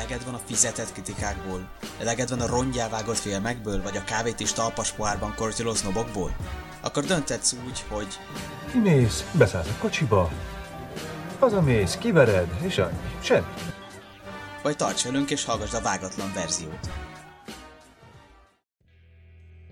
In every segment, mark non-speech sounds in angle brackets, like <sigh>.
Eleged van a fizetett kritikákból? Eleged van a rongyávágott filmekből, vagy a kávét is talpas pohárban kortyoló sznobokból? Akkor döntetsz úgy, hogy... Kimész, beszállsz a kocsiba, hazamész, kivered, és annyi. Semmi. Vagy tarts velünk és hallgass a vágatlan verziót.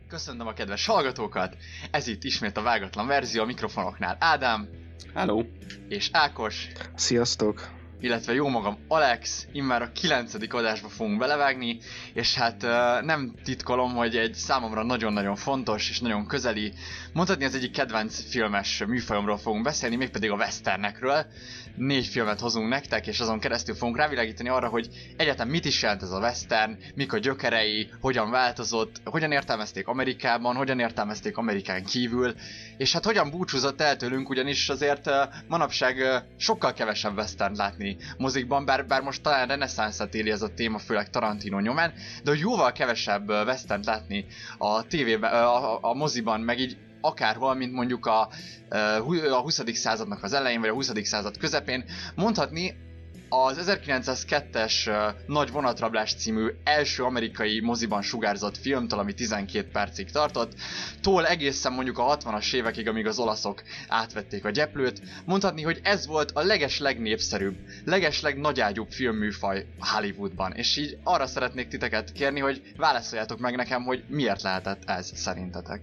Köszönöm a kedves hallgatókat! Ez itt ismét a vágatlan verzió a mikrofonoknál Ádám Hello! és Ákos, Sziasztok! Illetve jó magam Alex, immár a kilencedik adásba fogunk belevágni, és hát nem titkolom, hogy egy számomra nagyon-nagyon fontos és nagyon közeli, mondhatni az egyik kedvenc filmes műfajomról fogunk beszélni, mégpedig a westernekről. Négy filmet hozunk nektek, és azon keresztül fogunk rávilágítani arra, hogy egyáltalán mit is jelent ez a western, mik a gyökerei, hogyan változott, hogyan értelmezték Amerikában, hogyan értelmezték Amerikán kívül, és hát hogyan búcsúzott el tőlünk, ugyanis azért manapság sokkal kevesebb western látni mozikban, bár, bár most talán reneszánszat éli ez a téma, főleg Tarantino nyomán, de hogy jóval kevesebb western látni a tévében, uh, a, a moziban, meg így akárhol, mint mondjuk a, a 20. századnak az elején, vagy a 20. század közepén, mondhatni az 1902-es uh, Nagy vonatrablás című első amerikai moziban sugárzott filmtől, ami 12 percig tartott, tól egészen mondjuk a 60-as évekig, amíg az olaszok átvették a gyeplőt, mondhatni, hogy ez volt a leges legnépszerűbb, leges legnagyágyúbb filmműfaj Hollywoodban, és így arra szeretnék titeket kérni, hogy válaszoljátok meg nekem, hogy miért lehetett ez szerintetek.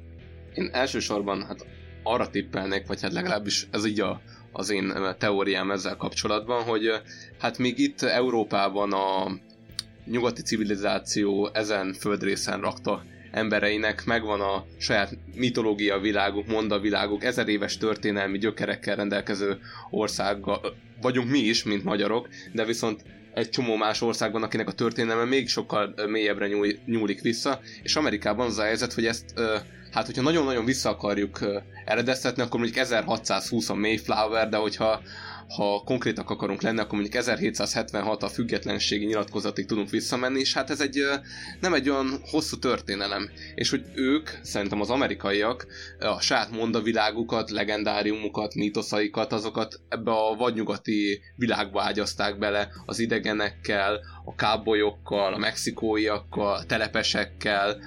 Én elsősorban hát arra tippelnék, vagy hát legalábbis ez így a, az én teóriám ezzel kapcsolatban, hogy hát még itt Európában a nyugati civilizáció ezen földrészen rakta embereinek megvan a saját mitológia világuk, mondaviláguk, ezer éves történelmi gyökerekkel rendelkező országgal vagyunk mi is, mint magyarok, de viszont egy csomó más országban, akinek a történelme még sokkal mélyebbre nyúlik vissza, és Amerikában az a helyzet, hogy ezt hát hogyha nagyon-nagyon vissza akarjuk eredeztetni, akkor mondjuk 1620 a Mayflower, de hogyha ha konkrétak akarunk lenni, akkor mondjuk 1776 a függetlenségi nyilatkozatig tudunk visszamenni, és hát ez egy nem egy olyan hosszú történelem. És hogy ők, szerintem az amerikaiak, a saját mondavilágukat, legendáriumukat, mítoszaikat, azokat ebbe a vadnyugati világba ágyazták bele az idegenekkel, a kábolyokkal, a mexikóiakkal, a telepesekkel,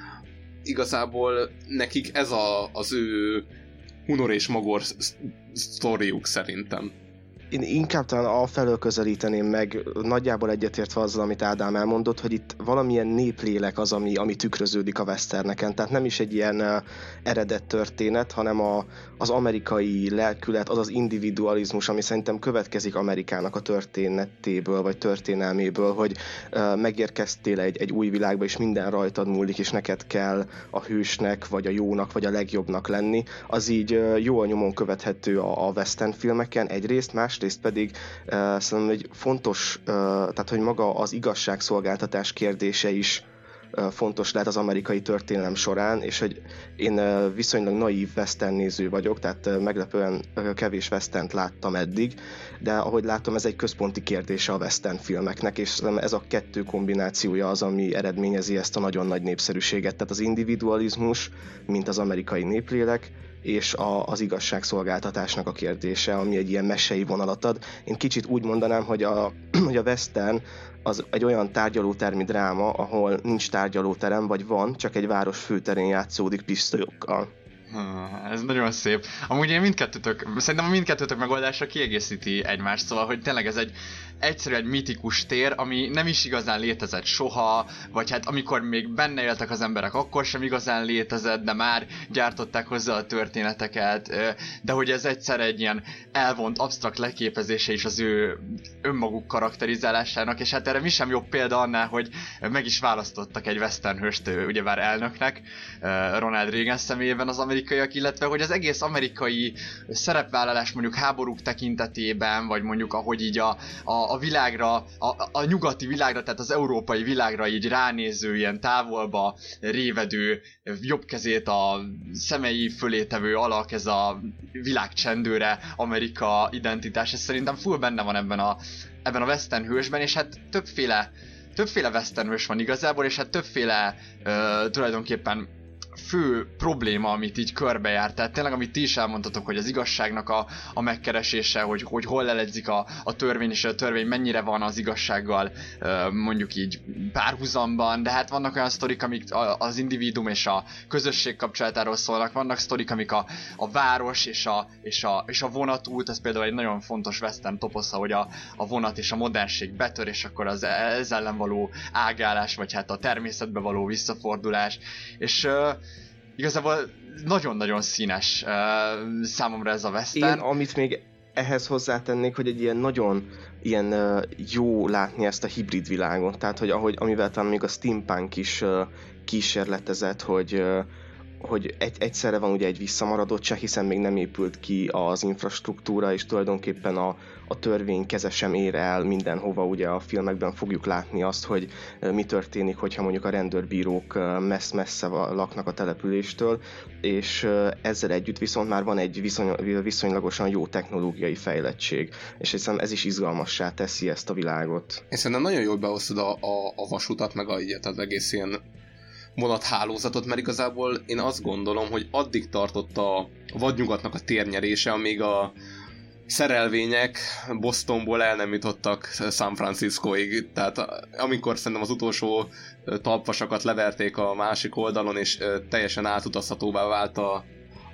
igazából nekik ez a, az ő Hunor és Magor sztoriuk szerintem én inkább talán afelől közelíteném meg, nagyjából egyetértve azzal, amit Ádám elmondott, hogy itt valamilyen néplélek az, ami, ami tükröződik a westerneken. Tehát nem is egy ilyen uh, eredet történet, hanem a, az amerikai lelkület, az az individualizmus, ami szerintem következik Amerikának a történetéből, vagy történelméből, hogy uh, megérkeztél egy, egy új világba, és minden rajtad múlik, és neked kell a hősnek, vagy a jónak, vagy a legjobbnak lenni. Az így uh, jól nyomon követhető a, a western filmeken egyrészt, más másrészt pedig uh, szerintem egy fontos, uh, tehát hogy maga az igazságszolgáltatás kérdése is fontos lehet az amerikai történelem során, és hogy én viszonylag naív western néző vagyok, tehát meglepően kevés western láttam eddig, de ahogy látom, ez egy központi kérdése a western filmeknek, és ez a kettő kombinációja az, ami eredményezi ezt a nagyon nagy népszerűséget. Tehát az individualizmus, mint az amerikai néplélek, és a, az igazságszolgáltatásnak a kérdése, ami egy ilyen mesei vonalat ad. Én kicsit úgy mondanám, hogy a, <clears throat> hogy a western az egy olyan tárgyalótermi dráma, ahol nincs tárgyalóterem, vagy van, csak egy város főterén játszódik pisztolyokkal. Hmm, ez nagyon szép. Amúgy én mindkettőtök, szerintem a mindkettőtök megoldása kiegészíti egymást, szóval, hogy tényleg ez egy egyszerűen egy mitikus tér, ami nem is igazán létezett soha, vagy hát amikor még benne éltek az emberek, akkor sem igazán létezett, de már gyártották hozzá a történeteket, de hogy ez egyszer egy ilyen elvont, absztrakt leképezése is az ő önmaguk karakterizálásának, és hát erre mi sem jobb példa annál, hogy meg is választottak egy western hőst, ugyebár elnöknek, Ronald Reagan személyében az amerikaiak, illetve hogy az egész amerikai szerepvállalás mondjuk háborúk tekintetében, vagy mondjuk ahogy így a, a, a világra, a, a nyugati világra, tehát az európai világra így ránéző, ilyen távolba révedő, jobb kezét a szemei fölé tevő alak, ez a világ csendőre, Amerika identitás, ez szerintem full benne van ebben a, ebben a western hősben, és hát többféle többféle western hős van igazából, és hát többféle uh, tulajdonképpen fő probléma, amit így körbejárt. Tehát tényleg, amit ti is elmondtatok, hogy az igazságnak a, a megkeresése, hogy, hogy hol leledzik a, a törvény, és a törvény mennyire van az igazsággal mondjuk így párhuzamban, de hát vannak olyan sztorik, amik az individuum és a közösség kapcsolatáról szólnak, vannak sztorik, amik a, a város és a, és, a, és a vonatút, ez például egy nagyon fontos western toposza, hogy a, a vonat és a modernség betör, és akkor az ez ellen való ágálás, vagy hát a természetbe való visszafordulás, és uh, igazából nagyon-nagyon színes uh, számomra ez a western. Én, amit még ehhez hozzátennék, hogy egy ilyen nagyon ilyen uh, jó látni ezt a hibrid világon. Tehát, hogy ahogy, amivel talán még a steampunk is uh, kísérletezett, hogy uh, hogy egy, egyszerre van ugye egy visszamaradottság, hiszen még nem épült ki az infrastruktúra, és tulajdonképpen a, a törvény keze sem ér el mindenhova, ugye a filmekben fogjuk látni azt, hogy mi történik, hogyha mondjuk a rendőrbírók messze-messze laknak a településtől, és ezzel együtt viszont már van egy viszony, viszonylagosan jó technológiai fejlettség, és hiszem ez is izgalmassá teszi ezt a világot. Én szerintem nagyon jól beosztod a, a, a vasutat, meg a, ilyet, az egész ilyen vonathálózatot, mert igazából én azt gondolom, hogy addig tartott a vadnyugatnak a térnyerése, amíg a szerelvények Bostonból el nem jutottak San Franciscoig, tehát amikor szerintem az utolsó talpvasakat leverték a másik oldalon, és teljesen átutazhatóvá vált a,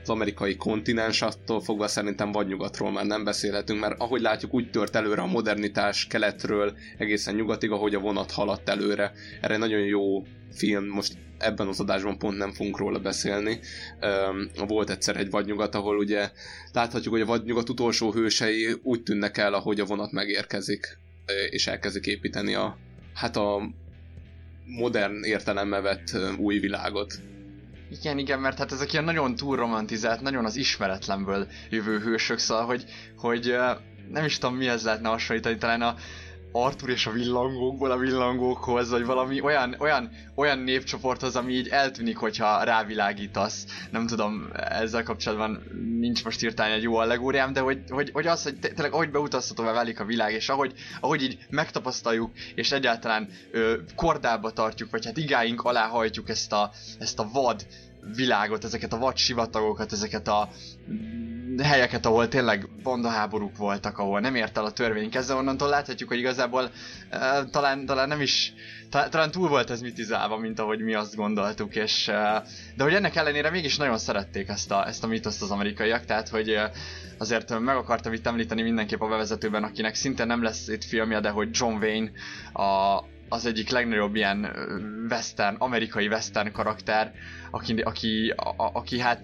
az amerikai kontinens, attól fogva szerintem vadnyugatról már nem beszélhetünk, mert ahogy látjuk, úgy tört előre a modernitás keletről egészen nyugatig, ahogy a vonat haladt előre. Erre nagyon jó film, most ebben az adásban pont nem fogunk róla beszélni. Volt egyszer egy vadnyugat, ahol ugye láthatjuk, hogy a vadnyugat utolsó hősei úgy tűnnek el, ahogy a vonat megérkezik, és elkezdik építeni a, hát a modern értelemmel vett új világot. Igen, igen, mert hát ezek ilyen nagyon túl romantizált, nagyon az ismeretlenből jövő hősök, szóval, hogy, hogy nem is tudom, mihez lehetne hasonlítani, talán a, Arthur és a villangókból a villangókhoz, vagy valami olyan, olyan, olyan népcsoporthoz, ami így eltűnik, hogyha rávilágítasz. Nem tudom, ezzel kapcsolatban nincs most írtálni egy jó allegóriám, de hogy, hogy, hogy az, hogy tényleg ahogy beutazhatóvá válik a világ, és ahogy, ahogy így megtapasztaljuk, és egyáltalán ö, kordába tartjuk, vagy hát igáink alá hajtjuk ezt a, ezt a vad világot, ezeket a vad sivatagokat, ezeket a helyeket, ahol tényleg bondaháborúk voltak, ahol nem ért el a törvény kezdve, onnantól láthatjuk, hogy igazából uh, talán, talán nem is, ta, talán túl volt ez mitizálva, mint ahogy mi azt gondoltuk, és uh, de hogy ennek ellenére mégis nagyon szerették ezt a, ezt a mitoszt az amerikaiak, tehát hogy uh, azért meg akartam itt említeni mindenképp a bevezetőben, akinek szinte nem lesz itt filmje, de hogy John Wayne a, az egyik legnagyobb ilyen western, amerikai western karakter, aki, aki, a, aki hát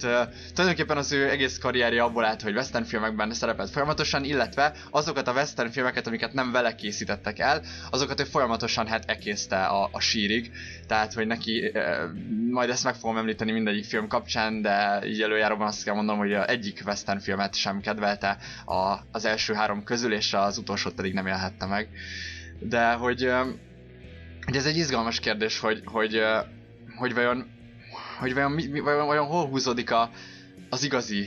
tulajdonképpen az ő egész karrierje abból állt, hogy western filmekben szerepelt folyamatosan, illetve azokat a western filmeket, amiket nem vele készítettek el, azokat ő folyamatosan hát ekészte a, a sírig, tehát hogy neki, majd ezt meg fogom említeni mindegyik film kapcsán, de így előjáróban azt kell mondanom, hogy egyik western filmet sem kedvelte a, az első három közül, és az utolsót pedig nem élhette meg. De hogy hogy ez egy izgalmas kérdés, hogy, hogy, hogy vajon, hogy vajon, mi, vajon, vajon hol húzódik a, az igazi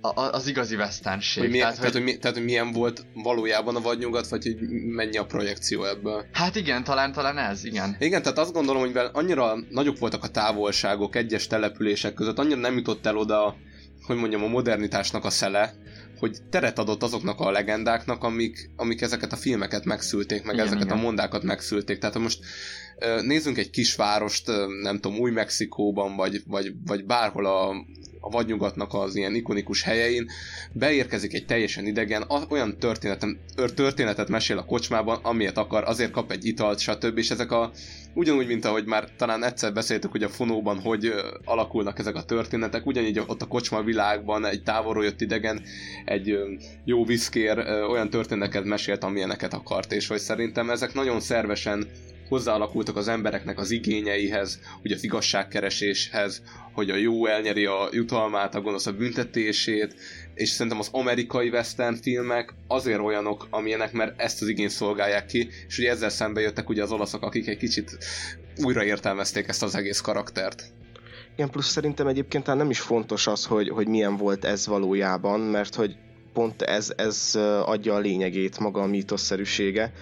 a, az igazi westernség. Hogy milyen, tehát, tehát, hogy, hogy, tehát, hogy milyen volt valójában a vadnyugat, vagy hogy mennyi a projekció ebből. Hát igen, talán, talán ez, igen. Igen, tehát azt gondolom, hogy annyira nagyok voltak a távolságok egyes települések között, annyira nem jutott el oda, hogy mondjam, a modernitásnak a szele, hogy teret adott azoknak a legendáknak, amik, amik ezeket a filmeket megszülték, meg igen, ezeket igen. a mondákat megszülték. Tehát most nézzünk egy kisvárost, nem tudom, Új-Mexikóban, vagy, vagy, vagy bárhol a, a vadnyugatnak az ilyen ikonikus helyein, beérkezik egy teljesen idegen, olyan történetet mesél a kocsmában, amilyet akar, azért kap egy italt, stb. És ezek a, ugyanúgy, mint ahogy már talán egyszer beszéltük, hogy a fonóban hogy alakulnak ezek a történetek, ugyanígy ott a kocsma világban egy távolról jött idegen, egy jó viszkér olyan történeteket mesélt, amilyeneket akart, és hogy szerintem ezek nagyon szervesen hozzáalakultak az embereknek az igényeihez, hogy az igazságkereséshez, hogy a jó elnyeri a jutalmát, a gonosz a büntetését, és szerintem az amerikai western filmek azért olyanok, amilyenek, mert ezt az igényt szolgálják ki, és ugye ezzel szembe jöttek ugye az olaszok, akik egy kicsit újraértelmezték ezt az egész karaktert. Igen, plusz szerintem egyébként nem is fontos az, hogy, hogy milyen volt ez valójában, mert hogy pont ez, ez adja a lényegét, maga a mítoszerűsége,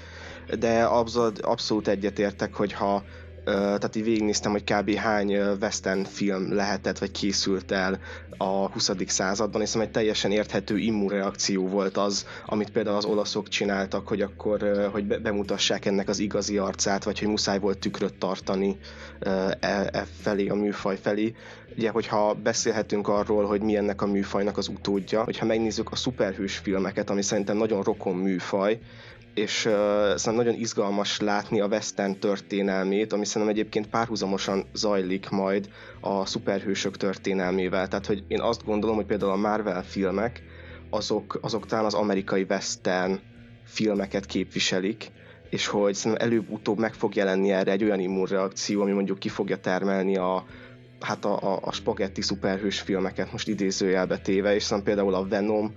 de abszolút, abszolút egyetértek, hogy ha tehát így végignéztem, hogy kb. hány western film lehetett, vagy készült el a 20. században, és egy teljesen érthető immunreakció volt az, amit például az olaszok csináltak, hogy akkor hogy bemutassák ennek az igazi arcát, vagy hogy muszáj volt tükröt tartani e, e felé, a műfaj felé. Ugye, hogyha beszélhetünk arról, hogy mi ennek a műfajnak az utódja, hogyha megnézzük a szuperhős filmeket, ami szerintem nagyon rokon műfaj, és uh, szerintem nagyon izgalmas látni a western történelmét, ami szerintem egyébként párhuzamosan zajlik majd a szuperhősök történelmével. Tehát, hogy én azt gondolom, hogy például a Marvel filmek, azok, azok talán az amerikai western filmeket képviselik, és hogy szerintem előbb-utóbb meg fog jelenni erre egy olyan immunreakció, ami mondjuk ki fogja termelni a, hát a, a, a spagetti szuperhős filmeket most idézőjelbe téve, és szerintem például a Venom,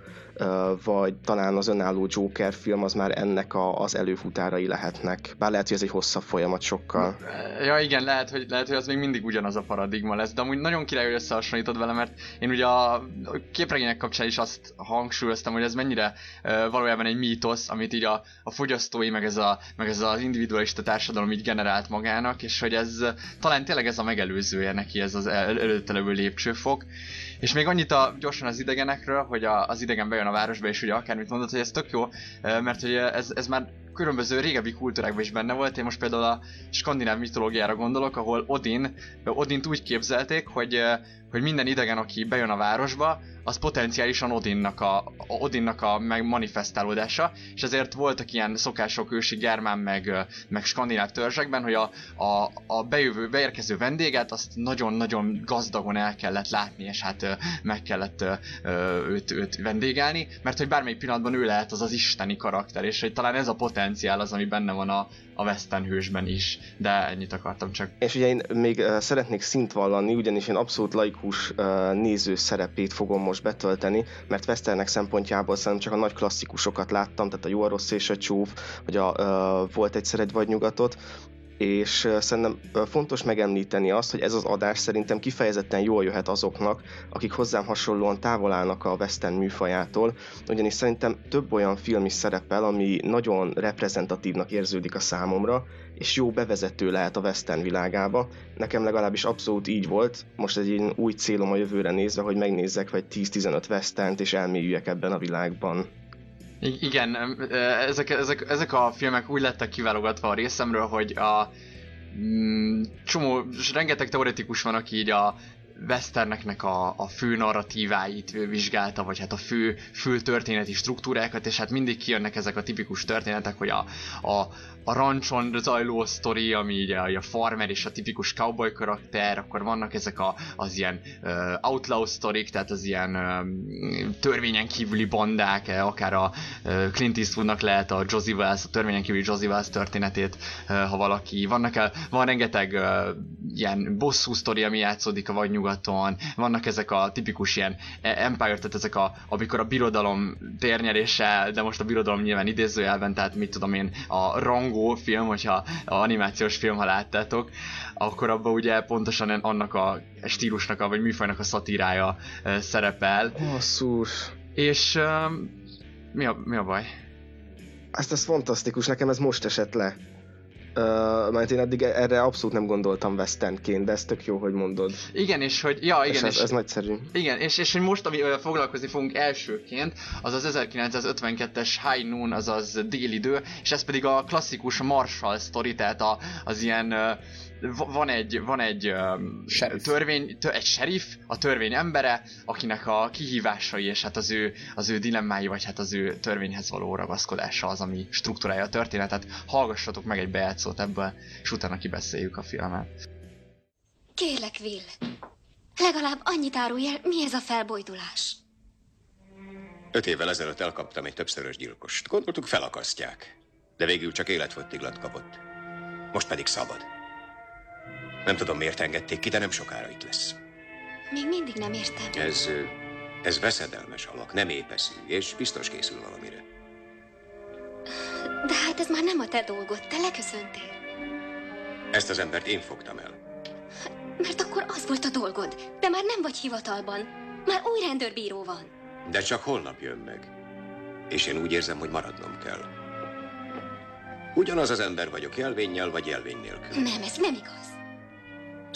vagy talán az önálló Joker film az már ennek a, az előfutárai lehetnek. Bár lehet, hogy ez egy hosszabb folyamat sokkal. Ja igen, lehet hogy, lehet, hogy az még mindig ugyanaz a paradigma lesz, de amúgy nagyon király, hogy összehasonlítod vele, mert én ugye a képregények kapcsán is azt hangsúlyoztam, hogy ez mennyire valójában egy mítosz, amit így a, a fogyasztói, meg ez, a, meg ez az individualista társadalom így generált magának, és hogy ez talán tényleg ez a megelőzője neki, ez az el, előtte levő lépcsőfok. És még annyit a, gyorsan az idegenekről, hogy a, az idegen bejön a városba, és ugye akármit mondott, hogy ez tök jó, mert hogy ez, ez már különböző régebbi kultúrákban is benne volt. Én most például a skandináv mitológiára gondolok, ahol Odin, Odint úgy képzelték, hogy, hogy minden idegen, aki bejön a városba, az potenciálisan Odinnak a, Odinnak a meg manifestálódása, és ezért voltak ilyen szokások ősi germán meg, meg skandináv törzsekben, hogy a, a, a bejövő, beérkező vendéget azt nagyon-nagyon gazdagon el kellett látni, és hát meg kellett őt, őt vendégelni, mert hogy bármelyik pillanatban ő lehet az az isteni karakter, és hogy talán ez a potenciál az, ami benne van a, a Western hősben is, de ennyit akartam csak. És ugye én még uh, szeretnék szint vallani, ugyanis én abszolút laikus uh, néző szerepét fogom most betölteni, mert Westernek szempontjából szerintem csak a nagy klasszikusokat láttam, tehát a Jó, a Rossz és a Csúf, vagy a uh, Volt egyszer egy vagy nyugatot, és szerintem fontos megemlíteni azt, hogy ez az adás szerintem kifejezetten jól jöhet azoknak, akik hozzám hasonlóan távol állnak a western műfajától, ugyanis szerintem több olyan film is szerepel, ami nagyon reprezentatívnak érződik a számomra, és jó bevezető lehet a western világába. Nekem legalábbis abszolút így volt, most egy új célom a jövőre nézve, hogy megnézzek vagy 10-15 westernt, és elmélyüljek ebben a világban. Igen, ezek, ezek, ezek a filmek úgy lettek kiválogatva a részemről, hogy a mm, csomó, rengeteg teoretikus van, aki így a westerneknek a, a fő narratíváit vizsgálta, vagy hát a fő, fő történeti struktúrákat, és hát mindig kijönnek ezek a tipikus történetek, hogy a, a, a rancson zajló sztori, ami így a, a farmer és a tipikus cowboy karakter, akkor vannak ezek a, az ilyen uh, outlaw sztorik, tehát az ilyen uh, törvényen kívüli bandák, eh, akár a uh, Clint Eastwoodnak lehet a Josie Wells, a törvényen kívüli Josie Wells történetét, uh, ha valaki, vannak el, van rengeteg uh, ilyen bosszú sztori, ami játszódik a vagy nyugaton, vannak ezek a tipikus ilyen e, Empire, tehát ezek a, amikor a birodalom térnyeréssel, de most a birodalom nyilván idézőjelben, tehát mit tudom én, a rangó film, hogyha a animációs film, ha láttátok, akkor abban ugye pontosan annak a stílusnak, a, vagy műfajnak a szatírája szerepel. Basszus. És uh, mi, a, mi a baj? Ezt ez fantasztikus, nekem ez most esett le. Uh, mert én eddig erre abszolút nem gondoltam westernként, de ez tök jó, hogy mondod. Igen, és hogy, ja, igen. És ez, és, ez nagyszerű. Igen, és, és hogy most, ami foglalkozni fogunk elsőként, az az 1952-es High Noon, azaz délidő, és ez pedig a klasszikus Marshall story, tehát a, az ilyen uh, van egy, van egy sheriff. törvény, tör, egy sheriff, a törvény embere, akinek a kihívásai és hát az ő, az ő dilemmái, vagy hát az ő törvényhez való ragaszkodása az, ami struktúrája a történetet. Hallgassatok meg egy bejátszót ebből, és utána kibeszéljük a filmet. Kérlek, Will, legalább annyit árulj el, mi ez a felbojdulás? Öt évvel ezelőtt elkaptam egy többszörös gyilkost. Gondoltuk felakasztják. De végül csak életfogytiglat kapott. Most pedig szabad. Nem tudom, miért engedték ki, de nem sokára itt lesz. Még mindig nem értem. Ez, ez veszedelmes alak, nem épeszű, és biztos készül valamire. De hát ez már nem a te dolgod, te leköszöntél. Ezt az embert én fogtam el. Mert akkor az volt a dolgod, de már nem vagy hivatalban. Már új rendőrbíró van. De csak holnap jön meg. És én úgy érzem, hogy maradnom kell. Ugyanaz az ember vagyok, jelvénnyel vagy jelvény nélkül. Nem, ez nem igaz.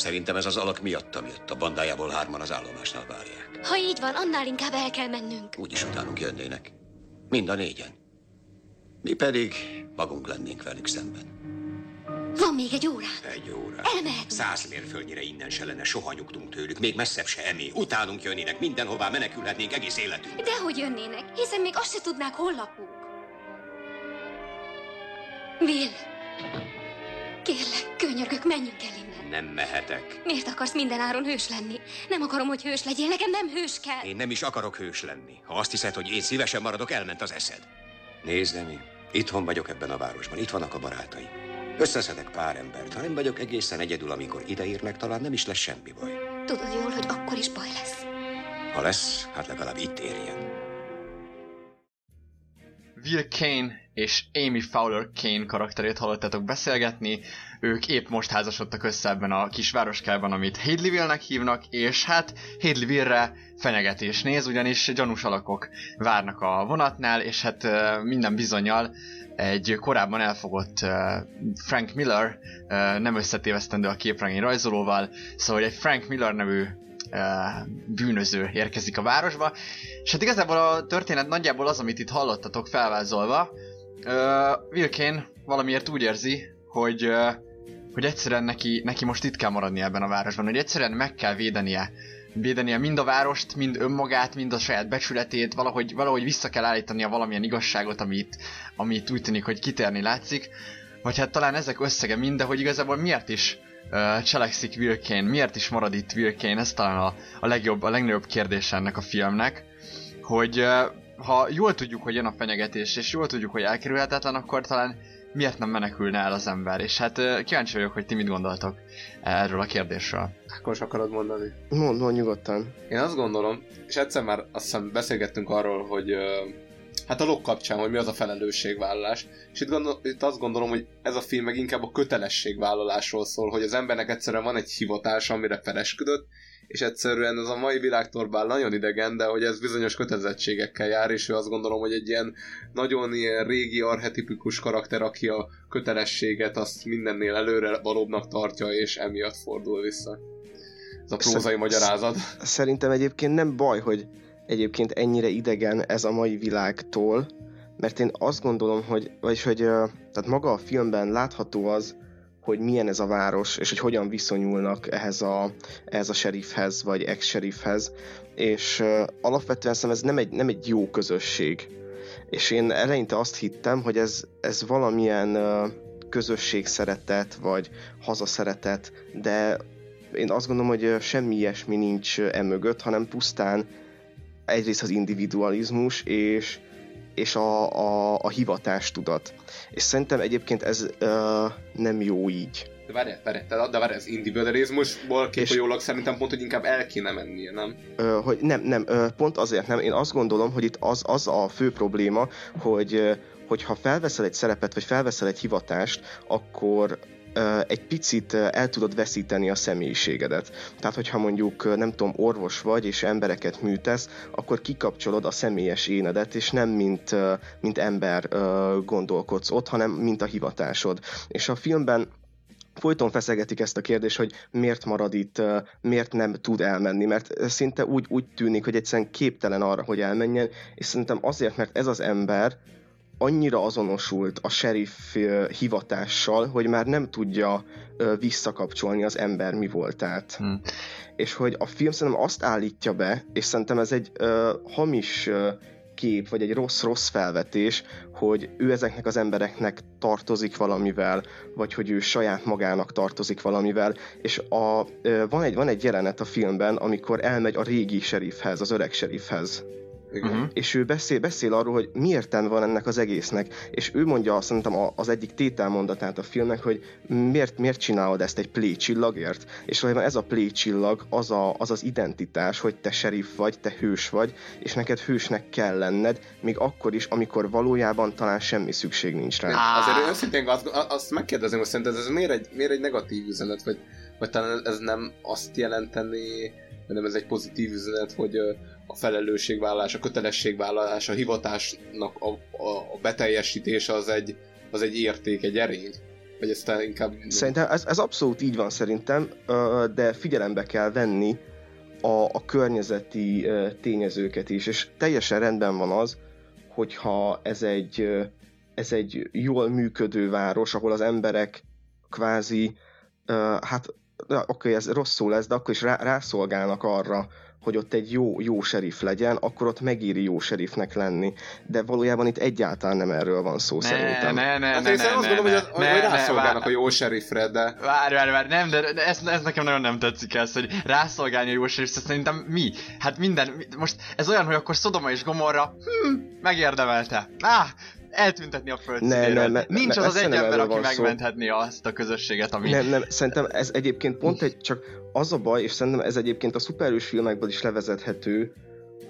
Szerintem ez az alak miattam jött. A bandájából hárman az állomásnál várják. Ha így van, annál inkább el kell mennünk. Úgyis utánunk jönnének. Mind a négyen. Mi pedig magunk lennénk velük szemben. Van még egy órán. Egy óra. Elmehetünk. Száz mérföldnyire innen se lenne, soha nyugtunk tőlük. Még messzebb se emi. Utánunk jönnének, mindenhová menekülhetnénk egész életünk. Dehogy jönnének, hiszen még azt se tudnák, hol lakunk. Will, kérlek, könyörgök, menjünk el innen. Nem mehetek. Miért akarsz minden áron hős lenni? Nem akarom, hogy hős legyél, nekem nem hős kell. Én nem is akarok hős lenni. Ha azt hiszed, hogy én szívesen maradok, elment az eszed. Nézd, Emi, itthon vagyok ebben a városban, itt vannak a barátaim. Összeszedek pár embert. Ha nem vagyok egészen egyedül, amikor ideírnek, talán nem is lesz semmi baj. Tudod jól, hogy akkor is baj lesz. Ha lesz, hát legalább itt érjen. Will Kane és Amy Fowler Kane karakterét hallottátok beszélgetni. Ők épp most házasodtak össze ebben a kis városkában, amit Hadleyville-nek hívnak, és hát Hadleyville-re fenyegetés néz, ugyanis gyanús alakok várnak a vonatnál, és hát minden bizonyal egy korábban elfogott Frank Miller, nem összetévesztendő a képregény rajzolóval, szóval egy Frank Miller nevű bűnöző érkezik a városba, és hát igazából a történet nagyjából az, amit itt hallottatok felvázolva. Uh, Wilkén valamiért úgy érzi, hogy, uh, hogy egyszerűen neki, neki most itt kell maradni ebben a városban, hogy egyszerűen meg kell védenie védenie mind a várost, mind önmagát, mind a saját becsületét, valahogy, valahogy vissza kell állítania valamilyen igazságot, amit, amit úgy tűnik, hogy kitérni látszik. Vagy hát talán ezek összege mind, de hogy igazából miért is uh, cselekszik Wilkén, miért is marad itt Wilkén, ez talán a, a legjobb, a legnagyobb kérdés ennek a filmnek, hogy uh, ha jól tudjuk, hogy jön a fenyegetés, és jól tudjuk, hogy elkerülhetetlen, akkor talán miért nem menekülne el az ember? És hát kíváncsi vagyok, hogy ti mit gondoltok erről a kérdésről. Akkor is akarod mondani? Mond, mond nyugodtan. Én azt gondolom, és egyszer már azt hiszem beszélgettünk arról, hogy hát a log kapcsán, hogy mi az a felelősségvállalás. És itt, gondol, itt azt gondolom, hogy ez a film meg inkább a kötelességvállalásról szól, hogy az embernek egyszerűen van egy hivatása, amire felesküdött, és egyszerűen ez a mai világtorbán nagyon idegen, de hogy ez bizonyos kötelezettségekkel jár, és ő azt gondolom, hogy egy ilyen nagyon ilyen régi archetipikus karakter, aki a kötelességet azt mindennél előre valóbbnak tartja, és emiatt fordul vissza. Ez a prózai Szer- magyarázat. Szerintem egyébként nem baj, hogy egyébként ennyire idegen ez a mai világtól, mert én azt gondolom, hogy, vagyis hogy tehát maga a filmben látható az, hogy milyen ez a város, és hogy hogyan viszonyulnak ehhez a, ehhez a sheriffhez, vagy ex-sheriffhez, és uh, alapvetően szerintem ez nem egy, nem egy jó közösség. És én eleinte azt hittem, hogy ez, ez valamilyen uh, közösségszeretet, vagy hazaszeretet, de én azt gondolom, hogy semmi ilyesmi nincs emögött, hanem pusztán egyrészt az individualizmus, és és a, a, a hivatástudat. És szerintem egyébként ez uh, nem jó így. De várj, várj, de, várj, az individualizmusból kifolyólag szerintem pont, hogy inkább el kéne mennie, nem? Ö, hogy nem, nem, ö, pont azért nem. Én azt gondolom, hogy itt az, az a fő probléma, hogy ö, hogyha felveszel egy szerepet, vagy felveszel egy hivatást, akkor ö, egy picit el tudod veszíteni a személyiségedet. Tehát, hogyha mondjuk, nem tudom, orvos vagy, és embereket műtesz, akkor kikapcsolod a személyes énedet, és nem mint, mint ember gondolkodsz ott, hanem mint a hivatásod. És a filmben folyton feszegetik ezt a kérdést, hogy miért marad itt, miért nem tud elmenni, mert szinte úgy, úgy tűnik, hogy egyszerűen képtelen arra, hogy elmenjen, és szerintem azért, mert ez az ember annyira azonosult a sheriff hivatással, hogy már nem tudja visszakapcsolni az ember mi voltát. Hmm. És hogy a film szerintem azt állítja be, és szerintem ez egy ö, hamis ö, kép, vagy egy rossz-rossz felvetés, hogy ő ezeknek az embereknek tartozik valamivel, vagy hogy ő saját magának tartozik valamivel, és a, ö, van, egy, van egy jelenet a filmben, amikor elmegy a régi sheriffhez, az öreg sheriffhez, Mhm. és ő beszél, beszél arról, hogy mi értelme van ennek az egésznek, és ő mondja azt szerintem a- az egyik tételmondatát a filmnek, hogy miért, miért csinálod ezt egy play csillagért, és valójában ez a play csillag az, a, az az identitás, hogy te sheriff vagy, te hős vagy, és neked hősnek kell lenned, még akkor is, amikor valójában talán semmi szükség nincs rá. Á. Azért őszintén azt, azt megkérdezem, hogy szerinted ez miért egy, miért egy negatív üzenet, vagy, vagy talán ez nem azt jelenteni, hanem ez egy pozitív üzenet, hogy a felelősségvállalás, a kötelességvállalás, a hivatásnak a, a, a beteljesítése az egy, az egy érték, egy erény? Vagy ezt inkább... Szerintem ez, ez abszolút így van szerintem, de figyelembe kell venni a, a környezeti tényezőket is, és teljesen rendben van az, hogyha ez egy, ez egy jól működő város, ahol az emberek kvázi, hát oké, okay, ez rosszul lesz, de akkor is rá, rászolgálnak arra, hogy ott egy jó, jó serif legyen, akkor ott megéri jó serifnek lenni. De valójában itt egyáltalán nem erről van szó Ne, szerintem. ne, ne, Hát ne, én ne, azt ne, gondolom, ne, hogy, ne, hogy ne, rászolgálnak vár- a jó serifre, de... Várj, várj, várj, nem, de ez, ez nekem nagyon nem tetszik ez, hogy rászolgálni a jó serif, szerintem mi? Hát minden, mi- most ez olyan, hogy akkor Szodoma és Gomorra, hm, megérdemelte. Ah, eltüntetni a Ne, földszínéről. ne, me- Nincs me- az az egy nem ember, aki megmenthetné azt a közösséget, ami... Nem, nem, szerintem ez egyébként pont egy, csak az a baj, és szerintem ez egyébként a szuperhős filmekből is levezethető,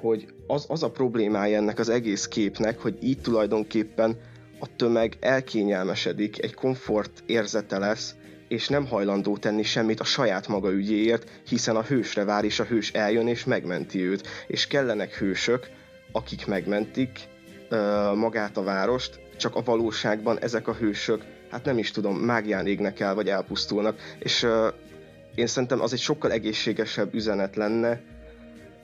hogy az, az a problémája ennek az egész képnek, hogy így tulajdonképpen a tömeg elkényelmesedik, egy komfort érzete lesz, és nem hajlandó tenni semmit a saját maga ügyéért, hiszen a hősre vár, és a hős eljön és megmenti őt. És kellenek hősök, akik megmentik magát a várost, csak a valóságban ezek a hősök, hát nem is tudom, mágián égnek el, vagy elpusztulnak. És én szerintem az egy sokkal egészségesebb üzenet lenne,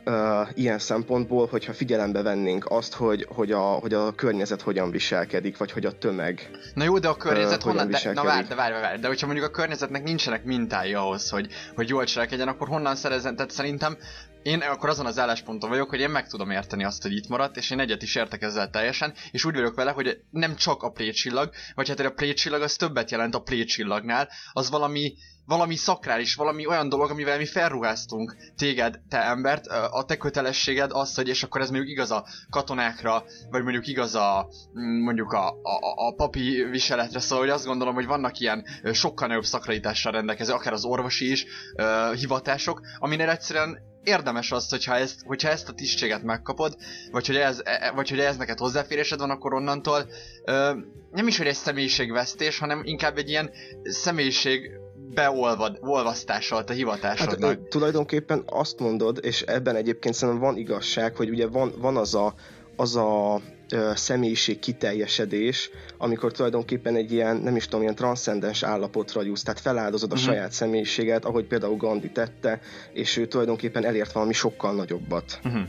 uh, ilyen szempontból, hogyha figyelembe vennénk azt, hogy, hogy, a, hogy a környezet hogyan viselkedik, vagy hogy a tömeg. Na jó, de a környezet hogyan honnan... De, na várj, de várj, várj, de hogyha mondjuk a környezetnek nincsenek mintái ahhoz, hogy, hogy jól cselekedjen, akkor honnan szerezzen? Tehát szerintem én akkor azon az állásponton vagyok, hogy én meg tudom érteni azt, hogy itt maradt, és én egyet is értek ezzel teljesen, és úgy vagyok vele, hogy nem csak a précsillag, vagy hát a précsillag az többet jelent a précsillagnál, az valami valami szakrális, valami olyan dolog, amivel mi felruháztunk téged, te embert, a te kötelességed az, hogy és akkor ez mondjuk igaz a katonákra, vagy mondjuk igaz a mm, mondjuk a, a, a papi viseletre, szóval hogy azt gondolom, hogy vannak ilyen sokkal nagyobb szakralitással rendelkező, akár az orvosi is, hivatások, aminél egyszerűen érdemes az, hogyha ezt, hogyha ezt a tisztséget megkapod, vagy hogy, ez, e- vagy hogy ez neked hozzáférésed van, akkor onnantól ö, nem is, hogy egy személyiségvesztés, hanem inkább egy ilyen személyiség beolvad, olvasztása a Hát hivatásodnak. ö, tulajdonképpen azt mondod, és ebben egyébként szerintem van igazság, hogy ugye van, van az a, az a személyiség kiteljesedés, amikor tulajdonképpen egy ilyen, nem is tudom, ilyen transzcendens állapotra jussz, tehát feláldozod a Mhm. saját személyiséget, ahogy például Gandhi tette, és ő tulajdonképpen elért valami sokkal nagyobbat. Uh-huh.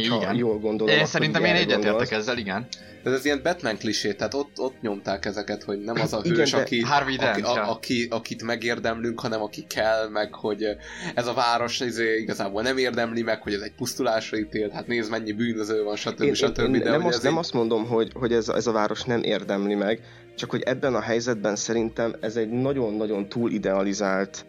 Hogyha Igen. jól gondolom, Én akkor szerintem én egyetértek ezzel, igen. De ez ilyen Batman klisé, tehát ott, ott nyomták ezeket, hogy nem az a Igen, hős, de aki, Harvey Dent, aki, ja. a, aki, akit megérdemlünk, hanem aki kell, meg hogy ez a város izé, igazából nem érdemli meg, hogy ez egy pusztulásra ítélt, hát nézd mennyi bűnöző van, stb. Én, stb. én, én de nem, azt, nem így- azt mondom, hogy, hogy ez, ez a város nem érdemli meg, csak hogy ebben a helyzetben szerintem ez egy nagyon-nagyon túl idealizált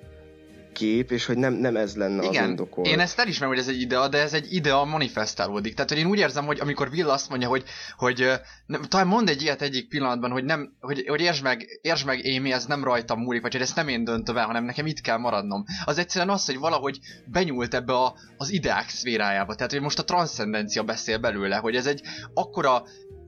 kép, és hogy nem, nem ez lenne az Igen, indokolt. én ezt elismerem, hogy ez egy idea, de ez egy idea manifestálódik. Tehát, hogy én úgy érzem, hogy amikor Will azt mondja, hogy, hogy nem, talán mond egy ilyet egyik pillanatban, hogy nem, hogy, hogy értsd meg, értsd meg Amy, ez nem rajtam múlik, vagy hogy ezt nem én döntöm el, hanem nekem itt kell maradnom. Az egyszerűen az, hogy valahogy benyúlt ebbe a, az ideák szférájába. Tehát, hogy most a transzcendencia beszél belőle, hogy ez egy akkora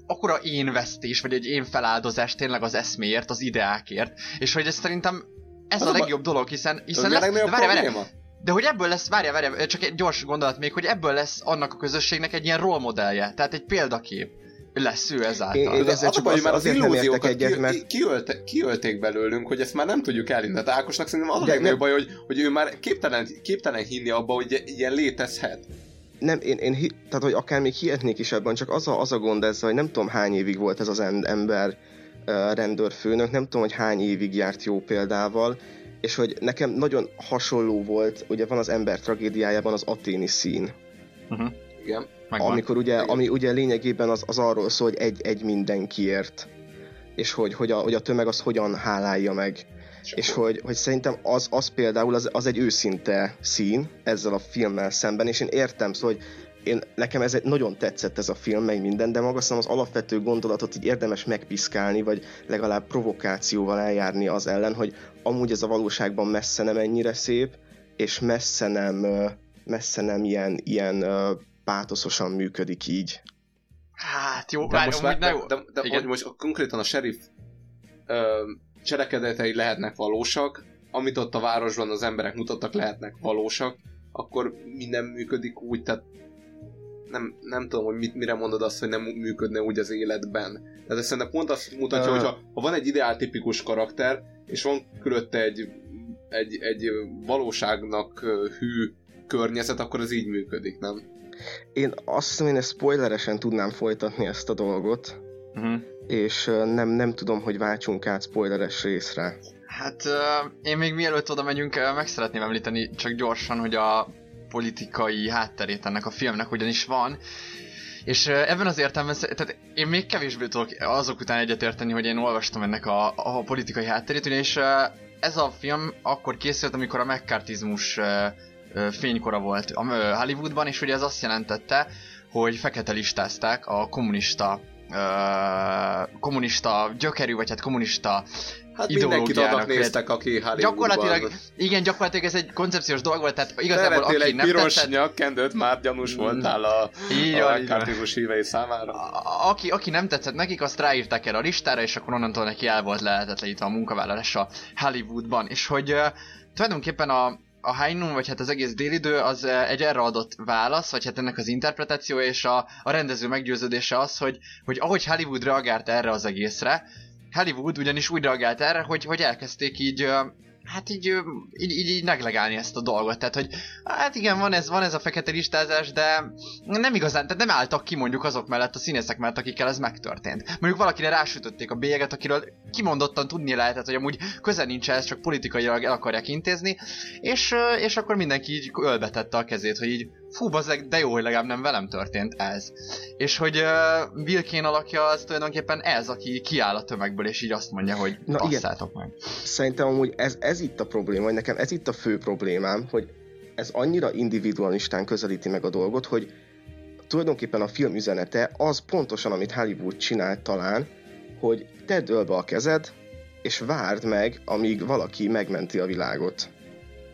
akkora én vesztés, vagy egy én feláldozás tényleg az eszméért, az ideákért, és hogy ez szerintem ez Az a legjobb dolog, hiszen, Ez hiszen lesz, legnagyobb várj, várj, de hogy ebből lesz, várja, várja, csak egy gyors gondolat még, hogy ebből lesz annak a közösségnek egy ilyen rollmodellje, tehát egy példakép lesz ő ezáltal. Én- én- De ezzel csak baj, már az illúziókat egyet, ki, mert- kiölte, kiölték belőlünk, hogy ezt már nem tudjuk elindítani. Tehát Ákosnak szerintem az a De legnagyobb nem- baj, hogy, hogy ő már képtelen, képtelen hinni abba, hogy ilyen létezhet. Nem, én, én tehát hogy akár még hihetnék is ebben, csak az a, az a gond ezzel, hogy nem tudom hány évig volt ez az em- ember rendőrfőnök, nem tudom, hogy hány évig járt jó példával, és hogy nekem nagyon hasonló volt, ugye van az ember tragédiájában az aténi szín, Uh-huh. Igen. Megvan. amikor ugye, Igen. ami ugye lényegében az, az arról szól, hogy egy, egy mindenkiért, és hogy, hogy, a, hogy a tömeg az hogyan hálálja meg. És hogy, hogy szerintem az, az például az, az egy őszinte szín ezzel a filmmel szemben, és én értem, szóval, hogy én, nekem ez egy, nagyon tetszett ez a film, meg minden, de maga az alapvető gondolatot így érdemes megpiszkálni, vagy legalább provokációval eljárni az ellen, hogy amúgy ez a valóságban messze nem ennyire szép, és messze nem, messze nem ilyen, ilyen ö, pátoszosan működik így. Hát jó, De várj, most, már, de, jó. de, de Igen. hogy most konkrétan a sheriff ö, cselekedetei lehetnek valósak, amit ott a városban az emberek mutattak lehetnek valósak, akkor minden működik úgy, tehát nem, nem tudom, hogy mit, mire mondod azt, hogy nem működne úgy az életben. Tehát ez szerintem pont azt mutatja, hogy ha, ha van egy ideáltipikus karakter, és van körülötte egy, egy, egy valóságnak hű környezet, akkor ez így működik, nem? Én azt hiszem, én ezt spoileresen tudnám folytatni ezt a dolgot, Uh-huh. és nem, nem tudom, hogy váltsunk át spoileres részre. Hát én még mielőtt oda megyünk, meg szeretném említeni csak gyorsan, hogy a politikai hátterét ennek a filmnek ugyanis van, és ebben az értelemben, tehát én még kevésbé tudok azok után egyetérteni, hogy én olvastam ennek a, a politikai hátterét, ugyanis ez a film akkor készült, amikor a uh, fénykora volt Hollywoodban, és ugye ez azt jelentette, hogy fekete listázták a kommunista kommunista gyökerű, vagy hát kommunista Hát mindenkit annak néztek, aki Hollywoodban. Gyakorlatilag, igen, gyakorlatilag ez egy koncepciós dolog volt, tehát igazából Igazából aki egy nem piros tetszett, nyakkendőt, már gyanús voltál a, Így a kartizmus hívei számára. a- aki, aki nem tetszett nekik, azt ráírták erre a listára, és akkor onnantól neki el volt lehetetlenítve a munkavállalása Hollywoodban. És hogy uh, tulajdonképpen a, a Noon, vagy hát az egész délidő, az egy erre adott válasz, vagy hát ennek az interpretációja, és a, a rendező meggyőződése az, hogy, hogy ahogy Hollywood reagált erre az egészre, Hollywood ugyanis úgy reagált erre, hogy, hogy elkezdték így, hát így, így, így, így neglegálni ezt a dolgot. Tehát, hogy hát igen, van ez, van ez a fekete listázás, de nem igazán, tehát nem álltak ki mondjuk azok mellett, a színészek mellett, akikkel ez megtörtént. Mondjuk valakire rásütötték a bélyeget, akiről kimondottan tudni lehetett, hogy amúgy köze nincs ez, csak politikailag el akarják intézni, és, és akkor mindenki így ölbetette a kezét, hogy így fú, bazzeg, de jó, hogy legalább nem velem történt ez. És hogy uh, Bill Kane alakja az tulajdonképpen ez, aki kiáll a tömegből, és így azt mondja, hogy Na, igen. passzátok meg. Szerintem amúgy ez, ez itt a probléma, vagy nekem ez itt a fő problémám, hogy ez annyira individualistán közelíti meg a dolgot, hogy tulajdonképpen a film üzenete az pontosan, amit Hollywood csinált talán, hogy tedd ölbe a kezed, és várd meg, amíg valaki megmenti a világot.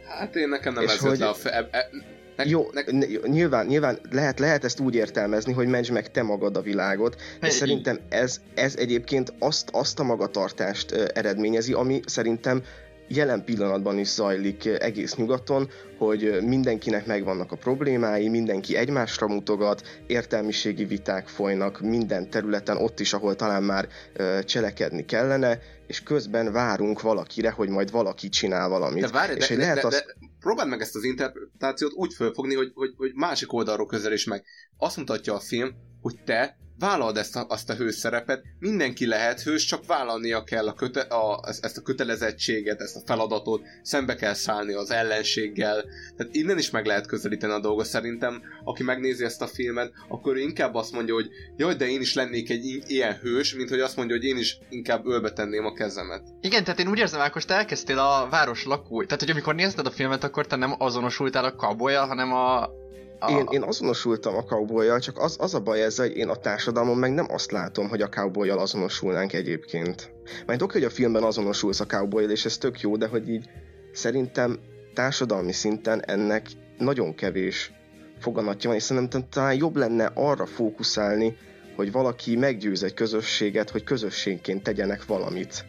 Hát én nekem nem És ez hogy- le a fe... ne, Jó, ne, nyilván, nyilván lehet, lehet ezt úgy értelmezni, hogy mentsd meg te magad a világot, de szerintem ez, ez egyébként azt, azt a magatartást eredményezi, ami szerintem jelen pillanatban is zajlik egész nyugaton, hogy mindenkinek megvannak a problémái, mindenki egymásra mutogat, értelmiségi viták folynak minden területen, ott is, ahol talán már cselekedni kellene, és közben várunk valakire, hogy majd valaki csinál valamit. de várj, és de, de, lehet de, azt... de, próbáld meg ezt az interpretációt úgy fölfogni, hogy, hogy, hogy másik oldalról közelíts meg. Azt mutatja a film, hogy te vállald ezt a, azt a hőszerepet, mindenki lehet hős, csak vállalnia kell a köte, a, ezt a kötelezettséget, ezt a feladatot, szembe kell szállni az ellenséggel. Tehát innen is meg lehet közelíteni a dolgot. Szerintem, aki megnézi ezt a filmet, akkor inkább azt mondja, hogy jaj, de én is lennék egy ilyen hős, mint hogy azt mondja, hogy én is inkább ölbe tenném a kezemet. Igen, tehát én úgy érzem, Ákos, te elkezdtél a város lakói. Tehát, hogy amikor nézted a filmet, akkor te nem azonosultál a cowboy hanem a... Én, én azonosultam a cowboy csak az, az a baj ezzel, hogy én a társadalmon meg nem azt látom, hogy a cowboy azonosulnánk egyébként. Majd oké, hogy a filmben azonosulsz a cowboy és ez tök jó, de hogy így szerintem társadalmi szinten ennek nagyon kevés foganatja van, és szerintem talán jobb lenne arra fókuszálni, hogy valaki meggyőz egy közösséget, hogy közösségként tegyenek valamit.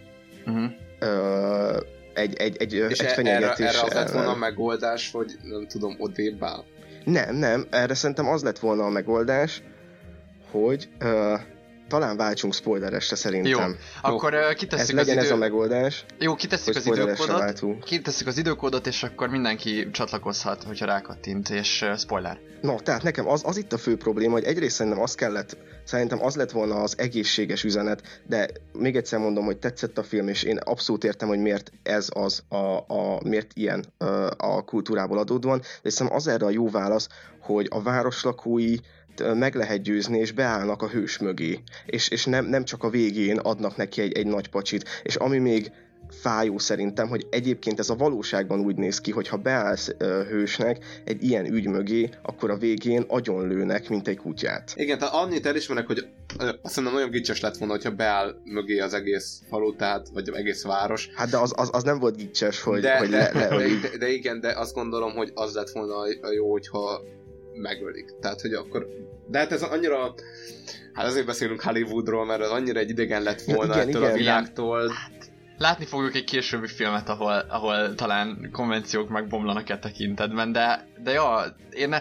Uh-huh. Ö, egy, egy, egy, És egy e- erre, fenyegetés erre az lett volna a megoldás, hogy nem tudom, odébb áll. Nem, nem, erre szerintem az lett volna a megoldás, hogy ö, talán váltsunk spoileresre szerintem. Akkor uh, Ez kitesszük az legyen ez idő... a megoldás, Jó, kitesszük az időkódot. váltunk. Kitesszük az időkódot, és akkor mindenki csatlakozhat, hogyha rákattint, és uh, spoiler. No, tehát nekem az, az itt a fő probléma, hogy egyrészt szerintem az kellett, szerintem az lett volna az egészséges üzenet, de még egyszer mondom, hogy tetszett a film, és én abszolút értem, hogy miért ez az, a, a, miért ilyen a kultúrából adódóan, de szerintem az erre a jó válasz, hogy a városlakói ö, meg lehet győzni, és beállnak a hős mögé. És, és nem, nem csak a végén adnak neki egy, egy nagy pacsit. És ami még fájó szerintem, hogy egyébként ez a valóságban úgy néz ki, hogy ha beállsz ö, hősnek egy ilyen ügy mögé, akkor a végén agyonlőnek, mint egy kutyát. Igen, tehát annyit elismerek, hogy ö, azt hiszem nagyon gicses lett volna, hogyha beáll mögé az egész falu, tehát, vagy az egész város. Hát de az, az, az nem volt gicses, hogy, de, hogy de, le, le, de, hogy de, de, igen, de azt gondolom, hogy az lett volna a jó, hogyha megölik. Tehát, hogy akkor... De hát ez annyira... Hát azért beszélünk Hollywoodról, mert az annyira egy idegen lett Ja, volna igen, ettől igen. a világtól. Látni fogjuk egy későbbi filmet, ahol, ahol talán konvenciók megbomlanak e tekintetben, de, de ja, én ne,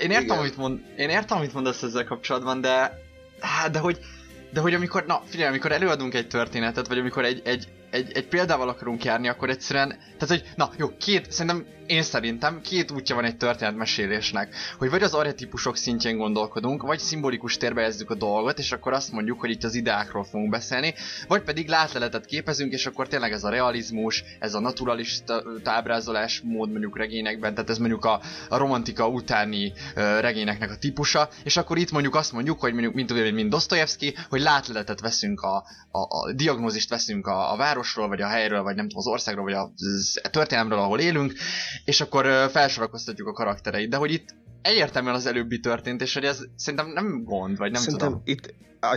én értem, Igen. amit mond, én értem, amit mondasz ezzel kapcsolatban, de, hát, de hogy, de hogy amikor, na figyelj, amikor előadunk egy történetet, vagy amikor egy, egy, egy, egy példával akarunk járni, akkor egyszerűen, tehát hogy, na jó, két, szerintem én szerintem két útja van egy történetmesélésnek, hogy vagy az arhetipusok szintjén gondolkodunk, vagy szimbolikus térbe helyezzük a dolgot, és akkor azt mondjuk, hogy itt az ideákról fogunk beszélni, vagy pedig látleletet képezünk, és akkor tényleg ez a realizmus, ez a naturalista ábrázolás mód mondjuk regényekben, tehát ez mondjuk a, a romantika utáni ö, regényeknek a típusa, és akkor itt mondjuk azt mondjuk, hogy mondjuk, mint, mint, mint Dostoyevsky, hogy látleletet veszünk a, a, a diagnózist veszünk a, a városról, vagy a helyről, vagy nem tudom, az országról, vagy a, a történelemről, ahol élünk, és akkor felsorakoztatjuk a karaktereit. De hogy itt egyértelműen az előbbi történt, és hogy ez szerintem nem gond, vagy nem Szerintem tudom. itt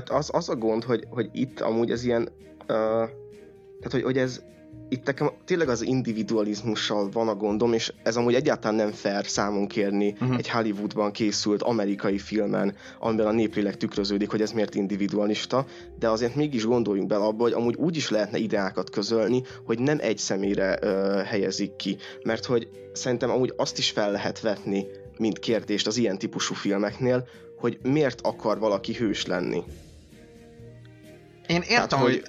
az, az a gond, hogy, hogy itt amúgy ez ilyen, uh, tehát hogy, hogy ez itt nekem tényleg az individualizmussal van a gondom, és ez amúgy egyáltalán nem fair számon kérni Mhm. uh-huh. egy Hollywoodban készült amerikai filmen, amiben a néplélek tükröződik, hogy ez miért individualista, de azért mégis gondoljunk bele abba, hogy amúgy úgy is lehetne ideákat közölni, hogy nem egy személyre uh, helyezik ki, mert hogy szerintem amúgy azt is fel lehet vetni, mint kérdést az ilyen típusú filmeknél, hogy miért akar valaki hős lenni. Én értem, hogy- hogy...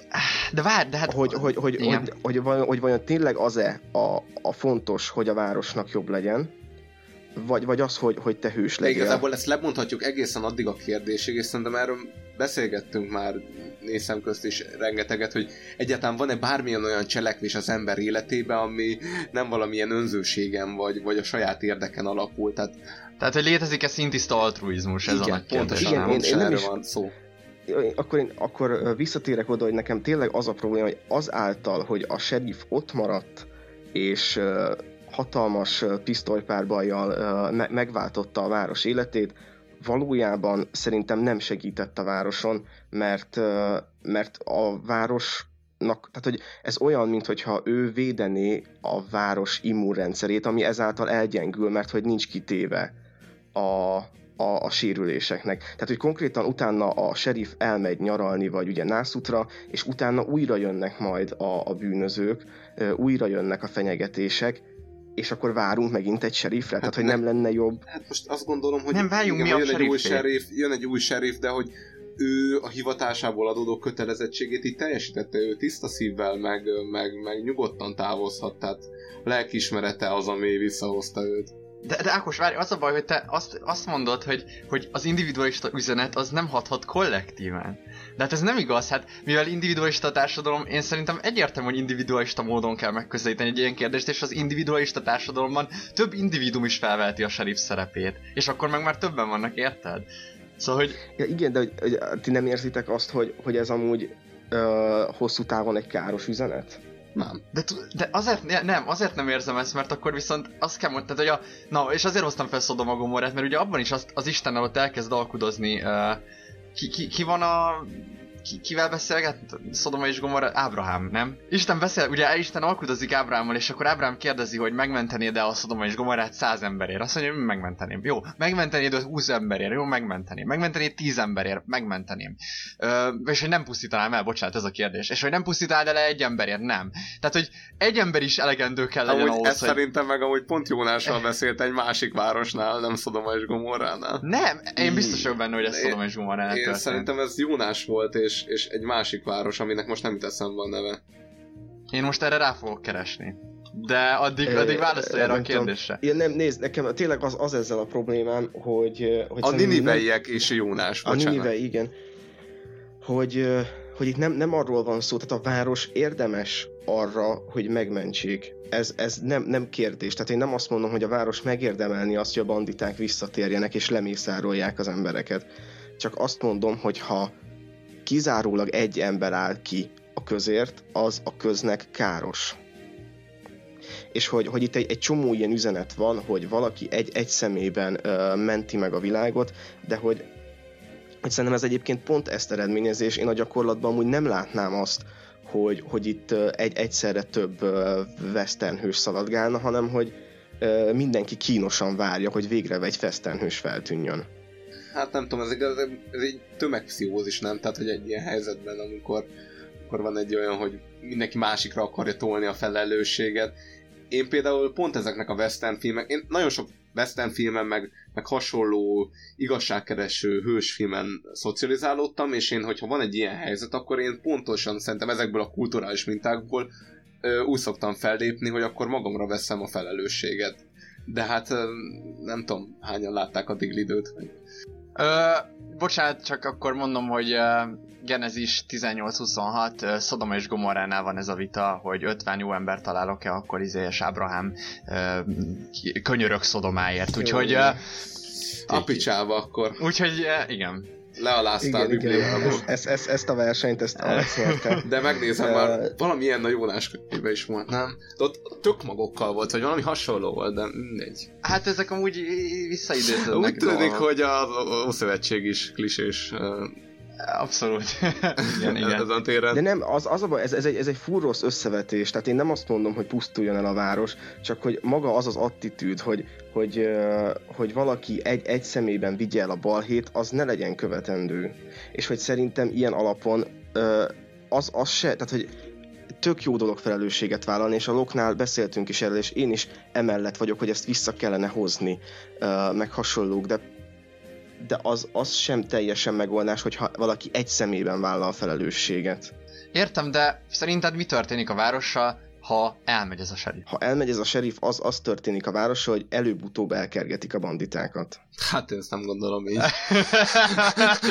De várj, de hát... hogy, hogy, hogy, Igen. hogy, hogy, vajon, hogy vajon tényleg az-e a, a fontos, hogy a városnak jobb legyen, vagy, vagy az, hogy, hogy te hős De legyél. igazából ezt lebondhatjuk egészen addig a kérdésig, és szerintem erről beszélgettünk már nézem közt is rengeteget, hogy egyáltalán van-e bármilyen olyan cselekvés az ember életében, ami nem valamilyen önzőségen vagy, vagy a saját érdeken alapul. Tehát Tehát, hogy létezik-e szintiszta altruizmus, ez a igen, nagy kérdés. pontosan, Igen, én- én nem is- van szó. Akkor, én, akkor visszatérek oda, hogy nekem tényleg az a probléma, hogy azáltal, hogy a sheriff ott maradt, és hatalmas pisztolypárbajjal megváltotta a város életét, valójában szerintem nem segített a városon, mert, mert a városnak, tehát hogy ez olyan, mintha ő védené a város immunrendszerét, ami ezáltal elgyengül, mert hogy nincs kitéve a, a, a sérüléseknek. Tehát, hogy konkrétan utána a sheriff elmegy nyaralni, vagy ugye nászutra, és utána újra jönnek majd a, a bűnözők, újra jönnek a fenyegetések, és akkor várunk megint egy sheriffre, tehát hogy nem lenne jobb. Hát most azt gondolom, hogy Nem, várjunk mi hogy a jön egy új sheriff, jön egy új sheriff, de hogy ő a hivatásából adódó kötelezettségét így teljesítette, ő tiszta szívvel, meg, meg, meg nyugodtan távozhat, tehát lelkiismerete az, ami visszahozta őt. De, de Ákos, várj, az a baj, hogy te azt, azt mondod, hogy, hogy az individualista üzenet az nem hathat kollektíven. De hát ez nem igaz, hát mivel individualista társadalom, én szerintem egyértelmű, hogy individualista módon kell megközelíteni egy ilyen kérdést, és az individualista társadalomban több individum is felveheti a sheriff szerepét. És akkor meg már többen vannak, érted? Szóval, hogy Ja, igen, de hogy, hogy ti nem érzitek azt, hogy, hogy ez amúgy ö, hosszú távon egy káros üzenet? Nem. De, de azért, ne- nem, azért nem érzem ezt, mert akkor viszont azt kell mondani, hogy a, na, és azért hoztam fel Szodom a Gomorrát, mert ugye abban is azt, az Istennel ott elkezd alkudozni, uh, ki, ki, ki, van a, ki, kivel beszélget? Szodoma és Gomorra? Ábrahám, nem? Isten beszél, ugye Isten alkudozik Ábrahámmal, és akkor Ábrahám kérdezi, hogy megmentenéd e a Szodoma és Gomorrát száz emberért? Azt mondja, hogy megmenteném. Jó, megmentenéd 20 emberért? Jó, megmenteném. Megmentenéd 10 emberért? Megmenteném. Ö, és hogy nem pusztítanám el, bocsánat, ez a kérdés. És hogy nem pusztítanád el egy emberért? Nem. Tehát, hogy egy ember is elegendő kell legyen Amúgy ahhoz, ezt hogy... szerintem meg amúgy pont Jónással <laughs> beszélt egy másik városnál, nem Szodoma és Gomorránál. Nem, én biztos vagyok benne, hogy ez Szodoma és Gomorránál Én történt. szerintem ez Jónás volt, és, és egy másik város, aminek most nem jut eszembe a neve. Én most erre rá fogok keresni. De addig, addig válaszolj erre a kérdésre. Ja, nem, nézd, nekem tényleg az, az ezzel a problémám, hogy... hogy A szerintem nem- niniveiek és Jónás, A bocsánat. Ninive, igen. Hogy, hogy itt nem, nem arról van szó, tehát a város érdemes arra, hogy megmentsék. Ez, ez nem, nem kérdés. Tehát én nem azt mondom, hogy a város megérdemelni azt, hogy a banditák visszatérjenek és lemészárolják az embereket. Csak azt mondom, hogy ha kizárólag egy ember áll ki a közért, az a köznek káros. És hogy, hogy itt egy, egy csomó ilyen üzenet van, hogy valaki egy, egy szemében ö, menti meg a világot, de hogy hogy szerintem ez egyébként pont ezt eredményezi, és én a gyakorlatban amúgy nem látnám azt, hogy, hogy itt egy, egyszerre több western hős szaladgálna, hanem hogy mindenki kínosan várja, hogy végre egy western hős feltűnjön. Hát nem tudom, ez, igaz, ez egy tömegpszichózis, nem? Tehát, hogy egy ilyen helyzetben, amikor, amikor van egy olyan, hogy mindenki másikra akarja tolni a felelősséget. Én például pont ezeknek a western filmek, én nagyon sok western filmen, meg, meg hasonló igazságkereső hősfilmen szocializálódtam, és én, hogyha van egy ilyen helyzet, akkor én pontosan szerintem ezekből a kulturális mintákból ö, úgy szoktam fellépni, hogy akkor magamra veszem a felelősséget. De hát nem tudom, hányan látták a Diglidőt. Ö, bocsánat, csak akkor mondom, hogy uh, Genesis 1826, uh, és Gomorránál van ez a vita, hogy 50 jó ember találok-e, akkor izé és Ábrahám uh, könyörök Szodomáért, úgyhogy... Uh, akkor. úgyhogy uh, igen. Lealáztál a Igen. Ezt, ezt, ezt a versenyt, ezt <laughs> Alex nyerte. De megnézem már, valamilyen a Jónás könyvében is volt, nem? De ott tök magokkal volt, vagy valami hasonló volt, de mindegy. Hát ezek amúgy visszaidéződnek Úgy tűnik, dolgok. hogy az Ószövetség is klisés Abszolút. <laughs> igen, <laughs> igen. ezen a téren. De nem, az, az a baj, ez, ez, egy, ez egy full rossz összevetés, tehát én nem azt mondom, hogy pusztuljon el a város, csak hogy maga az az attitűd, hogy, hogy, hogy valaki egy, egy személyben vigye el a balhét, az ne legyen követendő. És hogy szerintem ilyen alapon az, az se, tehát hogy tök jó dolog felelősséget vállalni, és a loknál beszéltünk is erről, és én is emellett vagyok, hogy ezt vissza kellene hozni, meg hasonlók, de de az, az sem teljesen megoldás, hogyha valaki egy szemében vállal felelősséget. Értem, de szerinted mi történik a várossal, ha elmegy ez a serif? Ha elmegy ez a serif, az, az történik a városra, hogy előbb-utóbb elkergetik a banditákat. Hát én ezt nem gondolom így. <laughs>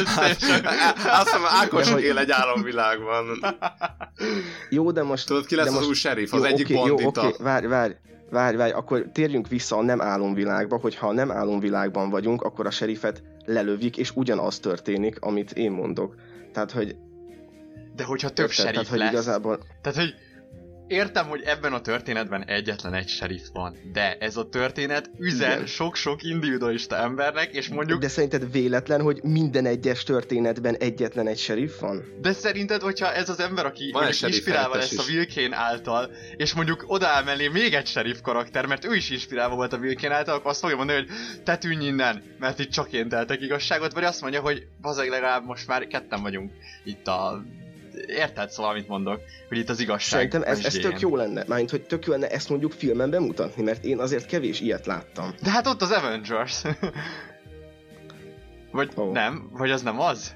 Hát, Azt hiszem, Ákos hogy- él egy álomvilágban. Jó, de most... Tudod, ki lesz az most, új sheriff? Az jó, egyik jó, bandita. oké, várj, várj, várj, várj, akkor térjünk vissza a nem álomvilágba, hogy ha a nem álomvilágban vagyunk, akkor a serifet lelövik, és ugyanaz történik, amit én mondok. Tehát, hogy... De hogyha több érted? serif Tehát, hogy lesz, igazából... Tehát, hogy értem, hogy ebben a történetben egyetlen egy serif van, de ez a történet üzen Igen. sok-sok individualista embernek, és mondjuk, De szerinted véletlen, hogy minden egyes történetben egyetlen egy serif van? de szerinted, hogyha ez az ember, aki Van mondjuk inspirálva lesz a is. Wilkén által, és mondjuk odaáll mellé még egy serif karakter, mert ő is inspirálva volt a Wilkén által, akkor azt fogja mondani, hogy te tűnj innen, mert itt csak én teltek igazságot, vagy azt mondja, hogy bazeg legalább most már ketten vagyunk itt a... Érted szóval, amit mondok? Hogy itt az igazság. Szerintem ez, ez tök jó lenne. Mármint, hogy tök jó lenne ezt mondjuk filmen bemutatni, mert én azért kevés ilyet láttam. De hát ott az Avengers. <laughs> Vagy oh. nem? Vagy az nem az?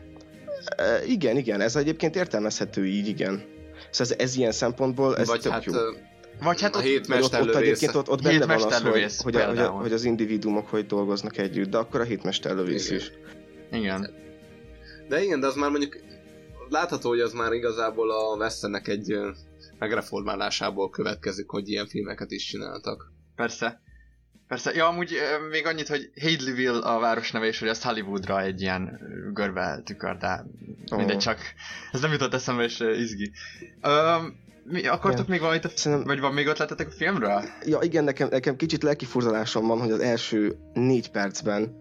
E, igen, igen, ez egyébként értelmezhető így, igen. Szóval ez, ez ilyen szempontból, ez Vagy tök hát jó. Vagy hát a ott, hét Vagy ott, ott mesterlövésze. egyébként ott, ott benne Hét van az, hogy, hogy, a, hogy, a, hogy az individuumok hogy dolgoznak együtt, de akkor a hétmesterlövész is. Igen. De igen, de az már mondjuk látható, hogy az már igazából a Westernnek egy megreformálásából következik, hogy ilyen filmeket is csináltak. Persze. Persze. Ja, amúgy még annyit, hogy Hadleyville a város neve, és hogy ezt Hollywoodra egy ilyen görbe tükör, de Ó. mindegy, csak ez nem jutott eszembe, és izgi. Öm, mi, akartok Igen. még valamit, a, Szerintem- vagy van még ötletetek a filmről? Ja, igen, nekem, nekem kicsit lelkifurzalásom van, hogy az első négy percben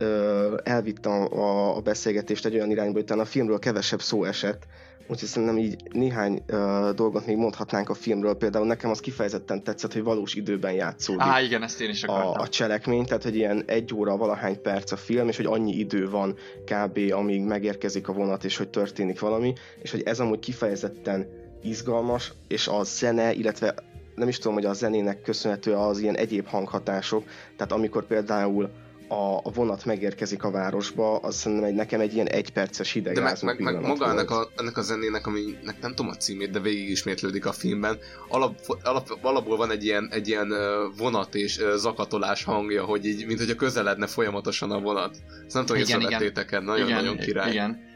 ö, elvittem a, a beszélgetést egy olyan irányba, hogy utána a filmről kevesebb szó esett. Úgyhogy szerintem így néhány ö, dolgot még mondhatnánk a filmről. Például nekem az kifejezetten tetszett, hogy valós időben játszódik Á, igen, ezt én is a, akartam. a cselekmény, tehát hogy ilyen egy óra valahány perc a film, és hogy annyi idő van kb. amíg megérkezik a vonat, és hogy történik valami, és hogy ez amúgy kifejezetten izgalmas, és a zene, illetve nem is tudom, hogy a zenének köszönhető az ilyen egyéb hanghatások, tehát amikor például a, a vonat megérkezik a városba, az szerintem egy, nekem egy ilyen egyperces De meg, meg, meg maga ennek volt. a, ennek a zenének, aminek nem tudom a címét, de végig ismétlődik a filmben, alap, alap, alapból van egy ilyen, egy ilyen vonat és zakatolás hangja, hogy így, mint hogyha közeledne folyamatosan a vonat. Ezt nem tudom, hogy észrevettétek-e, nagyon-nagyon király. Igen.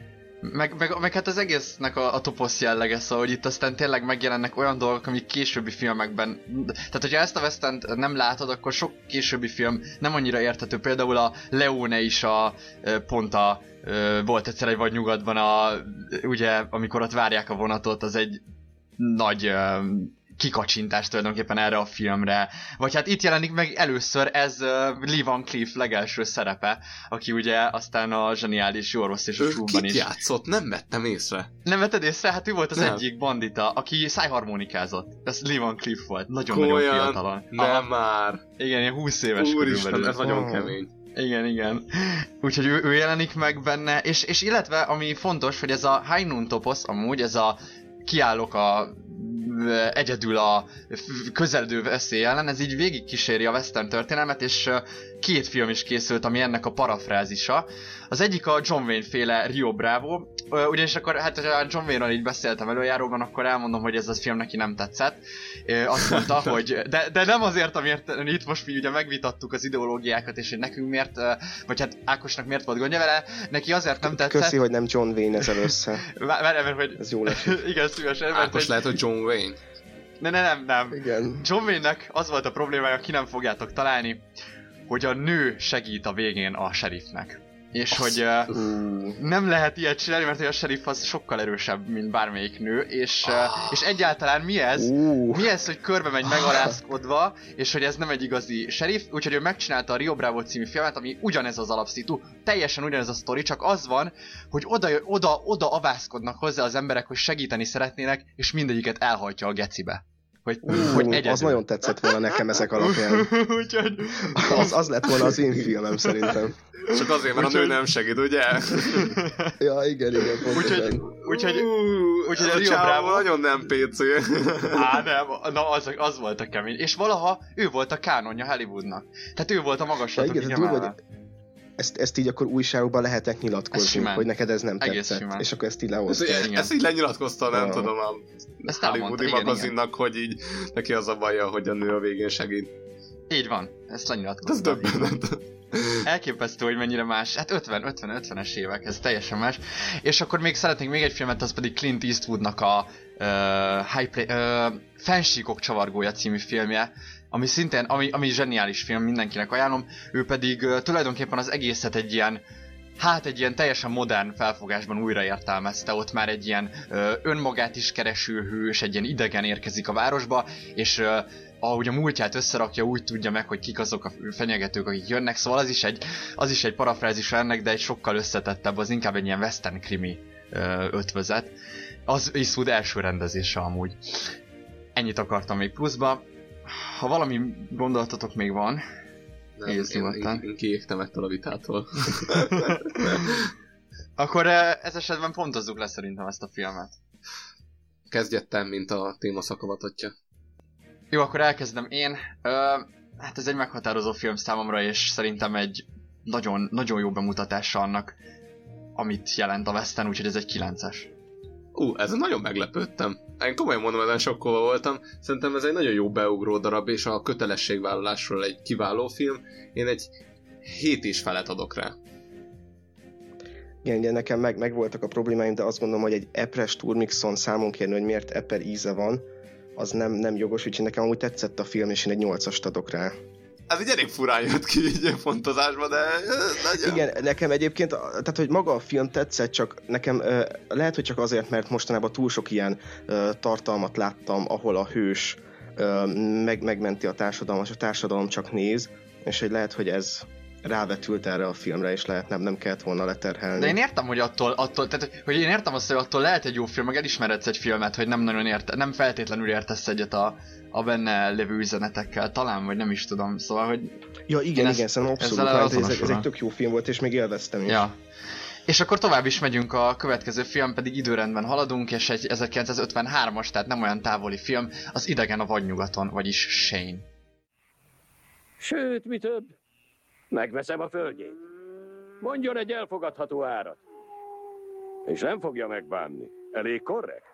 Meg, meg, meg hát az egésznek a, a toposz jellege, szóval, hogy itt aztán tényleg megjelennek olyan dolgok, amik későbbi filmekben... Tehát, hogyha ezt a western nem látod, akkor sok későbbi film nem annyira érthető. Például a Leone is a pont a... Volt egyszer egy vagy nyugatban a... Ugye, amikor ott várják a vonatot, az egy nagy kikacsintás tulajdonképpen erre a filmre. Vagy hát itt jelenik meg először ez uh, Lee Van Cleef legelső szerepe, aki ugye aztán a zseniális jó rossz és a kit is. játszott? Nem vettem észre. Nem vetted észre? Hát ő volt az Nem. egyik bandita, aki szájharmonikázott. Ez Lee Van Cleef volt. Nagyon-nagyon Komolyan? fiatalon. Nem már. Igen, ilyen 20 éves Úristen, ez nagyon Oh. kemény. Igen, igen. Úgyhogy ő, ő jelenik meg benne, és, és illetve, ami fontos, hogy ez a High Noon toposz, amúgy ez a kiállok a egyedül a közeledő veszély ellen, ez így végig kíséri a western történelmet, és két film is készült, ami ennek a parafrázisa. Az egyik a John Wayne féle Rio Bravo, ugyanis akkor, hát ha John Wayne-ról így beszéltem előjáróban, akkor elmondom, hogy ez a film neki nem tetszett. Azt mondta, <laughs> hogy, de, de nem azért, amiért itt most mi ugye megvitattuk az ideológiákat, és hogy nekünk miért, vagy hát Ákosnak miért volt gondja vele, neki azért nem tetszett. Köszi, hogy nem John Wayne ezzel össze. <laughs> Várj, mert hogy... Ez jó lesz. <laughs> Igen, szívesen. Mert Ákos lehet, hogy John Wayne. Ne, ne, nem, nem. Igen. John Wayne-nek az volt a problémája, ki nem fogjátok találni, hogy a nő segít a végén a sheriffnek. És Azt, hogy uh, nem lehet ilyet csinálni, mert a sheriff az sokkal erősebb, mint bármelyik nő, és, uh, és egyáltalán mi ez? Uh. Mi ez, hogy körbe megy megalázkodva, és hogy ez nem egy igazi sheriff, úgyhogy ő megcsinálta a Rio Bravo című filmet, ami ugyanez az alapszitu, teljesen ugyanez a sztori, csak az van, hogy oda, oda, oda avászkodnak hozzá az emberek, hogy segíteni szeretnének, és mindegyiket elhajtja a gecibe. Hogy, uh, hogy egyedül. Az nagyon tetszett volna nekem ezek alapján. <laughs> Úgyhogy... Az, az lett volna az én filmem szerintem. Csak azért, mert a nő nem segít, ugye? <laughs> ja, igen, igen, Úgyhogy, úgyhogy, úgyhogy a Rio Bravo... nagyon nem PC. <laughs> Á, nem, na az, az volt a kemény. És valaha ő volt a kánonja Hollywoodnak. Tehát ő volt a magasabb. Ja, igen, ezt, ezt így akkor újságokban lehetek nyilatkozni, hogy neked ez nem Egész tetszett. Simán. És akkor ezt így lehoztad. Ezt, ezt így lenyilatkozta, nem ja. tudom, a ezt Hollywoodi magazinnak, igen. hogy így neki az a baja, hogy a nő a végén segít. Így van, ezt lenyilatkozta. Ez döbbenet. Elképesztő, hogy mennyire más. Hát 50-50-50-es évek, ez teljesen más. És akkor még szeretnénk még egy filmet, az pedig Clint Eastwoodnak a uh, High Play, uh, Fensíkok csavargója című filmje, ami szintén, ami, ami zseniális film, mindenkinek ajánlom. Ő pedig uh, tulajdonképpen az egészet egy ilyen hát egy ilyen teljesen modern felfogásban újraértelmezte, ott már egy ilyen ö, önmagát is kereső hős, egy ilyen idegen érkezik a városba, és ö, ahogy a múltját összerakja, úgy tudja meg, hogy kik azok a fenyegetők, akik jönnek, szóval az is egy, az is egy parafrázis ennek, de egy sokkal összetettebb, az inkább egy ilyen western krimi ö, ötvözet. Az Eastwood első rendezése amúgy. Ennyit akartam még pluszba. Ha valami gondolatotok még van, nem, én, én, én kiégtem ettől a vitától. <laughs> Akkor ez esetben pontozzuk le szerintem ezt a filmet. Kezdjettem, mint a téma szakavatotja. Jó, akkor elkezdem én. Ö, hát ez egy meghatározó film számomra, és szerintem egy nagyon, nagyon jó bemutatása annak, amit jelent a Western, úgyhogy ez egy 9-es. Ú, uh, ezen nagyon meglepődtem. Én komolyan mondom, ezen sokkolva voltam. Szerintem ez egy nagyon jó beugró darab, és a kötelességvállalásról egy kiváló film. Én egy hét is felet adok rá. Igen, ugye nekem meg, meg voltak a problémáim, de azt gondolom, hogy egy Epres Turmixon számon kérni, hogy miért Eper íze van, az nem, nem jogos, úgyhogy nekem amúgy tetszett a film, és én egy nyolcast adok rá. Ez egy elég furán jött ki így fontozásba, de nagyon. Igen, nekem egyébként, tehát hogy maga a film tetszett, csak nekem lehet, hogy csak azért, mert mostanában túl sok ilyen tartalmat láttam, ahol a hős meg, megmenti a társadalmat, és a társadalom csak néz, és hogy lehet, hogy ez rávetült erre a filmre, és lehet nem, nem kellett volna leterhelni. De én értem, hogy attól, attól tehát, hogy én értem azt, hogy attól lehet egy jó film, meg elismeredsz egy filmet, hogy nem nagyon ért, nem feltétlenül értesz egyet a, a benne lévő üzenetekkel, talán, vagy nem is tudom, szóval, hogy... Ja, igen, igen, szerintem abszolút, ez, ez, ez, egy tök jó film volt, és még élveztem is. Ja. És akkor tovább is megyünk, a következő film pedig időrendben haladunk, és egy 1953-as, tehát nem olyan távoli film, az Idegen a vadnyugaton, vagyis Shane. Sőt, mi több, Megveszem a földjét. Mondjon egy elfogadható árat. És nem fogja megbánni. Elég korrekt?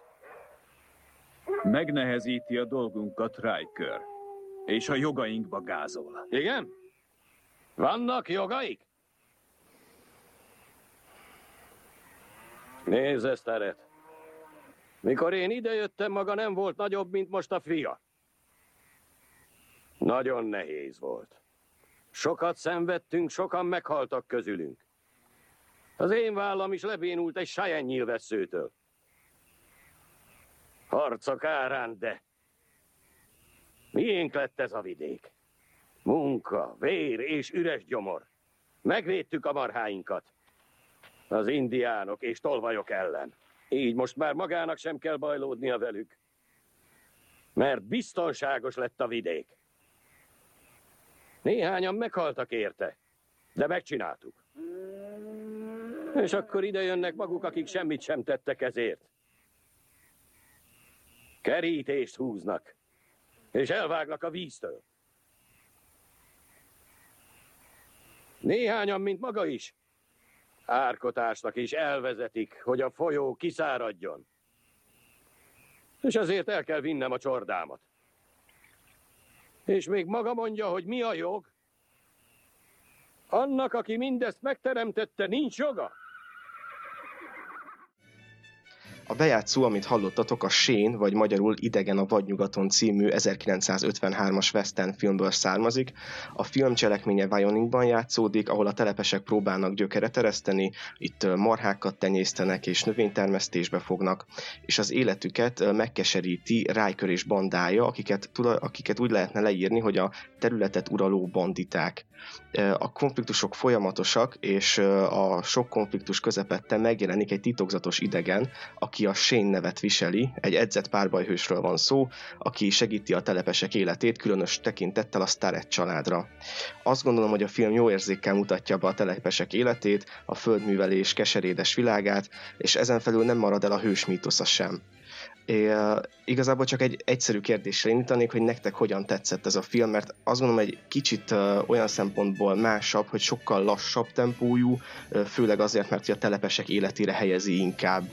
Megnehezíti a dolgunkat, Riker. És a jogainkba gázol. Igen? Vannak jogaik? Nézd ezt, Eret. Mikor én idejöttem, maga nem volt nagyobb, mint most a fia. Nagyon nehéz volt. Sokat szenvedtünk, sokan meghaltak közülünk. Az én vállam is lebénult egy sajen nyilvesszőtől. Harcok árán, de miénk lett ez a vidék? Munka, vér és üres gyomor. Megvédtük a marháinkat. Az indiánok és tolvajok ellen. Így most már magának sem kell bajlódnia velük. Mert biztonságos lett a vidék. Néhányan meghaltak érte, de megcsináltuk. És akkor ide jönnek maguk, akik semmit sem tettek ezért. Kerítést húznak, és elvágnak a víztől. Néhányan, mint maga is, árkotásnak is elvezetik, hogy a folyó kiszáradjon. És ezért el kell vinnem a csordámat. És még maga mondja, hogy mi a jog? Annak, aki mindezt megteremtette, nincs joga? A bejátszó, amit hallottatok, a Shane, vagy magyarul Idegen a Vadnyugaton című 1953-as western filmből származik. A film cselekménye Wyomingban játszódik, ahol a telepesek próbálnak gyökeret ereszteni, itt marhákat tenyésztenek és növénytermesztésbe fognak, és az életüket megkeseríti Riker és bandája, akiket, akiket úgy lehetne leírni, hogy a területet uraló banditák. A konfliktusok folyamatosak, és a sok konfliktus közepette megjelenik egy titokzatos idegen, aki a Shane nevet viseli, egy edzett párbajhősről van szó, aki segíti a telepesek életét, különös tekintettel a Starrett családra. Azt gondolom, hogy a film jó érzékkel mutatja be a telepesek életét, a földművelés keserédes világát, és ezen felül nem marad el a hős mítosza sem. É, igazából csak egy egyszerű kérdésre indítanék, hogy nektek hogyan tetszett ez a film, mert azt gondolom egy kicsit olyan szempontból másabb, hogy sokkal lassabb tempójú, főleg azért, mert a telepesek életére helyezi inkább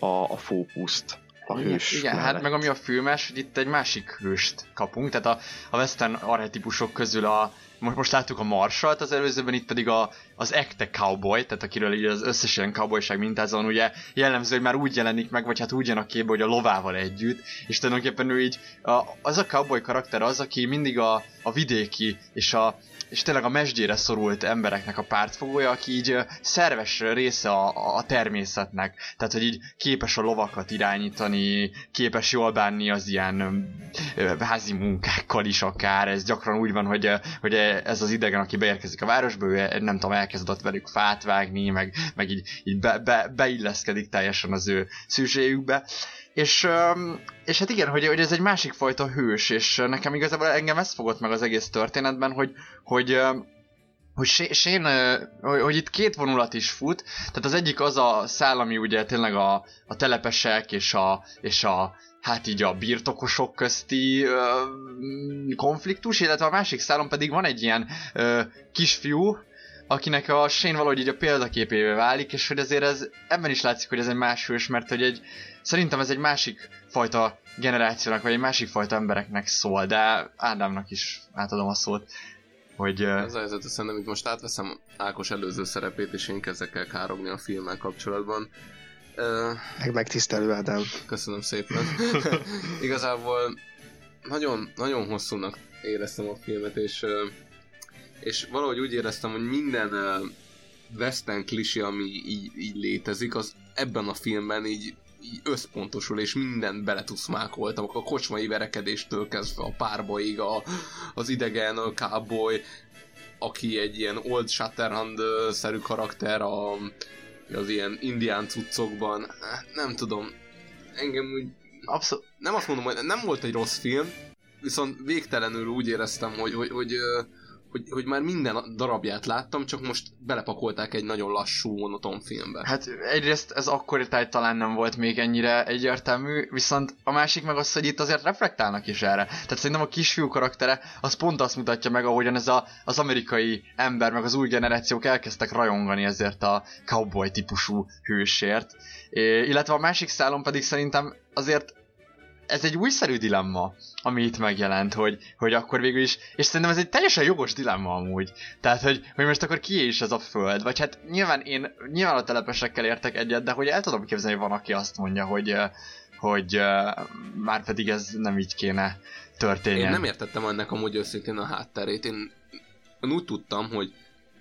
a, a fókuszt a hős. Igen, igen hát meg ami a filmes, hogy itt egy másik hőst kapunk, tehát a, a western arhetipusok közül a, most, most láttuk a Marsalt az előzőben, itt pedig a, az ekte cowboy, tehát akiről így az összes ilyen cowboyság mintázon ugye jellemző, hogy már úgy jelenik meg, vagy hát úgy jön a képbe, hogy a lovával együtt, és tulajdonképpen ő így, a, az a cowboy karakter az, aki mindig a, a vidéki és a, és tényleg a mesdjére szorult embereknek a pártfogója, aki így szerves része a, a természetnek. Tehát, hogy így képes a lovakat irányítani, képes jól bánni az ilyen házi munkákkal is akár. Ez gyakran úgy van, hogy, hogy ez az idegen, aki beérkezik a városba, ő nem tudom, elkezd ott velük fát vágni, meg, meg így, így be, be, beilleszkedik teljesen az ő szűzséjükbe. És, és hát igen, hogy, hogy ez egy másik fajta hős, és nekem igazából engem ez fogott meg az egész történetben, hogy, hogy hogy hogy, hogy itt két vonulat is fut, tehát az egyik az a szál, ami ugye tényleg a, a telepesek és a, és a hát így a birtokosok közti ö, konfliktus, illetve a másik szálon pedig van egy ilyen ö, kisfiú, akinek a Shane valahogy így a példaképévé válik, és hogy azért ez, ebben is látszik, hogy ez egy más hős, mert hogy egy, szerintem ez egy másik fajta generációnak, vagy egy másik fajta embereknek szól, de Ádámnak is átadom a szót, hogy... Ez a helyzet, szerintem itt most átveszem Ákos előző szerepét, és én kezdek el károgni a filmmel kapcsolatban. Meg megtisztelő Ádám. Köszönöm szépen. <laughs> Igazából nagyon, nagyon hosszúnak éreztem a filmet, és uh, és valahogy úgy éreztem, hogy minden uh, western klisi, ami így, így létezik, az ebben a filmben így, így összpontosul, és mindent bele tudsz mákoltam, a kocsmai verekedéstől kezdve a párbaig, a, az idegen, a cowboy, aki egy ilyen Old Shatterhand-szerű karakter a, az ilyen indián cuccokban, nem tudom, engem úgy abszolút, nem azt mondom, hogy nem volt egy rossz film, viszont végtelenül úgy éreztem, hogy, hogy, hogy, hogy hogy, hogy már minden darabját láttam, csak most belepakolták egy nagyon lassú, monoton filmbe. Hát egyrészt ez akkor talán nem volt még ennyire egyértelmű, viszont a másik meg az, hogy itt azért reflektálnak is erre. Tehát szerintem a kisfiú karaktere az pont azt mutatja meg, ahogyan ez a, az amerikai ember, meg az új generációk elkezdtek rajongani ezért a cowboy típusú hősért. É, illetve a másik szálon pedig szerintem azért ez egy újszerű dilemma, ami itt megjelent, hogy, hogy akkor végül is, és szerintem ez egy teljesen jogos dilemma amúgy. Tehát, hogy, hogy most akkor ki is ez a föld, vagy hát nyilván én, nyilván a telepesekkel értek egyet, de hogy el tudom képzelni, hogy van, aki azt mondja, hogy, hogy már pedig ez nem így kéne történjen. Én nem értettem ennek amúgy őszintén a hátterét. Én, én úgy tudtam, hogy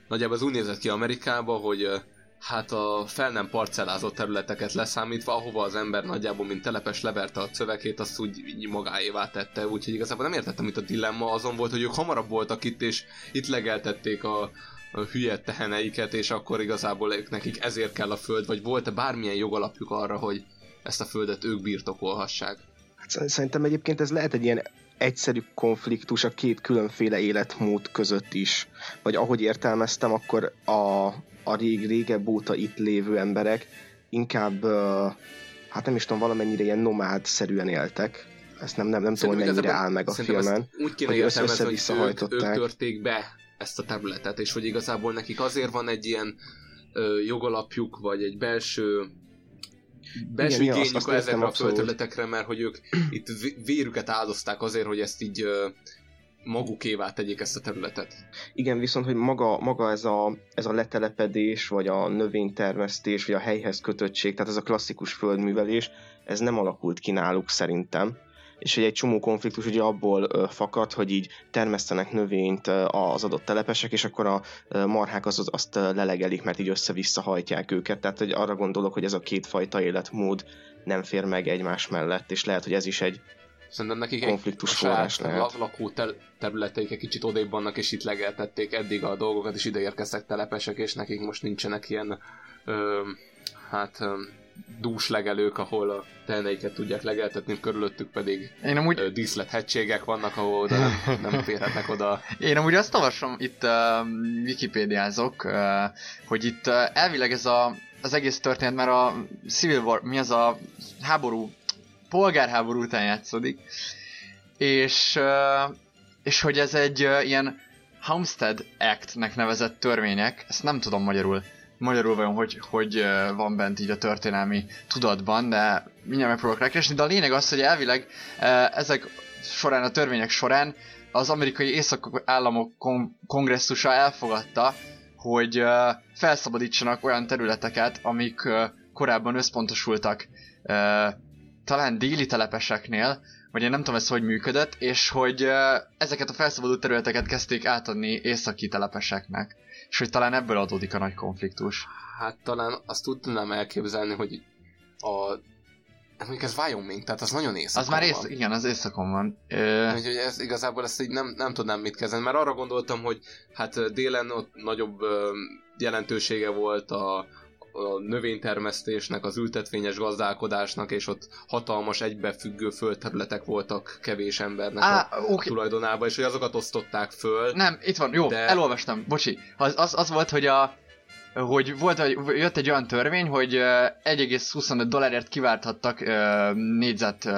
nagyjából az úgy nézett ki Amerikába, hogy uh, hát a fel nem parcellázott területeket leszámítva, ahova az ember nagyjából, mint telepes leverte a szövekét, azt úgy így magáévá tette, úgyhogy igazából nem értettem, itt a dilemma azon volt, hogy ők hamarabb voltak itt, és itt legeltették a, a hülye teheneiket, és akkor igazából ők nekik ezért kell a föld, vagy volt-e bármilyen jogalapjuk arra, hogy ezt a földet ők birtokolhassák? Hát szerintem egyébként ez lehet egy ilyen egyszerű konfliktus a két különféle életmód között is. Vagy ahogy értelmeztem, akkor a, a rég, régebb óta itt lévő emberek inkább hát nem is tudom, valamennyire ilyen nomád-szerűen éltek. Ezt nem, nem, nem tudom, hogy mennyire áll meg a filmen. Úgy kéne hogy értelmezni, hogy ők, ők törték be ezt a területet, és hogy igazából nekik azért van egy ilyen ö, jogalapjuk, vagy egy belső belső Igen, igényük ezekre a földterületekre, mert hogy ők itt vérüket áldozták azért, hogy ezt így ö, magukévá tegyék ezt a területet. Igen, viszont, hogy maga, maga ez, a, ez a letelepedés, vagy a növénytermesztés, vagy a helyhez kötöttség, tehát ez a klasszikus földművelés, ez nem alakult ki náluk szerintem és hogy egy csomó konfliktus ugye abból fakad, hogy így termesztenek növényt az adott telepesek, és akkor a marhák az, azt lelegelik, mert így össze-vissza hajtják őket. Tehát hogy arra gondolok, hogy ez a kétfajta életmód nem fér meg egymás mellett, és lehet, hogy ez is egy Szerintem nekik konfliktus forrás lehet. lakó tel- területeik egy kicsit odébb vannak, és itt legeltették eddig a dolgokat, és ide érkeztek telepesek, és nekik most nincsenek ilyen ö, hát ö, dús legelők, ahol a teheneiket tudják legeltetni, körülöttük pedig Én amúgy... díszlethegységek vannak, ahol oda nem, nem férhetnek oda. <laughs> Én amúgy azt olvasom, itt uh, wikipédiázok, uh, hogy itt uh, elvileg ez a, az egész történet, mert a Civil War, mi az a háború, polgárháború után játszódik, és, és hogy ez egy ilyen Homestead Act-nek nevezett törvények, ezt nem tudom magyarul magyarul vajon hogy, hogy van bent így a történelmi tudatban, de mindjárt megpróbálok rákeresni, de a lényeg az, hogy elvileg ezek során, a törvények során az amerikai észak államok kongresszusa elfogadta, hogy felszabadítsanak olyan területeket, amik korábban összpontosultak talán déli telepeseknél, vagy én nem tudom ez hogy működött, és hogy ezeket a felszabadult területeket kezdték átadni északi telepeseknek és hogy talán ebből adódik a nagy konfliktus. Hát talán azt tudnám elképzelni, hogy a Mondjuk ez Wyoming, tehát az nagyon északon Az már ész, van. igen, az északon van. Ö... Úgyhogy ez, igazából ezt így nem, nem tudnám mit kezdeni, mert arra gondoltam, hogy hát délen ott nagyobb jelentősége volt a, a növénytermesztésnek, az ültetvényes gazdálkodásnak, és ott hatalmas egybefüggő földterületek voltak kevés embernek Á, a okay. tulajdonában, és hogy azokat osztották föl. Nem, itt van, jó, de... elolvastam, bocsi. Az, az, az volt, hogy a hogy volt, jött egy olyan törvény, hogy 1,25 dollárért kiválthattak négyzet,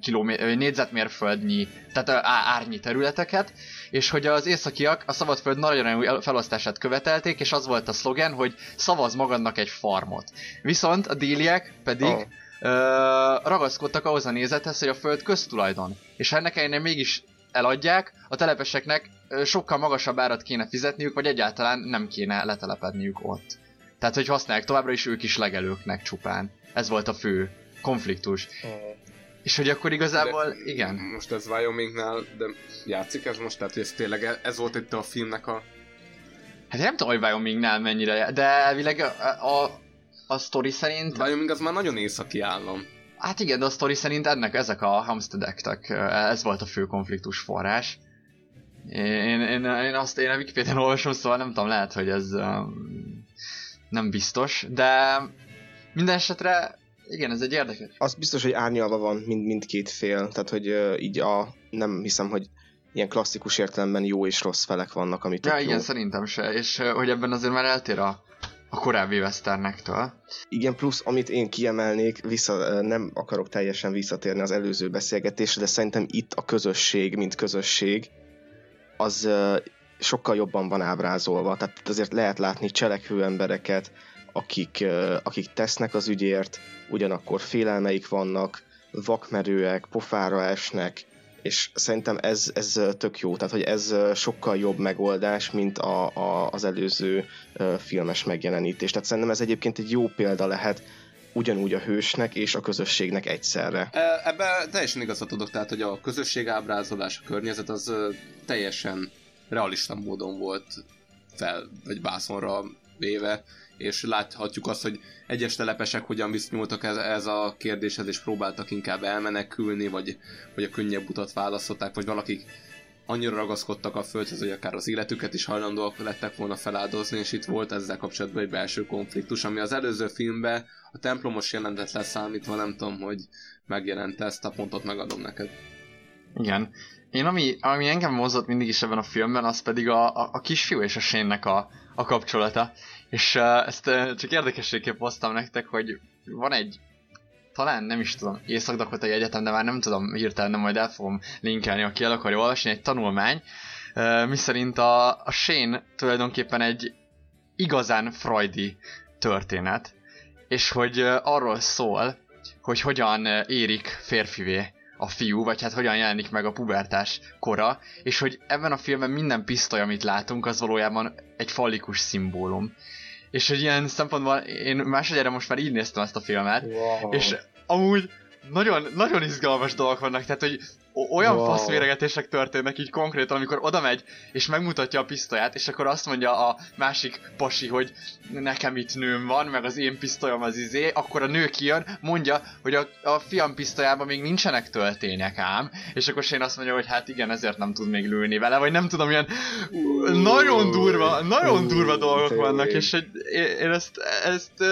kilomé- négyzetmérföldnyi, tehát árnyi területeket, és hogy az északiak a szabadföld nagyon felosztását követelték, és az volt a szlogen, hogy szavaz magadnak egy farmot. Viszont a déliek pedig oh. ragaszkodtak ahhoz a nézethez, hogy a föld köztulajdon. És ennek ellenére mégis eladják, a telepeseknek sokkal magasabb árat kéne fizetniük, vagy egyáltalán nem kéne letelepedniük ott. Tehát, hogy használják továbbra is ők is legelőknek csupán. Ez volt a fő konfliktus. Oh. És hogy akkor igazából, de, igen. Most ez Wyomingnál, de játszik ez most? Tehát, hogy ez tényleg ez volt itt a filmnek a... Hát nem tudom, hogy Wyomingnál mennyire, de elvileg a, a, a sztori szerint... Wyoming az már nagyon északi állam. Hát igen, de a sztori szerint ennek ezek a Hamstedektek, ez volt a fő konfliktus forrás. Én, én, én azt én a Wikipedia-n olvasom, szóval nem tudom, lehet, hogy ez um, nem biztos, de minden esetre igen, ez egy érdekes. Az biztos, hogy árnyalva van mind, mindkét fél, tehát hogy uh, így a, nem hiszem, hogy ilyen klasszikus értelemben jó és rossz felek vannak, amit Ja, igen, jó. szerintem se, és uh, hogy ebben azért már eltér a, a korábbi westernektől. Igen, plusz amit én kiemelnék, vissza, nem akarok teljesen visszatérni az előző beszélgetésre, de szerintem itt a közösség, mint közösség, az sokkal jobban van ábrázolva. Tehát azért lehet látni cselekvő embereket, akik, akik tesznek az ügyért, ugyanakkor félelmeik vannak, vakmerőek, pofára esnek, és szerintem ez, ez tök jó, tehát hogy ez sokkal jobb megoldás, mint a, a, az előző filmes megjelenítés. Tehát szerintem ez egyébként egy jó példa lehet ugyanúgy a hősnek és a közösségnek egyszerre. Ebben teljesen igazat tudok, tehát hogy a közösség ábrázolás, a környezet az teljesen realista módon volt fel, vagy bászonra véve, és láthatjuk azt, hogy egyes telepesek hogyan viszonyultak ez, ez a kérdéshez, és próbáltak inkább elmenekülni, vagy, vagy a könnyebb utat választották, vagy valakik annyira ragaszkodtak a földhez, hogy akár az életüket is hajlandóak lettek volna feláldozni, és itt volt ezzel kapcsolatban egy belső konfliktus, ami az előző filmben a templomos jelentet leszámítva, nem tudom, hogy megjelent ezt a pontot megadom neked. Igen. Én ami, ami engem mozott mindig is ebben a filmben, az pedig a, a, a kisfiú és a sénnek a, a kapcsolata. És uh, ezt uh, csak érdekességképp hoztam nektek, hogy van egy talán nem is tudom, észak egyetem, de már nem tudom hirtelen, de majd el fogom linkelni, aki el akarja olvasni, egy tanulmány, miszerint a, a Shane tulajdonképpen egy igazán freudi történet, és hogy arról szól, hogy hogyan érik férfivé a fiú, vagy hát hogyan jelenik meg a pubertás kora, és hogy ebben a filmben minden pisztoly, amit látunk, az valójában egy fallikus szimbólum. És hogy ilyen szempontból én másodjára most már így néztem ezt a filmet, wow. és amúgy nagyon, nagyon izgalmas dolgok vannak, tehát hogy olyan wow. faszvéregetések történnek így konkrétan, amikor oda megy, és megmutatja a pisztolyát, és akkor azt mondja a másik pasi, hogy nekem itt nőm van, meg az én pisztolyom az izé, akkor a nő kijön, mondja, hogy a, a fiam pisztolyában még nincsenek töltények ám, és akkor én azt mondja, hogy hát igen, ezért nem tud még lőni vele, vagy nem tudom, ilyen nagyon durva, nagyon durva dolgok vannak, és hogy én, én ezt, ezt,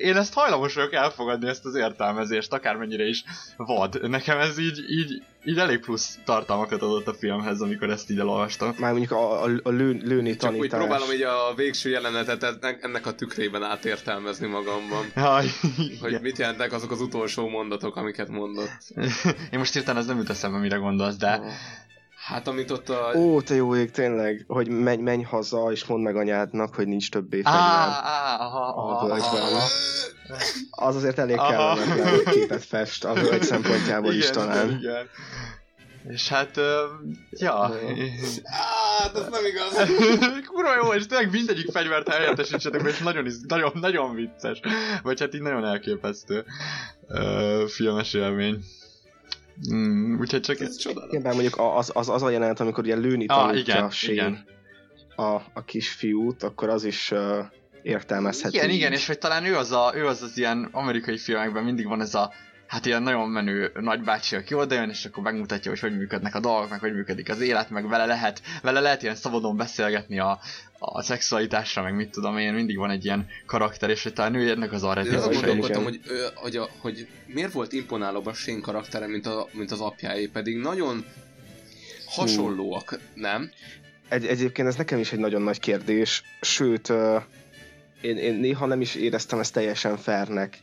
én ezt hajlamos vagyok elfogadni, ezt az értelmezést, akármennyire is vad. Nekem ez így, így így elég plusz tartalmakat adott a filmhez, amikor ezt így elolvastam. Már mondjuk a, a, a lő, lőni Csak tanítás. úgy próbálom így a végső jelenetet ennek a tükrében átértelmezni magamban. Jaj, hogy igen. mit jelentek azok az utolsó mondatok, amiket mondott. Én most hirtelen ez nem jut eszembe, mire gondolsz, de... Oh. Hát amit ott a... Ó, te jó ég, tényleg, hogy menj, menj haza, és mondd meg anyádnak, hogy nincs többé fegyver. Aha, aha, aha, Az azért elég kellemetlen képet fest a völgy <laughs> szempontjából is talán. Igen. És hát, uh, ja. Hát, ez nem igaz. <laughs> Kurva jó, és tényleg mindegyik fegyvert helyettesítsetek, és nagyon, nagyon, nagyon vicces. Vagy hát így nagyon elképesztő uh, filmes élmény. Mm, úgyhogy csak ez csodálatos. Igen, mondjuk az, az, az a jelenet, amikor ugye lőni ah, tanítja igen, a Shane igen. A, a kisfiút, akkor az is uh, értelmezhető. Igen, így. igen, és hogy talán ő az, a, ő az az ilyen amerikai filmekben mindig van ez a hát ilyen nagyon menő nagybácsi, aki oda jön, és akkor megmutatja, hogy hogy működnek a dolgok, meg hogy működik az élet, meg vele lehet, vele lehet ilyen szabadon beszélgetni a, a szexualitásra, meg mit tudom én, mindig van egy ilyen karakter, és hogy talán ő ennek az arra. Én azon gondolkodtam, hogy, hogy, a, hogy miért volt imponálóbb a Shane karaktere, mint, a, mint az apjáé, pedig nagyon hasonlóak, Hú. nem? Egy, egyébként ez nekem is egy nagyon nagy kérdés, sőt, én, én néha nem is éreztem ezt teljesen fernek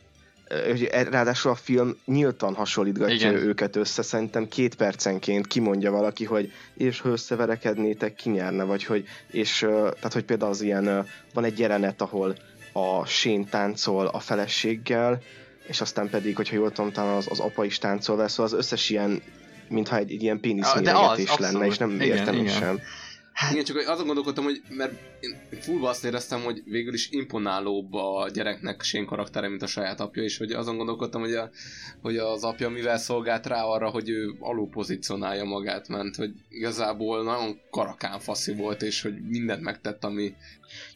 ráadásul a film nyíltan hasonlítgatja Igen. őket össze, szerintem két percenként kimondja valaki, hogy és ha összeverekednétek, ki nyerne, vagy hogy, és tehát, hogy például az ilyen, van egy jelenet, ahol a Shane táncol a feleséggel, és aztán pedig, hogyha jól tudom, talán az, az apa is táncol vele, szóval az összes ilyen, mintha egy, egy ilyen péniszméregetés lenne, és nem igen, értem igen. sem. Hát... Igen, csak azon gondolkodtam, hogy mert én fullba azt éreztem, hogy végül is imponálóbb a gyereknek sén karaktere, mint a saját apja, és hogy azon gondolkodtam, hogy, a, hogy az apja mivel szolgált rá arra, hogy ő alul pozícionálja magát, mert hogy igazából nagyon karakán faszi volt, és hogy mindent megtett, ami...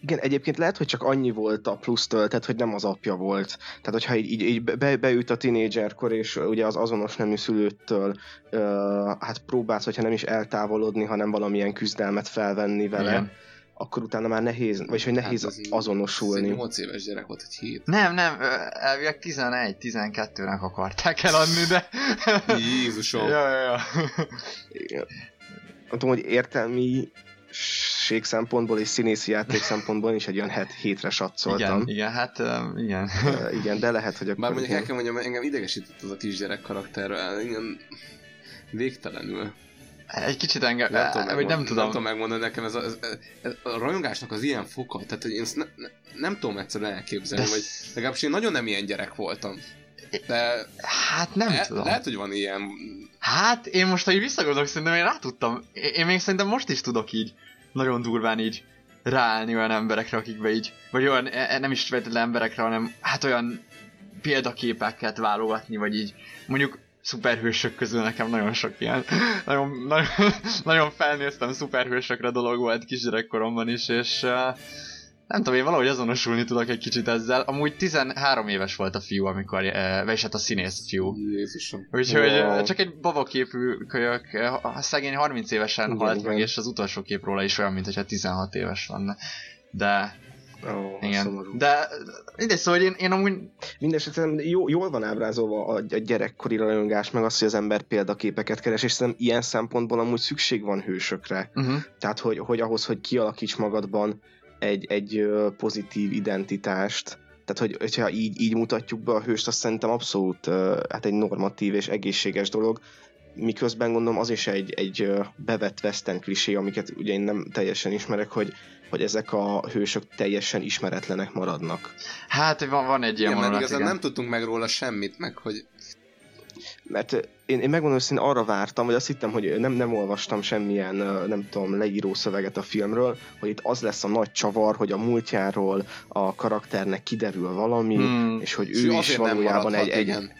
Igen, egyébként lehet, hogy csak annyi volt a plusz töltet, hogy nem az apja volt. Tehát, hogyha így, így, így be, beüt a tinédzserkor, és ugye az azonos nemű szülőttől uh, hát próbálsz, hogyha nem is eltávolodni, hanem valamilyen küzdelmet felvenni vele, Igen akkor utána már nehéz, vagy hogy nehéz hát az azonosulni. 8 éves gyerek volt, egy hét. Nem, nem, elvileg 11-12-nek akarták eladni, de... Jézusom. <laughs> ja, ja, ja. Nem tudom, hogy értelmi ség szempontból és színészi játék szempontból is egy olyan het, hétre satszoltam. Igen, igen, hát um, igen. Uh, igen, de lehet, hogy akkor... Bár mondjuk el kell mondjam, engem idegesített az a kisgyerek karakter, igen, végtelenül. Egy kicsit engem, nem, tudom, vagy nem tudom. Nem tudom megmondani nekem, ez a, ez, ez a rajongásnak az ilyen foka, tehát hogy én ezt ne, ne, nem tudom egyszerűen elképzelni, De... vagy legalábbis én nagyon nem ilyen gyerek voltam. De... Hát nem le, tudom. Lehet, hogy van ilyen... Hát én most, ha így visszagondolok, szerintem én rá tudtam. Én még szerintem most is tudok így nagyon durván így ráállni olyan emberekre, akikbe így, vagy olyan, e, e, nem is feltétlenül emberekre, hanem hát olyan példaképeket válogatni, vagy így mondjuk szuperhősök közül nekem nagyon sok ilyen, <laughs> nagyon, nagyon, <laughs> nagyon felnéztem szuperhősökre dolog volt kisgyerekkoromban is, és uh, nem tudom, én valahogy azonosulni tudok egy kicsit ezzel. Amúgy 13 éves volt a fiú, amikor, uh, vagyis hát a színész fiú. Jézusom. Úgyhogy wow. csak egy babaképű kölyök, a szegény 30 évesen igen, halt igen. meg, és az utolsó kép róla is olyan, mint 16 éves lenne. De Oh, Igen. Szomorú. De mindegy, szóval én, én amúgy... Mindenesetre jó, jól van ábrázolva a, a gyerekkori rajongás, meg az, hogy az ember példaképeket keres, és szerintem ilyen szempontból amúgy szükség van hősökre. Uh-huh. Tehát, hogy, hogy ahhoz, hogy kialakíts magadban egy, egy pozitív identitást, Tehát, hogy, hogyha így, így mutatjuk be a hőst, azt szerintem abszolút hát egy normatív és egészséges dolog, miközben gondolom az is egy, egy bevett western klisé, amiket ugye én nem teljesen ismerek, hogy, hogy ezek a hősök teljesen ismeretlenek maradnak. Hát van, van egy ilyen igen, vonulat, igazán igen. nem tudtunk meg róla semmit, meg hogy Mert én, én megmondom őszintén arra vártam, vagy azt hittem, hogy nem, nem olvastam semmilyen, nem tudom, leíró szöveget a filmről, hogy itt az lesz a nagy csavar, hogy a múltjáról a karakternek kiderül valami, Hmm. és hogy ő is valójában egy, egy, igen.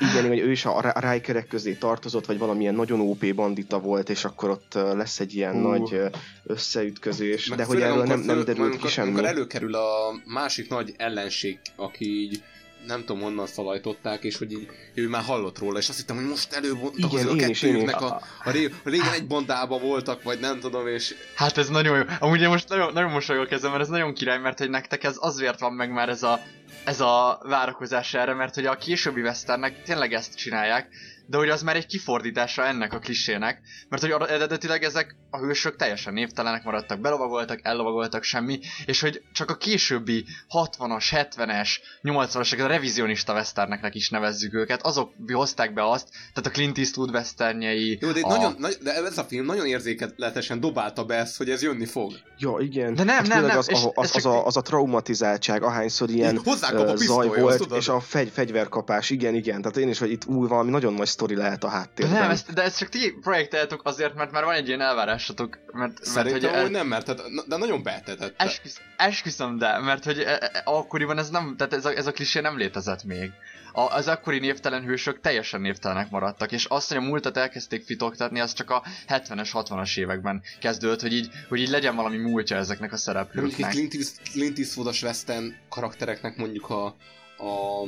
igen, hogy ő is a, Rikerek közé tartozott, vagy valamilyen nagyon OP bandita volt, és akkor ott lesz egy ilyen Hú. nagy összeütközés, Meg de hogy erről nem, nem derült ki amikor, semmi. Amikor előkerül a másik nagy ellenség, aki így nem tudom honnan szalajtották, és hogy így ő már hallott róla, és azt hittem, hogy most előbontak Igen, az a kettőjüknek a, a, ré, a régen egy bandában voltak, vagy nem tudom, és Hát ez nagyon jó. Amúgy én most nagyon, nagyon mosolyogok ezen, mert ez nagyon király, mert hogy nektek ez azért van meg már ez a, ez a várakozás erre, mert hogy a későbbi westernek tényleg ezt csinálják, de hogy az már egy kifordítása ennek a klisének, mert hogy eredetileg ezek a hősök teljesen névtelenek maradtak, belovagoltak, ellovagoltak, semmi, és hogy csak a későbbi 60-as, 70-es, 80-as, a revizionista westerneknek is nevezzük őket, azok hozták be azt, tehát a Clint Eastwood westernjei, jó, de, a... nagyon, nagy, de ez a film nagyon érzékletesen dobálta be ezt, hogy ez jönni fog. Ja, igen. De nem, hát nem, nem, Az, és az, csak- a, az a traumatizáltság, ahányszor ilyen hozzákap a zaj volt, tudod? és a fegy, fegyverkapás, igen, igen. Tehát én is, hogy itt új valami nagyon nagy sztori lehet a De háttérben. nem, ezt, de ezt csak ti projekteltek azért, mert már van egy ilyen elvárásatok, mert, mert Szerintem hogy hogy nem, mert tehát, de nagyon betetett. Esküsz, esküszöm, de, mert hogy e- e- akkoriban ez nem, tehát ez a, ez a klisé nem létezett még. A, az akkori névtelen hősök teljesen névtelenek maradtak, és azt, hogy a múltat elkezdték fitoktatni, az csak a 70-es, 60-as években kezdődött, hogy így, hogy így legyen valami múltja ezeknek a szereplőknek. Clint, Clint Eastwoodos western karaktereknek mondjuk a, a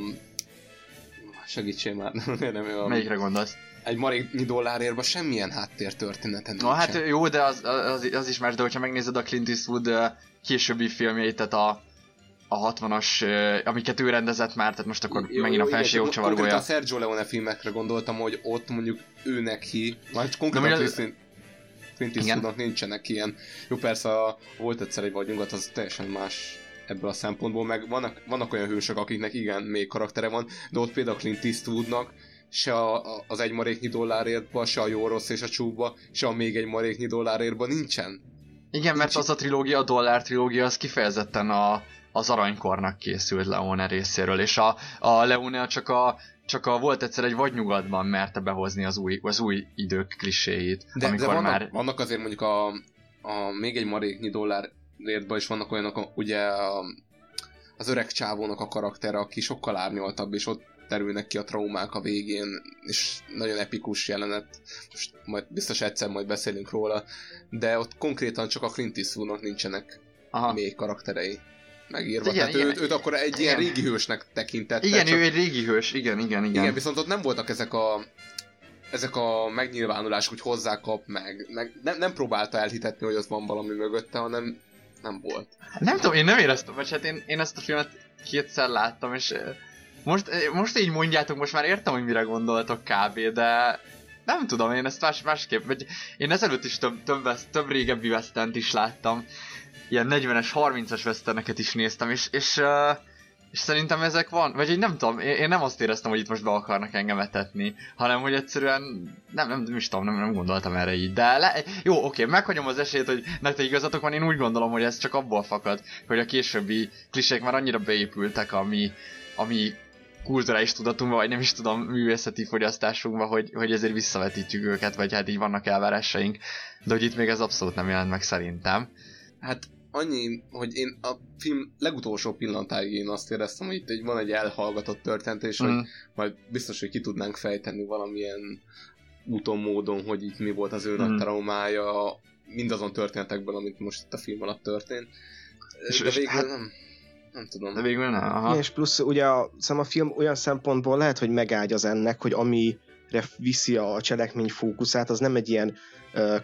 segítsél már, <laughs> nem, nem, a, Melyikre gondolsz? egy maréknyi dollárérba semmilyen háttértörténeten Na hát nincsen. jó, de az, az, az is más, de hogyha megnézed a Clint Eastwood későbbi filmjeit, tehát a, a 60-as, ö, amiket ő rendezett már, tehát most akkor Jó, megint a csak konkrétan jogcsavargója. a Sergio Leone filmekre gondoltam, hogy ott mondjuk ő neki, vagy konkrétan mondja- Clint Clint. Eastwoodnak nincsenek ilyen. Jó, persze a, volt egyszer egy vagy nyugat, az teljesen más ebből a szempontból, meg vannak, vannak olyan hősök, akiknek igen, még karaktere van, de ott például Clint Eastwoodnak se a, a, az egy maréknyi dollárértba, se a jó rossz és a csúkba, se a még egy maréknyi dollárérba nincsen. Igen, mert az a trilógia, a dollár trilógia, az kifejezetten a, az aranykornak készült Leone részéről, és a, a Leone csak a, csak a volt egyszer egy vadnyugatban merte behozni az új, az új idők kliséit, De, amikor de vannak, már... vannak azért mondjuk a, a még egy maréknyi dollárértban is vannak olyanok, a- ugye a, az öreg csávónak a karaktere, aki sokkal árnyaltabb, és ott terülnek ki a traumák a végén, és nagyon epikus jelenet, most majd biztos egyszer majd beszélünk róla, de ott konkrétan csak a Clint Eastwoodnak nincsenek Aha. még karakterei megírva. Igen, Tehát igen. őt, őt akkor egy ilyen Igen. régi hősnek tekintette. Igen, csak... ő egy régi hős, igen, igen, igen. Igen, viszont ott nem voltak ezek a ezek a megnyilvánulások, hogy hozzákap meg, meg nem, nem próbálta elhitetni, hogy az van valami mögötte, hanem nem volt. Nem tudom, én nem éreztem, vagy hát én, én ezt a filmet kétszer láttam, és eh, most, eh, most így mondjátok, most már értem, hogy mire gondoltok kb, de nem tudom, én ezt más, másképp, vagy én ezelőtt is több, több, több régebbi western is láttam, ilyen 40-es, 30-as westerneket is néztem, és, és, és szerintem ezek van, vagy én nem tudom, én, én nem azt éreztem, hogy itt most be akarnak engem etetni, hanem hogy egyszerűen nem, nem, nem is tudom, nem, nem gondoltam erre így, de le, jó, oké, meghagyom az esélyt, hogy nektek igazatok van, én úgy gondolom, hogy ez csak abból fakad, hogy a későbbi klisék már annyira beépültek a mi, a mi kulturális tudatunkba, vagy nem is tudom, művészeti fogyasztásunkba, hogy, hogy ezért visszavetítjük őket, vagy hát így vannak elvárásaink, de hogy itt még ez abszolút nem jelent meg szerintem. Hát annyi, hogy én a film legutolsó pillanatáig én azt éreztem, hogy itt egy, van egy elhallgatott történet, és Mm. hogy majd biztos, hogy ki tudnánk fejteni valamilyen úton, módon, hogy itt mi volt az ő Mm. nagy traumája, mindazon történetekből, amit most itt a film alatt történt. És- De végül hát- nem, nem tudom. De végül nem, aha. Igen, és plusz ugye a, szerintem a film olyan szempontból lehet, hogy megágyaz ennek, hogy amire viszi a cselekmény fókuszát, az nem egy ilyen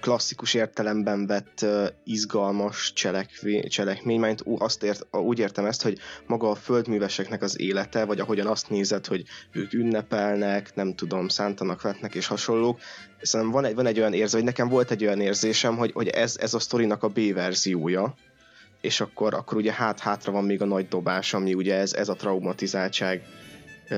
klasszikus értelemben vett izgalmas cselekvé, cselekmény, mert azt ért, úgy értem ezt, hogy maga a földműveseknek az élete, vagy ahogyan azt nézed, hogy ők ünnepelnek, nem tudom, szántanak, vetnek és hasonlók, szerintem van egy, van egy olyan érzés, vagy nekem volt egy olyan érzésem, hogy, hogy ez, ez a sztorinak a B verziója, és akkor, akkor ugye hát-hátra van még a nagy dobás, ami ugye ez, ez a traumatizáltság ö,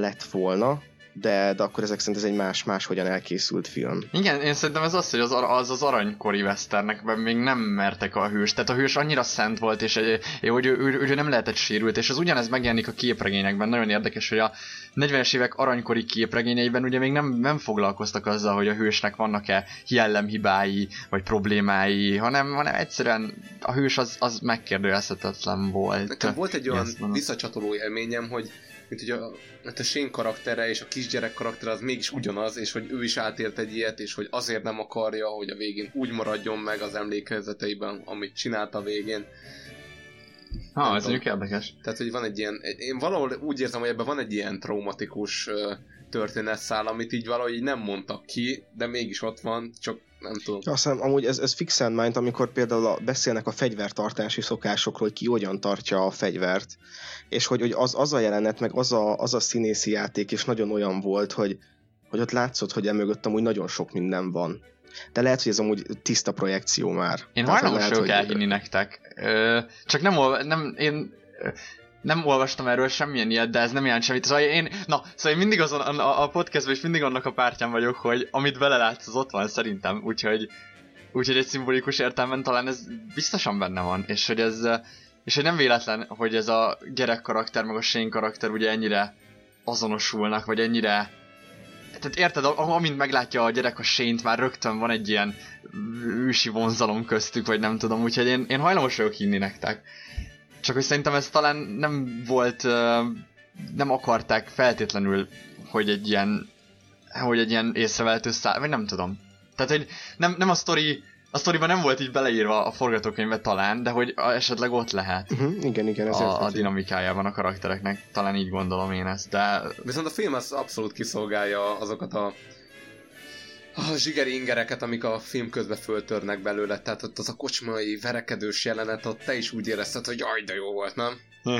lett volna, de, de akkor ezek szerint ez egy más, máshogyan elkészült film. Igen, én szerintem ez az, hogy az az, az aranykori westernekben még nem mertek a hős. Tehát a hős annyira szent volt, és egy, hogy ő, ő, ő, nem lehetett sérült, és az ugyanez megjelenik a képregényekben. Nagyon érdekes, hogy a 40-es évek aranykori képregényeiben ugye még nem, nem foglalkoztak azzal, hogy a hősnek vannak-e jellemhibái, vagy problémái, hanem, hanem egyszerűen a hős az, az megkérdőjelezhetetlen volt. Nekem volt egy olyan visszacsatoló élményem, hogy mint hogy a, hát a Shane karaktere és a kisgyerek karaktere az mégis ugyanaz, és hogy ő is átélt egy ilyet, és hogy azért nem akarja, hogy a végén úgy maradjon meg az emlékezeteiben, amit csinált a végén. Ha, ez mondjuk érdekes. Tehát, hogy van egy ilyen, én valahol úgy érzem, hogy ebben van egy ilyen traumatikus történetszál, amit így valahogy így nem mondtak ki, de mégis ott van, csak nem tudom. Azt hiszem, amúgy ez, ez fixen mind, amikor például a, beszélnek a fegyvertartási szokásokról, hogy ki hogyan tartja a fegyvert, és hogy, hogy az, az a jelenet, meg az a, az a színészi játék is nagyon olyan volt, hogy, hogy ott látszott, hogy emögött amúgy nagyon sok minden van. De lehet, hogy ez amúgy tiszta projekció már. Én hajlamos vagyok elhinni nektek. Ö, csak nem, nem én nem olvastam erről semmilyen ilyet, de ez nem jelent semmit. Szóval én, na, szóval én mindig azon, a, a podcastban is mindig annak a pártján vagyok, hogy amit belelátsz, az ott van szerintem, úgyhogy, úgyhogy egy szimbolikus értelemben talán ez biztosan benne van, és hogy ez, és hogy nem véletlen, hogy ez a gyerek karakter, meg a Shane karakter ugye ennyire azonosulnak, vagy ennyire tehát érted, amint meglátja a gyerek a Shane-t, már rögtön van egy ilyen ősi vonzalom köztük, vagy nem tudom, úgyhogy én, én hajlamos vagyok hinni nektek. Csak hogy szerintem ez talán nem volt, nem akarták feltétlenül, hogy egy ilyen, hogy egy ilyen észrevehető szál, vagy nem tudom. Tehát, hogy nem, nem a sztori a sztoriban nem volt így beleírva a forgatókönyvbe talán, de hogy esetleg ott lehet. Uh-huh, igen, igen, ez a, a dinamikájában a karaktereknek. Talán így gondolom én ezt, de... Viszont a film az abszolút kiszolgálja azokat a a zsigeri ingereket, amik a film közben föltörnek belőle, tehát ott az a kocsmai verekedős jelenet, ott te is úgy érezted, hogy jaj, de jó volt, nem? <laughs>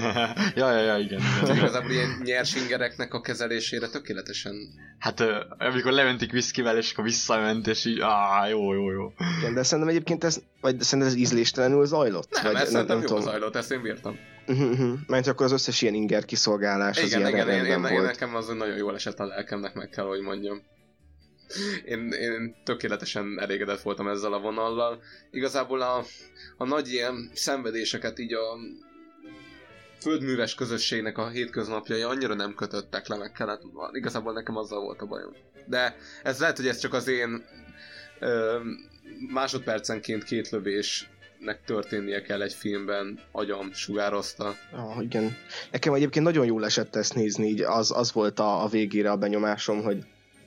ja, ja, ja, igen. igen. Igazából ilyen nyers ingereknek a kezelésére tökéletesen. Hát amikor leöntik viszkivel, és akkor visszament, és így, áh, jó, jó, jó. Igen, de szerintem egyébként ez, vagy szerintem ez ízléstelenül zajlott? Nem, vagy, ez nem, nem, nem zajlott, ezt én bírtam. Uh-huh, uh-huh. Mert akkor az összes ilyen inger kiszolgálás igen, az igen, ilyen én, én, volt. Én, nekem az nagyon jól esett a lelkemnek, meg kell, hogy mondjam én, én tökéletesen elégedett voltam ezzel a vonallal. Igazából a, a nagy ilyen szenvedéseket így a földműves közösségnek a hétköznapjai annyira nem kötöttek le, meg kellett, igazából nekem azzal volt a bajom. De ez lehet, hogy ez csak az én ö, másodpercenként két lövésnek történnie kell egy filmben, agyam sugározta. Ah, igen. Nekem egyébként nagyon jól esett ezt nézni, így az, az volt a, a végére a benyomásom, hogy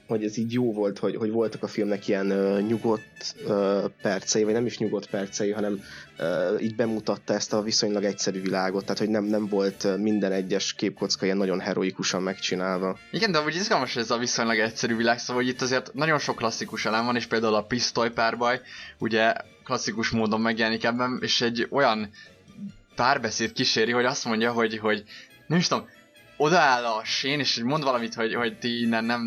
hogy ez így jó volt, hogy, hogy voltak a filmnek ilyen uh, nyugodt uh, percei, vagy nem is nyugodt percei, hanem uh, így bemutatta ezt a viszonylag egyszerű világot, tehát hogy nem, nem volt minden egyes képkocka ilyen nagyon heroikusan megcsinálva. Igen, de úgy izgalmas ez a viszonylag egyszerű világ, szóval hogy itt azért nagyon sok klasszikus elem van, és például a pisztolypárbaj, ugye klasszikus módon megjelenik ebben, és egy olyan párbeszéd kíséri, hogy azt mondja, hogy, hogy nem is tudom, odaáll a sén, és mond valamit, hogy, hogy ti innen nem,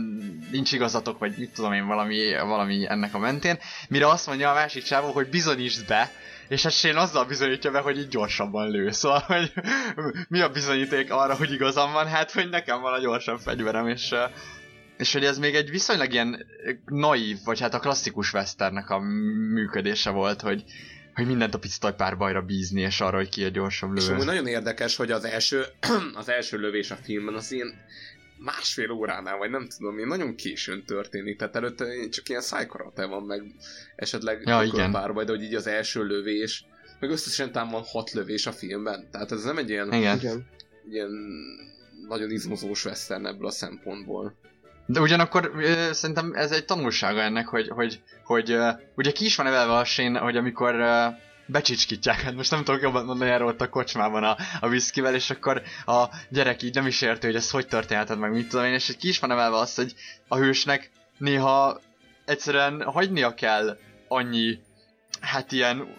nincs igazatok, vagy mit tudom én, valami, valami ennek a mentén, mire azt mondja a másik csávó, hogy bizonyítsd be, és hát Shane azzal bizonyítja be, hogy így gyorsabban lő. Szóval, hogy mi a bizonyíték arra, hogy igazam van? Hát, hogy nekem van a gyorsabb fegyverem, és, és hogy ez még egy viszonylag ilyen naív, vagy hát a klasszikus westernek a működése volt, hogy, hogy mindent a pisztolypárbajra bízni, és arra, hogy ki a gyorsabb lövő. És amúgy nagyon érdekes, hogy az első, <clears throat> az első lövés a filmben az ilyen másfél óránál, vagy nem tudom, én nagyon későn történik, tehát előtte csak ilyen szájkarate van, meg esetleg ja, igen. párbaj, de hogy így az első lövés, meg összesen tám van hat lövés a filmben, tehát ez nem egy ilyen, igen. ilyen nagyon izmozós western ebből a szempontból. De ugyanakkor ö, szerintem ez egy tanulsága ennek, hogy, hogy, hogy ö, ugye ki is van evelve a sén, hogy amikor ö, becsicskítják, hát most nem tudok jobban mondani erről ott a kocsmában a, a viszkivel, és akkor a gyerek így nem is érti, hogy ez hogy történhetett meg, mit tudom én, és ki is van emelve azt, hogy a hősnek néha egyszerűen hagynia kell annyi, hát ilyen,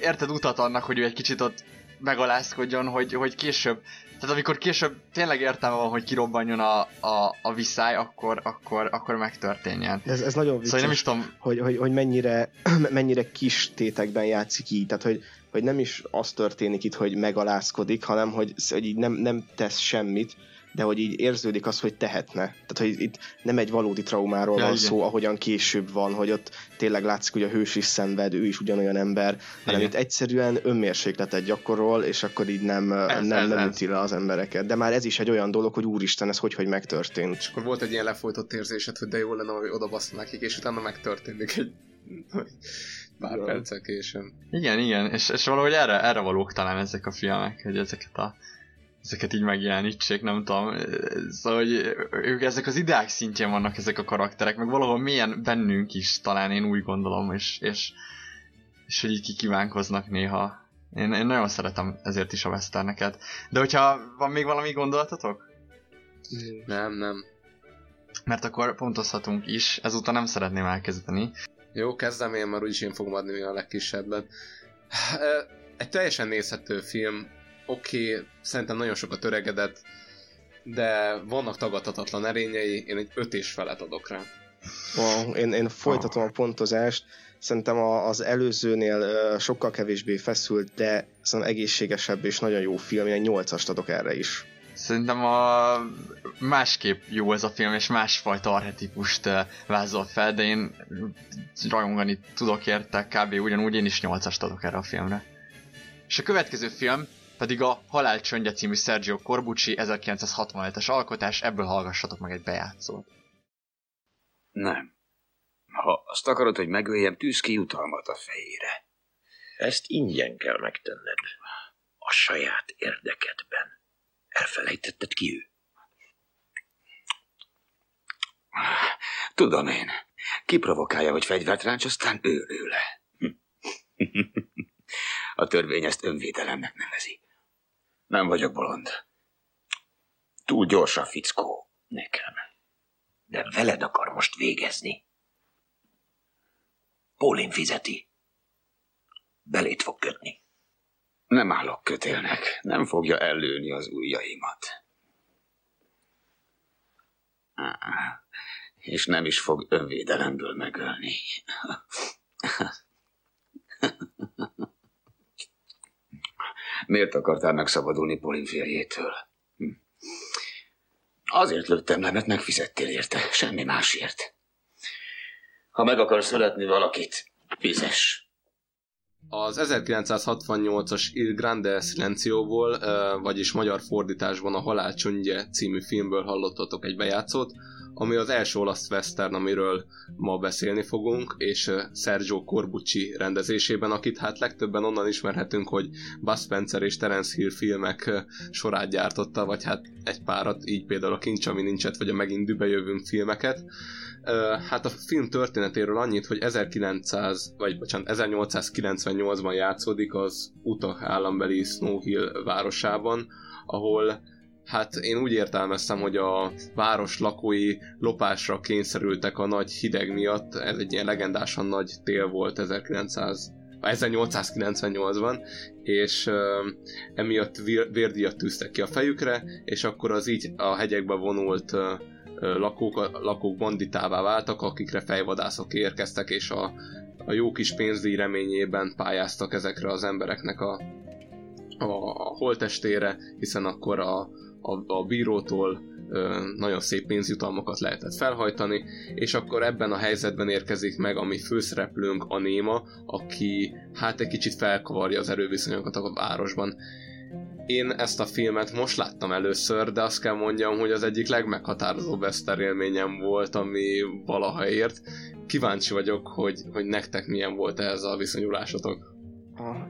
érted utat annak, hogy ő egy kicsit ott megalázkodjon, hogy, hogy később tehát amikor később tényleg értelme van, hogy kirobbanjon a, a, a viszály, akkor, akkor, akkor megtörténjen. Ez, ez nagyon vicces, Szóval nem is tudom, hogy, hogy, hogy mennyire, <clears throat> mennyire kis tétekben játszik így, tehát hogy, hogy nem is az történik itt, hogy megalázkodik, hanem hogy, hogy így nem, nem tesz semmit, de hogy így érződik az, hogy tehetne. Tehát, hogy itt nem egy valódi traumáról Ja, van igen. szó, ahogyan később van, hogy ott tényleg látszik, hogy a hős is szenved, ő is ugyanolyan ember, hanem Igen. itt egyszerűen önmérsékletet gyakorol, és akkor így nem, Ez- nem, ez- nem üti le az embereket. De már ez is egy olyan dolog, hogy úristen, ez hogy, hogy megtörtént. És akkor volt egy ilyen lefolytott érzésed, hogy de jó lenne, hogy oda nekik, és utána megtörténik egy <laughs> pár perccel később. igen, igen, és, és valahogy erre, erre valók talán ezek a filmek, hogy ezeket a ezeket így megjelenítsék, nem tudom. Szóval, hogy ők ezek az ideák szintjén vannak ezek a karakterek, meg valahol milyen bennünk is talán én úgy gondolom, és, és, és hogy így kikívánkoznak néha. Én, én nagyon szeretem ezért is a westerneket. De hogyha van még valami gondolatotok? Nem, nem. Mert akkor pontozhatunk is, ezúttal nem szeretném elkezdeni. Jó, kezdem én, mert úgyis én fogom adni a legkisebbet. Egy teljesen nézhető film, oké, okay, szerintem nagyon sokat öregedett, de vannak tagadhatatlan erényei, én egy öt és felet adok rá. A, én, én folytatom a pontozást. Szerintem a, az előzőnél ö, sokkal kevésbé feszült, de szerintem egészségesebb és nagyon jó film. Én egy nyolcast adok erre is. Szerintem a másképp jó ez a film, és másfajta arhetipust uh, vázol fel, de én rajongani tudok érte, kb. ugyanúgy én is 8-ast adok erre a filmre. És a következő film pedig a Halál csöndje című Sergio Corbucci 1967-es alkotás, ebből hallgassatok meg egy bejátszót. Nem. Ha azt akarod, hogy megöljem, tűz ki jutalmat a fejére. Ezt ingyen kell megtenned. A saját érdekedben. Elfelejtetted ki ő? Tudom én. Kiprovokálja, hogy fegyvert ráncs, aztán őrül le. <laughs> A törvény ezt önvédelemnek nevezi. Nem vagyok bolond. Túl gyors a fickó. Nekem. De veled akar most végezni. Pólin fizeti. Belét fog kötni. Nem állok kötélnek. Nem fogja ellőni az ujjaimat. Á, És nem is fog önvédelemből megölni. <laughs> Miért akartál megszabadulni Polin férjétől? Hm. Azért lőttem le, mert megfizettél érte, semmi másért. Ha meg akarsz öletni valakit, fizess. Az 1968-as Il Grande Silencióból, vagyis magyar fordításban a Halál csöndje című filmből hallottatok egy bejátszót, ami az első olasz western, amiről ma beszélni fogunk, és Sergio Corbucci rendezésében, akit hát legtöbben onnan ismerhetünk, hogy Bud Spencer és Terence Hill filmek sorát gyártotta, vagy hát egy párat, így például a Kincs, ami nincset, vagy a Megint dübe jövünk filmeket. Hát a film történetéről annyit, hogy 1900, vagy bocsánat, 1898-ban játszódik az Utah állambeli Snow Hill városában, ahol hát én úgy értelmeztem, hogy a város lakói lopásra kényszerültek a nagy hideg miatt, ez egy ilyen legendásan nagy tél volt 1900 1898-ban, és uh, emiatt vér, vérdíjat tűztek ki a fejükre, és akkor az így a hegyekbe vonult uh, lakók, lakók banditává váltak, akikre fejvadászok érkeztek, és a, a jó kis pénzdíj reményében pályáztak ezekre az embereknek a, a, a holtestére, hiszen akkor a, a, a bírótól nagyon szép pénzjutalmakat lehetett felhajtani, és akkor ebben a helyzetben érkezik meg a mi főszereplőnk, a Néma, aki hát egy kicsit felkavarja az erőviszonyokat a városban. Én ezt a filmet most láttam először, de azt kell mondjam, hogy az egyik legmeghatározóbb western élményem volt, ami valaha ért. Kíváncsi vagyok, hogy, hogy nektek milyen volt ehhez a viszonyulásotok.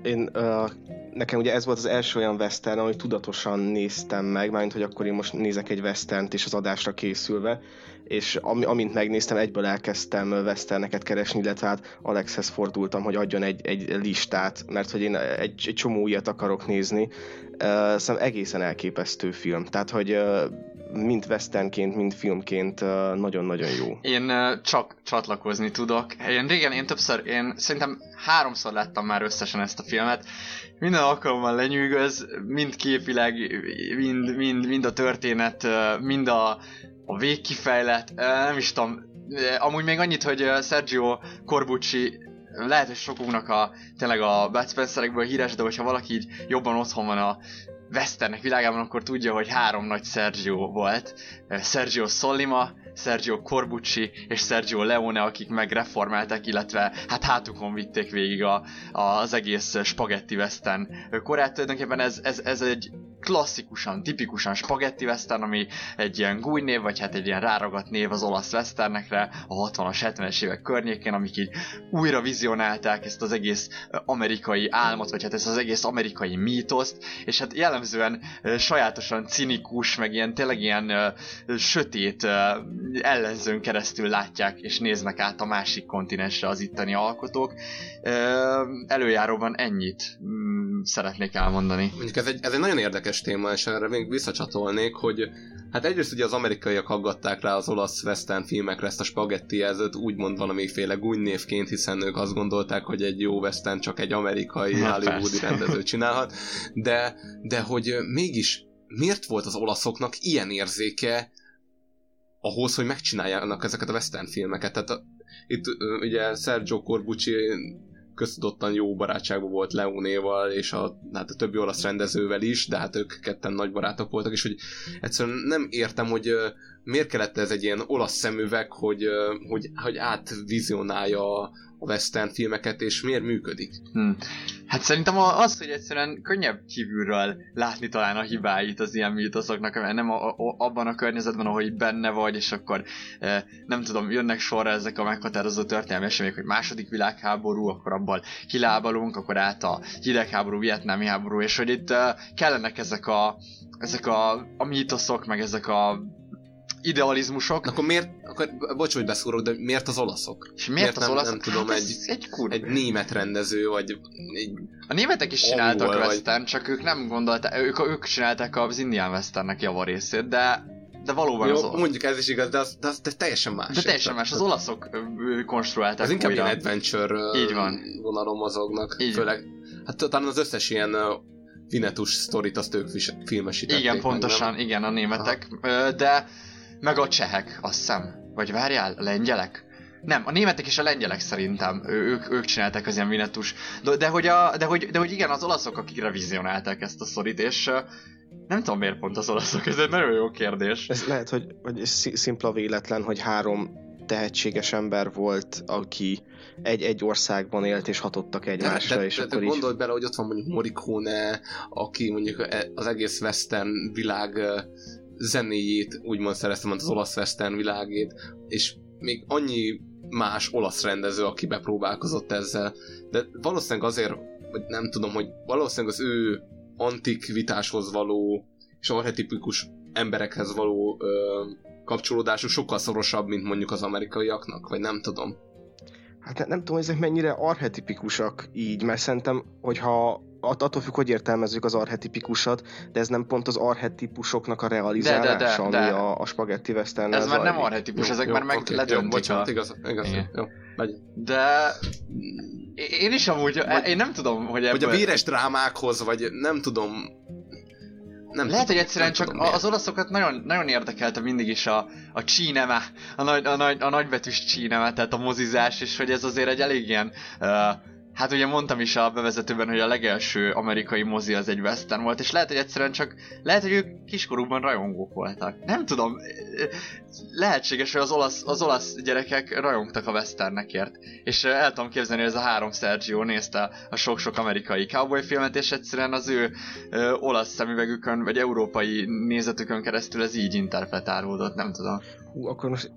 Én, uh, nekem ugye ez volt az első olyan western, amit tudatosan néztem meg, mármint, hogy akkor én most nézek egy westernt is az adásra készülve, és ami, amint megnéztem, egyből elkezdtem westerneket keresni, illetve hát Alexhez fordultam, hogy adjon egy, egy listát, mert hogy én egy, egy csomó újat akarok nézni. Uh, szerintem egészen elképesztő film. Tehát, hogy uh, mind westernként, mind filmként nagyon-nagyon jó. Én csak csatlakozni tudok. Én régen, én többször, én szerintem háromszor láttam már összesen ezt a filmet. Minden alkalommal lenyűgöz, mind képileg, mind, mind, mind a történet, mind a, a végkifejlet, nem is tudom. Amúgy még annyit, hogy Sergio Corbucci lehet, hogy sokunknak a, tényleg a Bud Spencerekből híres, de hogyha valaki így jobban otthon van a westernek világában, akkor tudja, hogy három nagy Sergio volt. Sergio Sollima, Sergio Corbucci és Sergio Leone, akik megreformálták, illetve hát hátukon vitték végig a, a, az egész spagetti western korát. Tulajdonképpen ez, ez, ez egy klasszikusan, tipikusan spagetti western, ami egy ilyen gúj név, vagy hát egy ilyen ráragadt név az olasz westernekre a 60-as, 70-es évek környékén, amik így újra vizionálták ezt az egész amerikai álmot, vagy hát ezt az egész amerikai mítoszt, és hát jellemzően sajátosan cinikus, meg ilyen tényleg ilyen ö, sötét ö, ellenzőn keresztül látják és néznek át a másik kontinensre az itteni alkotók. Előjáróban ennyit mm, szeretnék elmondani. Mondjuk ez egy, ez egy nagyon érdekes téma, és erre még visszacsatolnék, hogy hát egyrészt ugye az amerikaiak haggatták rá az olasz western filmekre ezt a spagetti jelzőt, úgymond valamiféle gúnynévként, hiszen ők azt gondolták, hogy egy jó western csak egy amerikai Na, hollywoodi rendező csinálhat, de, de hogy mégis miért volt az olaszoknak ilyen érzéke ahhoz, hogy megcsináljanak ezeket a western filmeket. Tehát a, itt ugye Sergio Corbucci köztudottan jó barátságban volt Leonéval, és a, hát a többi olasz rendezővel is, de hát ők ketten nagy barátok voltak, és hogy egyszerűen nem értem, hogy miért kellett ez egy ilyen olasz szemüveg, hogy, hogy, hogy átvizionálja western filmeket, és miért működik. Hm. Hát szerintem az, hogy egyszerűen könnyebb kívülről látni talán a hibáit az ilyen mítoszoknak, mert nem a, a, abban a környezetben, ahol így benne vagy, és akkor e, nem tudom, jönnek sorra ezek a meghatározó történelmi események, hogy második világháború, akkor abból kilábalunk, akkor át a hidegháború, vietnámi háború, és hogy itt e, kellenek ezek a, ezek a, a mítoszok, meg ezek a idealizmusok. Akkor miért, akkor, bocs, hogy beszúrok, de miért az olaszok? És miért az nem, olaszok? Nem tudom, Hát egy, egy, kur... egy német rendező, vagy egy... A németek is csináltak Angol vagy- western, csak ők nem gondolták, ők, ők csinálták az indián westernnek javarészét, de, de valóban az, Jó, mondjuk ez is igaz, de az, de az de teljesen más. de teljesen más, az olaszok konstruálták Ez inkább ilyen adventure Így van. vonalon mozognak. Így. Főleg, hát talán az összes ilyen Vinetus sztorit azt ők filmesítették. Igen, meg, pontosan, nem? igen, a németek, ö, de meg a csehek, azt hiszem. Vagy várjál, a lengyelek? Nem, a németek és a lengyelek szerintem, ő, ők, ők csinálták az ilyen vinetus. De, de, hogy a, de, hogy, de hogy igen, az olaszok, akik revizionálták ezt a sztorit, és nem tudom miért pont az olaszok, ez egy nagyon jó kérdés. Ez lehet, hogy, hogy szimpla véletlen, hogy három tehetséges ember volt, aki egy-egy országban élt és hatottak egymásra, de, és de, akkor de így... gondold bele, hogy ott van mondjuk Morricone, aki mondjuk e- az egész western világ zenéjét úgymond szerezte, mint az olasz western világét, és még annyi más olasz rendező, aki bepróbálkozott ezzel, de valószínűleg azért, vagy nem tudom, hogy valószínűleg az ő antikvitáshoz való és archetipikus emberekhez való ö, kapcsolódásuk sokkal szorosabb, mint mondjuk az amerikaiaknak, vagy nem tudom. Hát ne- nem tudom, ezek mennyire arhetipikusak így, mert szerintem, hogyha att- attól függ, hogy értelmezzük az arhetipikusat, de ez nem pont az arhetipusoknak a realizálása, De, de, de, de. ami a, a spagetti western Ez már nem arhetipus, ezek már meg oké, ledöntik Jó, bocsánat, a- igaz, igaz, Igen. jó. De én is amúgy, Vagy- én nem tudom, hogy ebből... Vagy a véres drámákhoz, vagy nem tudom... Nem Lehet, hogy tudom, egyszerűen nem csak tudom, az olaszokat nagyon, nagyon érdekelte mindig is a, a csíneme, a, nagy, a, nagy, a nagybetűs csíneme, tehát a mozizás, és hogy ez azért egy elég ilyen, uh, hát ugye mondtam is a bevezetőben, hogy a legelső amerikai mozi az egy western volt, és lehet, hogy egyszerűen csak, lehet, hogy ők kiskorúban rajongók voltak. Nem tudom, lehetséges, hogy az olasz, az olasz gyerekek rajongtak a westernekért. És el tudom képzelni, hogy ez a három Sergio nézte a sok-sok amerikai cowboy filmet, és egyszerűen az ő ö, olasz szemüvegükön, vagy európai nézetükön keresztül ez így interpretálódott, nem tudom. Hú, akkor most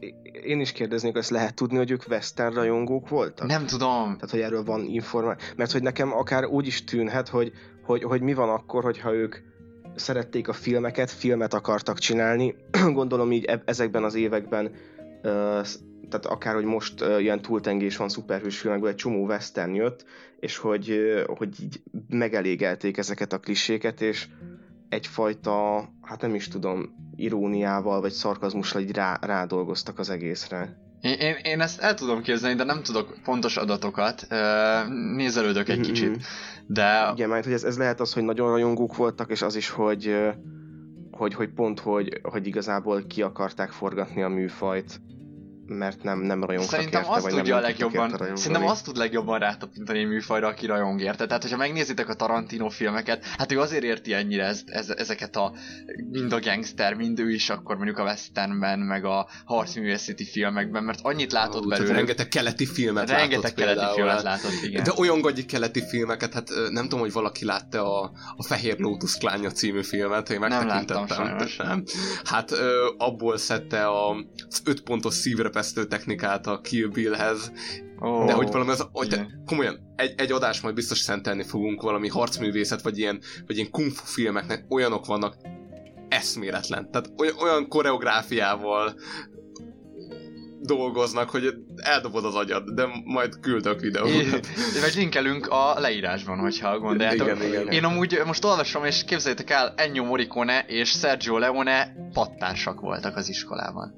én is kérdeznék, azt lehet tudni, hogy ők western rajongók voltak? Nem tudom. Tehát, hogy erről van információ. Mert hogy nekem akár úgy is tűnhet, hogy, hogy, hogy mi van akkor, hogyha ők szerették a filmeket, filmet akartak csinálni. <clears throat> Gondolom így e- ezekben az években, tehát akár, hogy most ilyen túltengés van szuperhős filmekből, egy csomó western jött, és hogy, hogy így megelégelték ezeket a kliséket, és egyfajta, hát nem is tudom, iróniával vagy szarkazmussal így rá, rádolgoztak az egészre. Én, én, én ezt el tudom képzelni, de nem tudok pontos adatokat. Nézelődök egy kicsit. De... Igen, mert hogy ez, ez lehet az, hogy nagyon rajongók voltak, és az is, hogy hogy, hogy pont, hogy, hogy igazából ki akarták forgatni a műfajt, mert nem, nem rajongtak Szerintem érte, azt vagy tudja nem a legjobban, szerintem azt tud legjobban rátapintani egy műfajra, aki rajong érte. Tehát, hogyha megnézitek a Tarantino filmeket, hát ő azért érti ennyire ez, ez, ezeket a mind a gangster, mind ő is akkor mondjuk a westernben, meg a harcművészeti filmekben, mert annyit látott Ó, belőle. tehát rengeteg keleti filmet Rengeteg látott keleti például. filmet látott, igen. De olyan gagyi keleti filmeket, hát nem tudom, hogy valaki látta a, a Fehér Lótusz Klánya című filmet, én Nem megtekintettem. láttam sajnos. Nem. Hát abból szedte a, az öt pontos szívrepesztő technikát a Kill Billhez, Ó, de hogy valami az, hogy igen. komolyan, egy, egy adást majd biztos szentelni fogunk valami harcművészet, vagy ilyen, vagy ilyen kung fu filmeknek, olyanok vannak eszméletlen. Tehát olyan, olyan koreográfiával dolgoznak, hogy eldobod az agyad, de majd küldök videót. Vagy linkelünk a leírásban, hogyha gondoljátok. Igen, igen. Én amúgy most olvasom, és képzeljétek el, Ennio Morricone és Sergio Leone pattársak voltak az iskolában.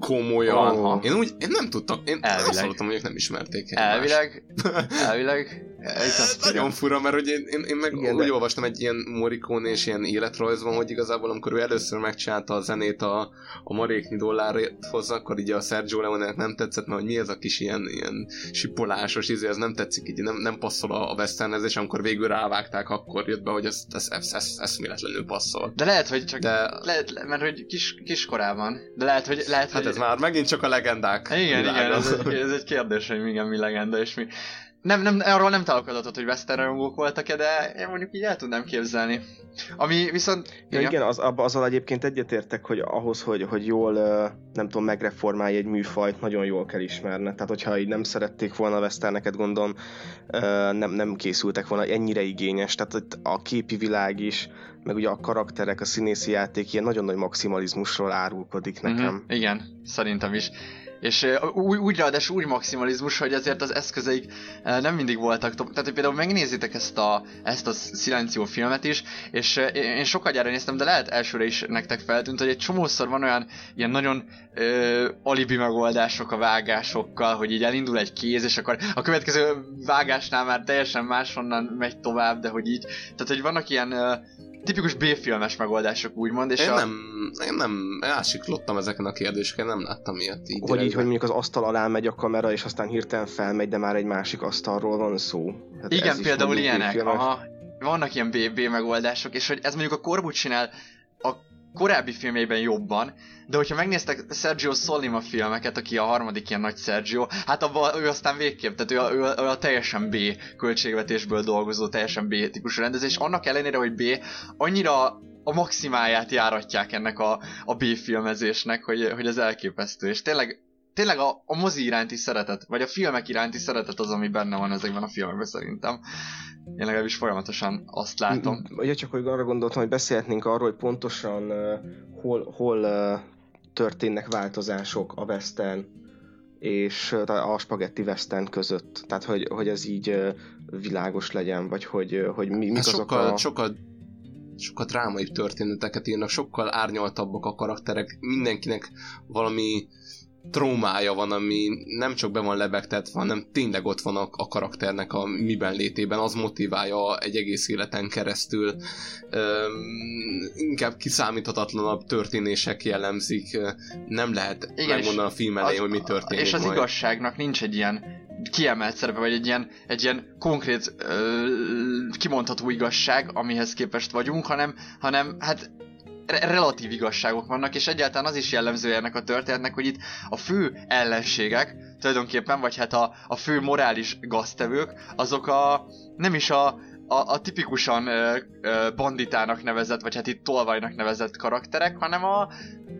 Komolyan. Aha. Én úgy, én nem tudtam, én Elvileg. azt hallottam, hogy ők nem ismerték egymást. Elvileg, <laughs> elvileg, azt Nagyon fura, mert hogy én, én, én meg Igen, Igen, úgy de- olvastam egy ilyen Morricone és ilyen életrajzban, hogy igazából amikor ő először megcsinálta a zenét a, a maréknyi dollárhoz, akkor így a Sergio leone nem tetszett, mert hogy mi ez a kis ilyen, ilyen sipolásos izé, ez nem tetszik, így nem, nem passzol a, a westernezés, amikor végül rávágták, akkor jött be, hogy ez, ez, ez, ez eszméletlenül passzol. De lehet, hogy csak, De- lehet, le- mert hogy kis, kiskorában. De lehet, hogy, lehet, Hát hogy... ez már megint csak a legendák Igen, igen, világa. ez egy, ez egy kérdés, hogy igen, mi legenda és mi. Nem, nem, arról nem találok adatot, hogy western rajongók voltak-e, de én mondjuk így el tudnám képzelni. Ami viszont... Ja, igen, az, abba- azzal egyébként egyetértek, hogy ahhoz, hogy, hogy jól, nem tudom, megreformálj egy műfajt, nagyon jól kell ismerne. Tehát, hogyha így nem szerették volna a westerneket, gondolom, nem, nem készültek volna ennyire igényes. Tehát itt a képi világ is, meg ugye a karakterek, a színészi játék ilyen nagyon nagy maximalizmusról árulkodik nekem. Mhm, igen, szerintem is. És úgy, úgy ráadásul úgy maximalizmus, hogy azért az eszközeik nem mindig voltak. Tehát, hogy például megnézitek ezt a, ezt a Silencio filmet is, és én sokat néztem, de lehet elsőre is nektek feltűnt, hogy egy csomószor van olyan ilyen nagyon uh, alibi megoldások a vágásokkal, hogy így elindul egy kéz, és akkor a következő vágásnál már teljesen máshonnan megy tovább, de hogy így, tehát hogy vannak ilyen uh, tipikus B-filmes megoldások úgymond, és Én a... nem, én nem átsiklottam ezeken a kérdéseken, nem láttam ilyet így. Hogy így, hogy mondjuk az asztal alá megy a kamera, és aztán hirtelen felmegy, de már egy másik asztalról van szó. Hát Igen, például ilyenek. Aha. Vannak ilyen BB megoldások, és hogy ez mondjuk a Corbu csinál korábbi filmjeiben jobban, de hogyha megnéztek Sergio Solima filmeket, aki a harmadik ilyen nagy Sergio, hát abban ő aztán végképp, tehát ő a, ő ő a teljesen B költségvetésből dolgozó, teljesen B típusú rendezés, annak ellenére, hogy B, annyira a maximáját járatják ennek a, a B filmezésnek, hogy, hogy ez elképesztő, és tényleg tényleg a, a mozi iránti szeretet, vagy a filmek iránti szeretet az, ami benne van ezekben a filmekben szerintem. Én legalábbis folyamatosan azt látom. Ugye csak hogy arra gondoltam, hogy beszélhetnénk arról, hogy pontosan uh, hol, hol uh, történnek változások a western és uh, a spagetti western között. Tehát, hogy, hogy ez így uh, világos legyen, vagy hogy, uh, hogy mi, mik Hát azok sokkal, a... sokkal, sokkal drámaibb történeteket írnak, sokkal árnyaltabbak a karakterek, mindenkinek valami trómája van, ami nem csak be van lebegtetve, hanem tényleg ott van a, a karakternek a miben létében, az motiválja egy egész életen keresztül. Üm, inkább kiszámíthatatlanabb történések jellemzik, nem lehet Igen, megmondani a film elején, hogy mi történik És az majd. igazságnak nincs egy ilyen kiemelt szerepe, vagy egy ilyen, egy ilyen konkrét, ö, kimondható igazság, amihez képest vagyunk, hanem, hanem hát re- relatív igazságok vannak, és egyáltalán az is jellemző ennek a történetnek, hogy itt a fő ellenségek, tulajdonképpen, vagy hát a, a fő morális gaztevők, azok a nem is a, a, a tipikusan ö, ö, banditának nevezett, vagy hát itt tolvajnak nevezett karakterek, hanem a,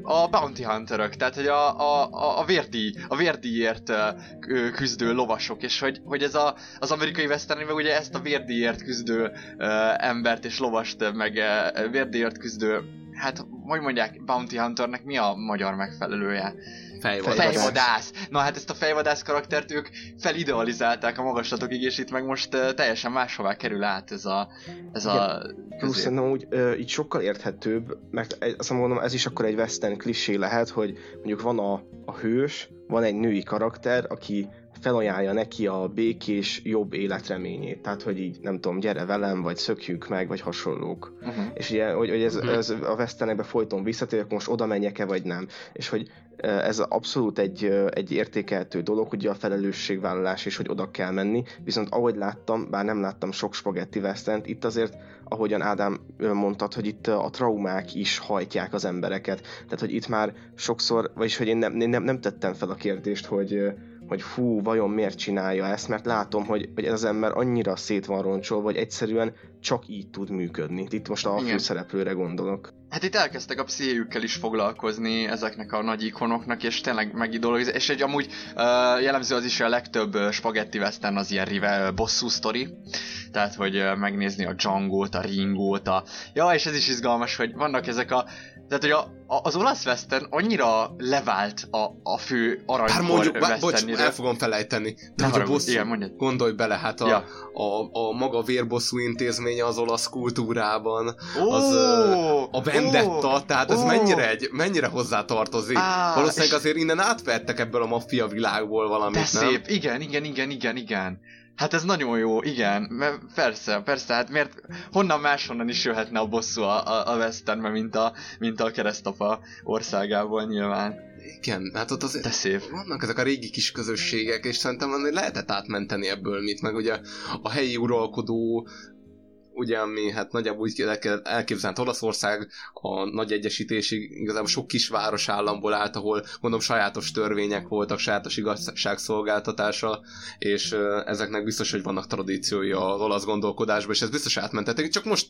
a bounty hunterök, tehát hogy a, a, a, a vérdíj, a vérdíjért ö, küzdő lovasok, és hogy, hogy ez a, az amerikai western meg ugye ezt a vérdíjért küzdő ö, embert és lovast, meg ö, vérdíjért küzdő hát hogy mondják, Bounty Hunternek mi a magyar megfelelője? Fejvadász. Fejvadász. Na hát ezt a fejvadász karaktert ők felidealizálták a magaslatokig, és itt meg most uh, teljesen máshová kerül át ez a, ez a Plusz közé. szerintem úgy ö, így sokkal érthetőbb, mert egy- azt mondom, ez is akkor egy western klisé lehet, hogy mondjuk van a, a hős, van egy női karakter, aki felajánlja neki a békés, jobb életreményét. Tehát, hogy így, nem tudom, gyere velem, vagy szökjünk meg, vagy hasonlók. Uh-huh. És ugye, hogy, hogy ez, Mhm. ez a westernekbe folyton visszatér, akkor most oda menjek-e, vagy nem. És hogy ez abszolút egy, egy értékeltő dolog, ugye a felelősségvállalás és hogy oda kell menni, viszont ahogy láttam, bár nem láttam sok spagetti westernt, itt azért, ahogyan Ádám mondtad, hogy itt a traumák is hajtják az embereket. Tehát, hogy itt már sokszor, vagyis hogy én nem, én nem, nem tettem fel a kérdést, hogy hogy fú, vajon miért csinálja ezt, mert látom, hogy, hogy ez az ember annyira szét van roncsolva, hogy egyszerűen csak így tud működni. Itt most a Igen. főszereplőre gondolok. Hát itt elkezdtek a pszichéjükkel is foglalkozni ezeknek a nagy ikonoknak, és tényleg megidologizálni. És egy amúgy uh, jellemző az is, hogy a legtöbb uh, spagetti western az ilyen rival bosszú sztori. Tehát, hogy uh, megnézni a Django-t, a Ringo-t, a... Ja, és ez is izgalmas, hogy vannak ezek a tehát, hogy a, a, az olasz western annyira levált a, a fő Bár aranykor mondjuk, bár, bocs, el fogom felejteni. De hogy a bosszú, igen, mondjad. gondolj bele, hát a, Ja. a, a maga vérbosszú intézménye az olasz kultúrában, Ó, az a vendetta, ó, tehát ez ó. mennyire, egy, mennyire hozzá tartozik. Á, Valószínűleg azért innen átvertek ebből a maffia világból valamit, De nem? szép, igen, igen, igen, igen, igen. Hát ez nagyon jó, igen, mert persze, persze, hát miért, honnan máshonnan is jöhetne a bosszú a, a, a westernbe, mint a, mint a keresztapa országából nyilván. Igen, hát ott azért De szép. vannak ezek a régi kis közösségek, és szerintem lehetett átmenteni ebből mit, meg ugye a helyi uralkodó, ugye, ami hát nagyjából úgy hát Olaszország a nagy egyesítésig igazából sok kisváros államból állt, ahol mondom sajátos törvények voltak, sajátos igazságszolgáltatása, és ezeknek biztos, hogy vannak tradíciói az olasz gondolkodásban, és ez biztos átmentették, csak most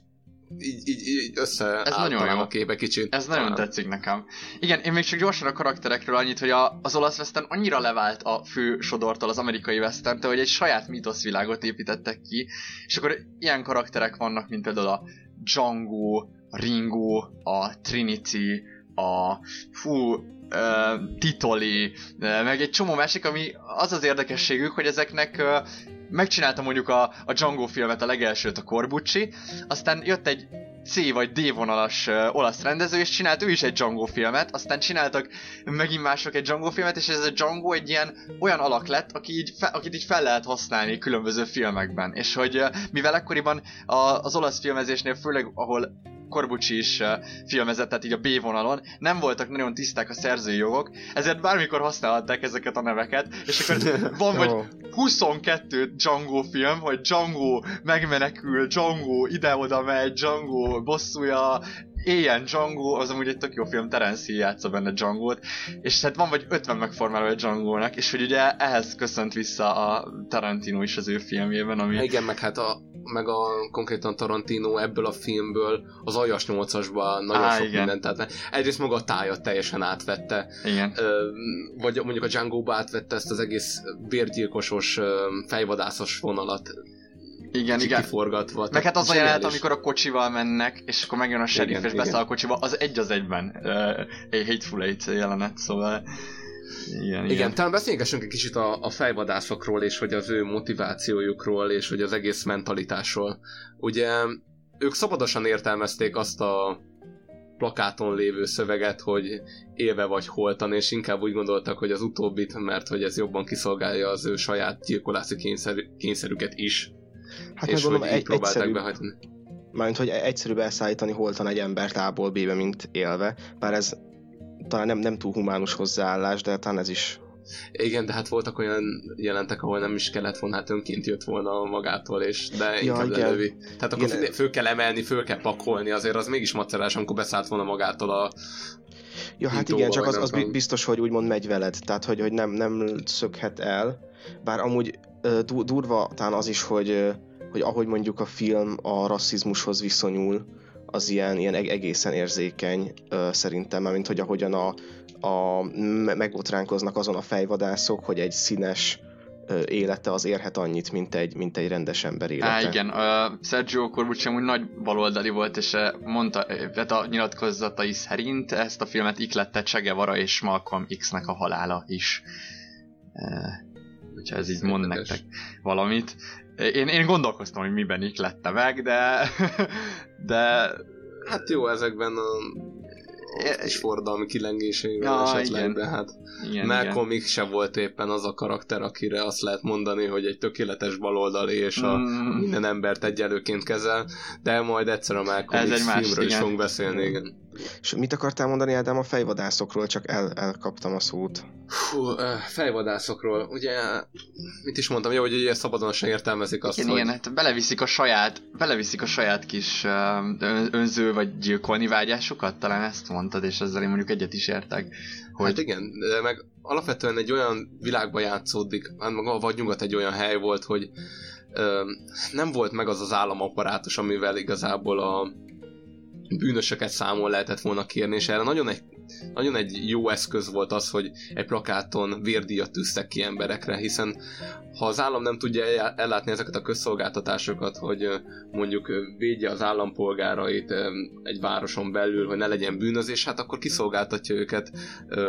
így, így, így össze Ez nagyon jó. a képe kicsit. Ez nagyon Talán. tetszik nekem. Igen, én még csak gyorsan a karakterekről annyit, hogy a, az olasz western annyira levált a fő sodortól az amerikai western hogy egy saját mítoszvilágot építettek ki, és akkor ilyen karakterek vannak, mint például a Django, a Ringo, a Trinity, a fú, uh, Titoli, uh, meg egy csomó másik, ami az az érdekességük, hogy ezeknek uh, megcsinálta mondjuk a, a Django filmet, a legelsőt a Corbucci, aztán jött egy C vagy D vonalas uh, olasz rendező, és csinált ő is egy Django filmet, aztán csináltak megint mások egy Django filmet, és ez a Django egy ilyen olyan alak lett, aki így fe, akit így fel lehet használni különböző filmekben. És hogy uh, mivel ekkoriban a, az olasz filmezésnél, főleg ahol Corbucci is filmezett, tehát így a B vonalon, nem voltak nagyon tiszták a szerzői jogok, ezért bármikor használhatták ezeket a neveket, és akkor <laughs> van vagy Ó. 22 Django film, hogy Django megmenekül, Django ide-oda megy, Django bosszúja, éljen Django, az amúgy egy tök jó film, Terence Hill játsza benne Django-t, és hát van vagy 50 megformálója Django-nak, és hogy ugye ehhez köszönt vissza a Tarantino is az ő filmjében, ami... Igen, meg hát a, meg a konkrétan Tarantino ebből a filmből az Aljas 8-asban nagyon Á, sok igen. mindent, tehát egyrészt maga a tájat teljesen átvette, Igen. Ö, vagy mondjuk a Django-ba átvette ezt az egész bérgyilkosos, fejvadászos vonalat Igen, igen. kiforgatva. Meg hát az a jelenet, amikor a kocsival mennek, és akkor megjön a sheriff Igen, és beszáll a kocsiba, az egy az egyben. Uh, egy Hateful Eight jelenet, szóval... Igen, igen. Igen, talán beszélgessünk egy kicsit a, a fejvadászokról, és hogy az ő motivációjukról, és hogy az egész mentalitásról. Ugye ők szabadosan értelmezték azt a plakáton lévő szöveget, hogy élve vagy holtan, és inkább úgy gondoltak, hogy az utóbbit, mert hogy ez jobban kiszolgálja az ő saját gyilkolászi kényszer, kényszerüket is. Hát és hogy így egy, próbálták behajtani. mármint, hogy egyszerűbb elszállítani holtan egy embert A-ból B-be, mint élve. Bár ez talán nem, nem túl humánus hozzáállás, de talán ez is Igen, de hát voltak olyan jelentek, ahol nem is kellett volna, hát önként jött volna magától, és de Ja, inkább igen. lelövi. Tehát akkor Igen. föl kell emelni, föl kell pakolni, azért az mégis macerás, amikor beszállt volna magától a Ja, hát igen, csak az, az biztos, hogy úgymond megy veled, tehát hogy, hogy nem, nem szökhet el, bár amúgy durva talán az is, hogy, hogy ahogy mondjuk a film a rasszizmushoz viszonyul, az ilyen, ilyen eg- egészen érzékeny szerintem, mint hogy ahogyan a, a me- megbotránkoznak azon a fejvadászok, hogy egy színes élete az érhet annyit, mint egy, mint egy rendes ember élete. Á, igen, uh, Sergio Corbucci amúgy nagy baloldali volt, és mondta, hát a nyilatkozatai szerint ezt a filmet iklette Che Guevara és Malcolm X-nek a halála is. Uh, hogyha ez így mond nektek valamit. Én, én gondolkoztam, hogy miben iklette meg, de... <laughs> de... Hát jó, ezekben a és forradalmi kilengéseivel Ja, esetleg, igen. de hát Igen, Malcolm X se volt éppen az a karakter, akire azt lehet mondani, hogy egy tökéletes baloldali és a Mm. minden embert egyelőként kezel, de majd egyszer a Malcolm Ez X egy filmről is igen. fogunk beszélni, igen. És mit akartál mondani, Ádám, a fejvadászokról? Csak el, elkaptam a szót. Ö, fejvadászokról, ugye, mit is mondtam, jó, hogy ugye szabadon se értelmezik azt, Igen, hogy... igen, hát beleviszik a saját, beleviszik a saját kis uh, ön- önző vagy gyilkolni vágyásokat, talán ezt mondtad, és ezzel én mondjuk egyet is értek. Hogy... Hát igen, de meg alapvetően egy olyan világban játszódik, hát meg a vadnyugat egy olyan hely volt, hogy nem volt meg az az államaparátus, amivel igazából a bűnösöket számol lehetett volna kérni, és erre nagyon egy, nagyon egy jó eszköz volt az, hogy egy plakáton vérdíjat tűztek ki emberekre, hiszen ha az állam nem tudja el- ellátni ezeket a közszolgáltatásokat, hogy mondjuk védje az állampolgárait egy városon belül, hogy ne legyen bűnözés, hát akkor kiszolgáltatja őket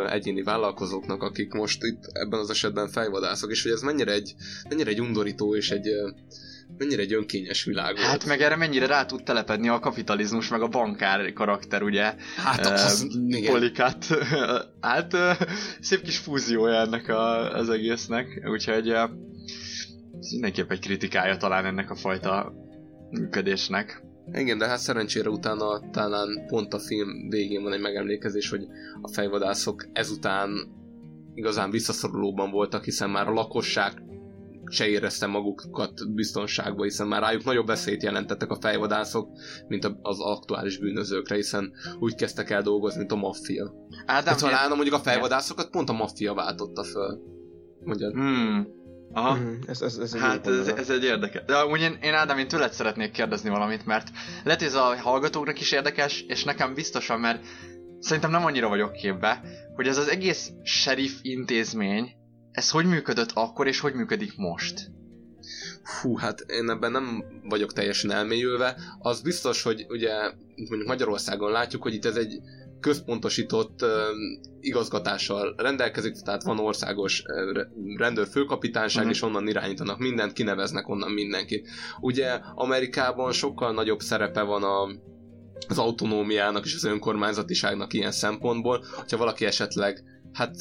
egyéni vállalkozóknak, akik most itt ebben az esetben fejvadászok, és hogy ez mennyire egy, mennyire egy undorító és egy mennyire egy önkényes világ volt. Hát meg erre mennyire rá tud telepedni a kapitalizmus, meg a bankár karakter, ugye? Hát az- igen. Polikát. <laughs> hát ö, szép kis fúziója ennek a, az egésznek, úgyhogy ö, ez mindenképp egy kritikája talán ennek a fajta működésnek. Igen, de hát szerencsére utána talán pont a film végén van egy megemlékezés, hogy a fejvadászok ezután igazán visszaszorulóban voltak, hiszen már a lakosság se érezte magukat biztonságban, hiszen már rájuk nagyobb veszélyt jelentettek a fejvadászok, mint a- az aktuális bűnözőkre, hiszen úgy kezdtek el dolgozni, mint a maffia. Ádám, de talán mondjuk a fejvadászokat pont a maffia váltotta föl. Mondjad. Hmm. Aha. Mhm, Ez, ez, ez egy Hát ez, gondolat. ez egy érdekes. De amúgy én, én Ádám, én tőled szeretnék kérdezni valamit, mert lehet, hogy ez a hallgatóknak is érdekes, és nekem biztosan, mert szerintem nem annyira vagyok képbe, hogy ez az egész sheriff intézmény, ez hogy működött akkor, és hogy működik most? Hú, hát én ebben nem vagyok teljesen elmélyülve. Az biztos, hogy ugye mondjuk Magyarországon látjuk, hogy itt ez egy központosított uh, igazgatással rendelkezik, tehát van országos uh, re- rendőrfőkapitányság, Mhm. és onnan irányítanak mindent, kineveznek onnan mindenkit. Ugye Amerikában sokkal nagyobb szerepe van a, az autonómiának és az önkormányzatiságnak ilyen szempontból, hogyha valaki esetleg, hát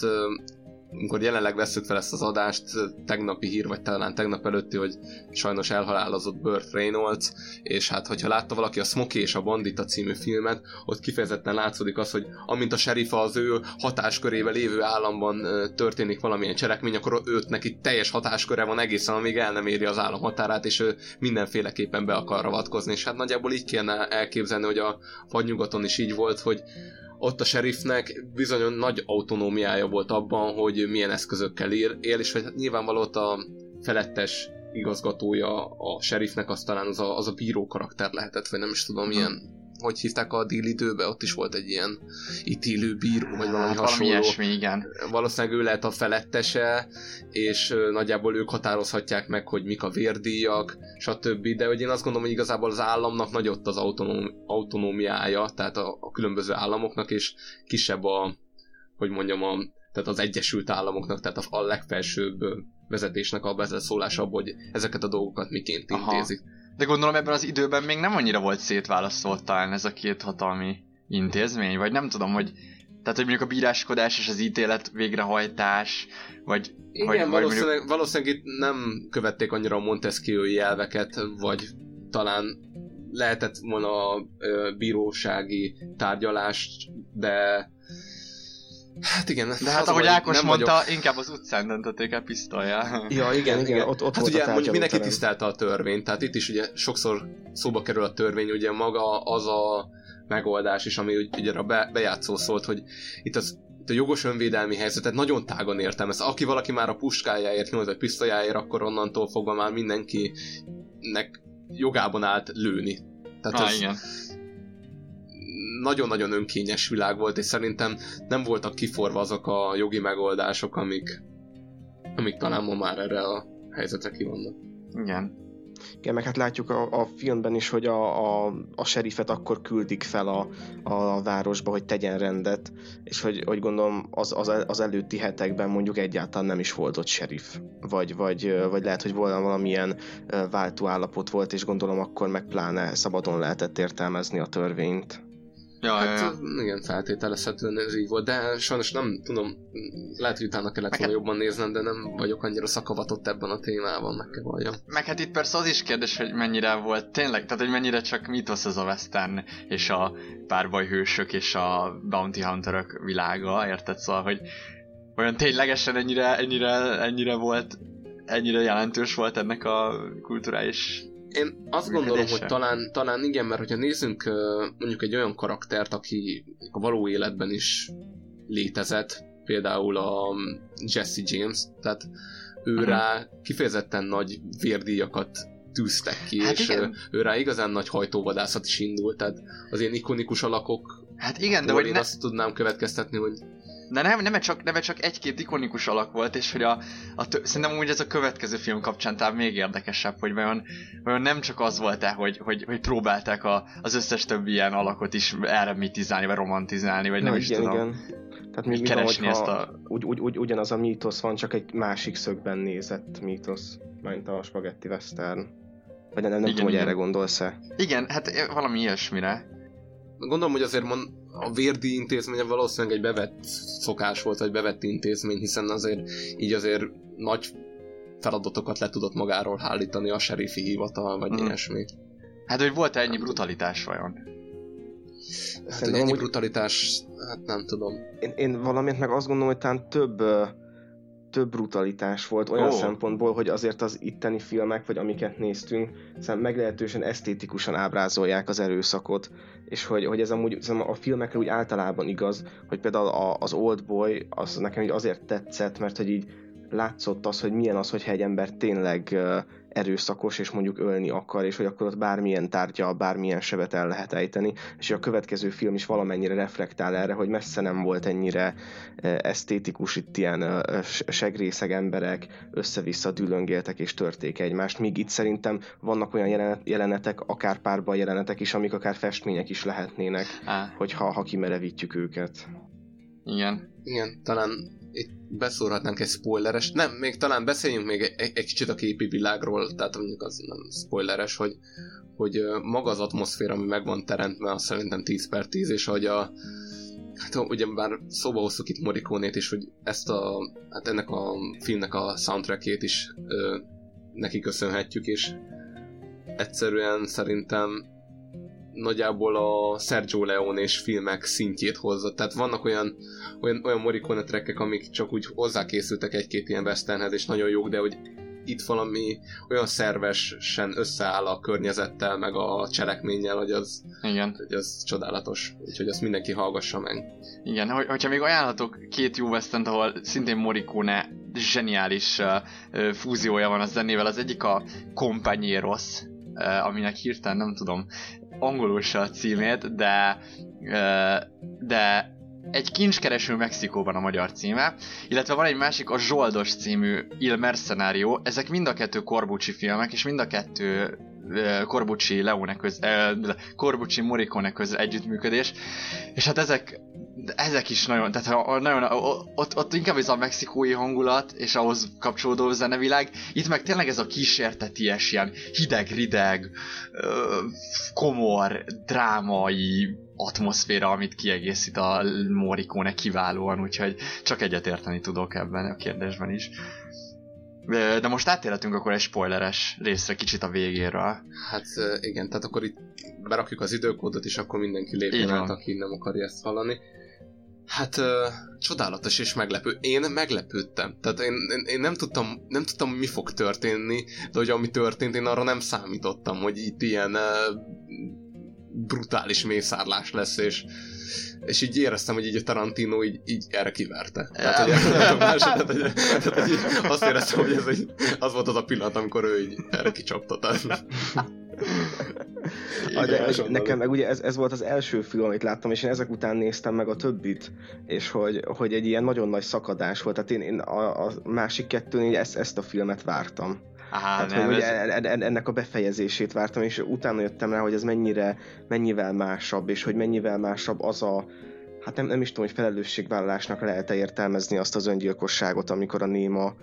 amikor jelenleg veszük fel ezt az adást, tegnapi hír, vagy talán tegnap előtti, hogy sajnos elhalálozott Burt Reynolds, és hát hogyha látta valaki a Smokey és a Bandita című filmet, ott kifejezetten látszódik az, hogy amint a serifa az ő hatáskörével lévő államban történik valamilyen cselekmény, akkor őt neki teljes hatásköre van egészen, amíg el nem éri az állam határát, és ő mindenféleképpen be akar ravatkozni. És hát nagyjából így kéne elképzelni, hogy a vadnyugaton is így volt, hogy ott a sheriffnek bizony nagy autonómiája volt abban, hogy milyen eszközökkel él, él és hogy nyilvánvaló ott a felettes igazgatója a sheriffnek az talán az a, az a bíró karakter lehetett, vagy nem is tudom, ilyen hogy hívták a dél időbe, ott is volt egy ilyen ítélő bíró, vagy valami Hát, valami hasonló. ilyesmi, igen. Valószínűleg ő lehet a felettese, és nagyjából ők határozhatják meg, hogy mik a vérdíjak, stb. De hogy én azt gondolom, hogy igazából az államnak nagy ott az autonóm, autonómiája, tehát a, a különböző államoknak, és kisebb a, hogy mondjam, a, tehát az Egyesült Államoknak, tehát a, a legfelsőbb vezetésnek a beleszólása abban, hogy ezeket a dolgokat miként Aha. De gondolom ebben az időben még nem annyira volt szétválasztott talán ez a két hatalmi intézmény, vagy nem tudom, hogy tehát, hogy mondjuk a bíráskodás és az ítélet végrehajtás, vagy... Igen, vagy, vagy valószínűleg, mondjuk, valószínűleg itt nem követték annyira a Montesquieu elveket, vagy talán lehetett volna a bírósági tárgyalást, de hát igen. de hát ahogy Ákos nem mondta, vagyok- inkább az utcán döntötték el pisztolyjal. Ja, igen, igen, ott, ott hát volt ugye a mondjuk mindenki tárgyalóterem. tisztelte a törvényt, tehát itt is ugye sokszor szóba kerül a törvény, ugye maga az a megoldás is, ami ugye a be, bejátszó szólt, hogy itt az itt a jogos önvédelmi helyzetet nagyon tágan értelmez. Aki valaki már a puskájáért nyújt, vagy pisztolyáért, akkor onnantól fogva már mindenkinek jogában állt lőni. Tehát ah, ez igen. Nagyon-nagyon önkényes világ volt, és szerintem nem voltak kiforva azok a jogi megoldások, amik amik talán ma már erre a helyzetre kivannak. Igen. Igen, meg hát látjuk a, a filmben is, hogy a, a, a serifet akkor küldik fel a, a városba, hogy tegyen rendet, és hogy, hogy gondolom az, az, az előtti hetekben mondjuk egyáltalán nem is volt ott serif. Vagy, vagy, vagy lehet, hogy volna valamilyen váltó állapot volt, és gondolom akkor meg pláne szabadon lehetett értelmezni a törvényt. Ja, hát, ja, ja. igen, feltételezhetően ez így volt, de sajnos nem tudom, lehet, hogy utána kellett volna jobban néznem, de nem vagyok annyira szakavatott ebben a témában, meg kell valljam. Meg hát itt persze az is kérdés, hogy mennyire volt tényleg, tehát hogy mennyire csak mítosz ez a western, és a párbajhősök, és a bounty hunterök világa, érted? Szóval, hogy olyan ténylegesen ennyire, ennyire, ennyire volt, ennyire jelentős volt ennek a kulturális én azt gondolom, hogy talán, talán igen, mert hogyha nézzünk mondjuk egy olyan karaktert, aki a való életben is létezett, például a Jesse James, tehát ő uh-huh. rá kifejezetten nagy vérdíjakat tűztek ki, hát és igen. ő rá igazán nagy hajtóvadászat is indult, tehát az ilyen ikonikus alakok Hát igen, de hogy én ne... azt tudnám következtetni, hogy de nem, nem, csak, nem csak egy-két ikonikus alak volt, és hogy a, a tö- szerintem úgy ez a következő film kapcsán talán még érdekesebb, hogy vajon, vajon nem csak az volt-e, hogy, hogy, hogy próbálták a, az összes többi ilyen alakot is erre mitizálni, vagy romantizálni, vagy nem Na, is igen, tudom. Igen. Tehát mi, mi keresni van, ezt a... Ugy, ugy, ugy, ugyanaz a mítosz van, csak egy másik szögben nézett mítosz, mint a Spaghetti Western. Vagy nem, nem Igen, tudom, hogy igen. erre gondolsz-e. Igen, hát eh, valami ilyesmire. Gondolom, hogy azért mond, a vérdi intézménye valószínűleg egy bevett szokás volt, vagy bevett intézmény, hiszen azért így azért nagy feladatokat le tudott magáról hálítani a serifi hivatal, vagy mm. ilyesmi. Hát, hogy volt-e ennyi brutalitás vajon? Hát, hogy Szerintem ennyi amúgy- brutalitás, hát nem tudom. Én, én valamiért meg azt gondolom, hogy talán több, ö, több brutalitás volt olyan oh. szempontból, hogy azért az itteni filmek, vagy amiket néztünk, szerintem meglehetősen esztétikusan ábrázolják az erőszakot, és hogy, hogy ez amúgy a filmekre úgy általában igaz, hogy például a, az Old Boy, az nekem így azért tetszett, mert hogy így látszott az, hogy milyen az, hogyha egy ember tényleg erőszakos, és mondjuk ölni akar, és hogy akkor ott bármilyen tárgya, bármilyen sebet el lehet ejteni, és a következő film is valamennyire reflektál erre, hogy messze nem volt ennyire ö, esztétikus, itt ilyen s- segrészeg emberek össze-vissza dülöngéltek és törték egymást, míg itt szerintem vannak olyan jelenet, jelenetek, akár párban jelenetek is, amik akár festmények is lehetnének, Á, hogyha ha kimerevítjük őket. igen. Igen, talán itt beszórhatnánk egy spoileres, nem, még talán beszéljünk még egy, egy kicsit a képi világról, tehát mondjuk az nem spoileres, hogy, hogy maga az atmoszféra, ami meg van teremtve, az szerintem 10 per 10, és hogy a Hát ugye már szóba hoztuk itt Morikónét is, hogy ezt a, hát ennek a filmnek a soundtrackét is ö, neki köszönhetjük, és egyszerűen szerintem nagyjából a Sergio Leone és filmek szintjét hozza. Tehát vannak olyan, olyan, olyan Morricone trekkek, amik csak úgy hozzákészültek egy-két ilyen westernhez, és nagyon jók, de hogy itt valami olyan szervesen összeáll a környezettel, meg a cselekménnyel, hogy az, Igen. hogy az csodálatos. Úgyhogy azt mindenki hallgassa meg. Igen, hogy, hogyha még ajánlatok két jó western ahol szintén Morricone zseniális uh, fúziója van a zenével, az egyik a Compañeros, uh, aminek hirtelen nem tudom angolul se a címét, de de egy kincskereső Mexikóban a magyar címe, illetve van egy másik, a Zsoldos című Il Mercenario, ezek mind a kettő Corbucci filmek, és mind a kettő Corbucci Leone köz, uh, Corbucci Morricone köz együttműködés, és hát ezek ezek is nagyon, tehát nagyon, ott, ott inkább ez a mexikói hangulat, és ahhoz kapcsolódó zenevilág, itt meg tényleg ez a kísérteties, ilyen hideg-rideg, komor, drámai atmoszféra, amit kiegészít a Morricone kiválóan, úgyhogy csak egyetérteni tudok ebben a kérdésben is. De most átérhetünk akkor egy spoileres részre kicsit a végéről. Hát igen, tehát akkor itt berakjuk az időkódot, és akkor mindenki lépjen át, aki nem akarja ezt hallani. Hát ö, csodálatos és meglepő. Én meglepődtem. Tehát én, én, én nem, tudtam, nem tudtam, mi fog történni, de hogy ami történt, én arra nem számítottam, hogy itt ilyen ö, brutális mészárlás lesz, és és így éreztem, hogy így a Tarantino így, így erre kiverte. Tehát, hogy, más, tehát, hogy, tehát, hogy így azt éreztem, hogy ez egy, az volt az a pillanat, amikor ő így erre kicsapta. Tehát, Igen, nekem meg ugye ez, ez volt az első film, amit láttam, és én ezek után néztem meg a többit, és hogy, hogy egy ilyen nagyon nagy szakadás volt. Tehát én, én a, a másik kettőnél ezt, ezt a filmet vártam. Á, Tehát, nem, hogy ez, ugye ennek a befejezését vártam, és utána jöttem rá, hogy ez mennyire, mennyivel másabb, és hogy mennyivel másabb az a, hát nem, nem is tudom, hogy felelősségvállalásnak lehet-e értelmezni azt az öngyilkosságot, amikor a Néma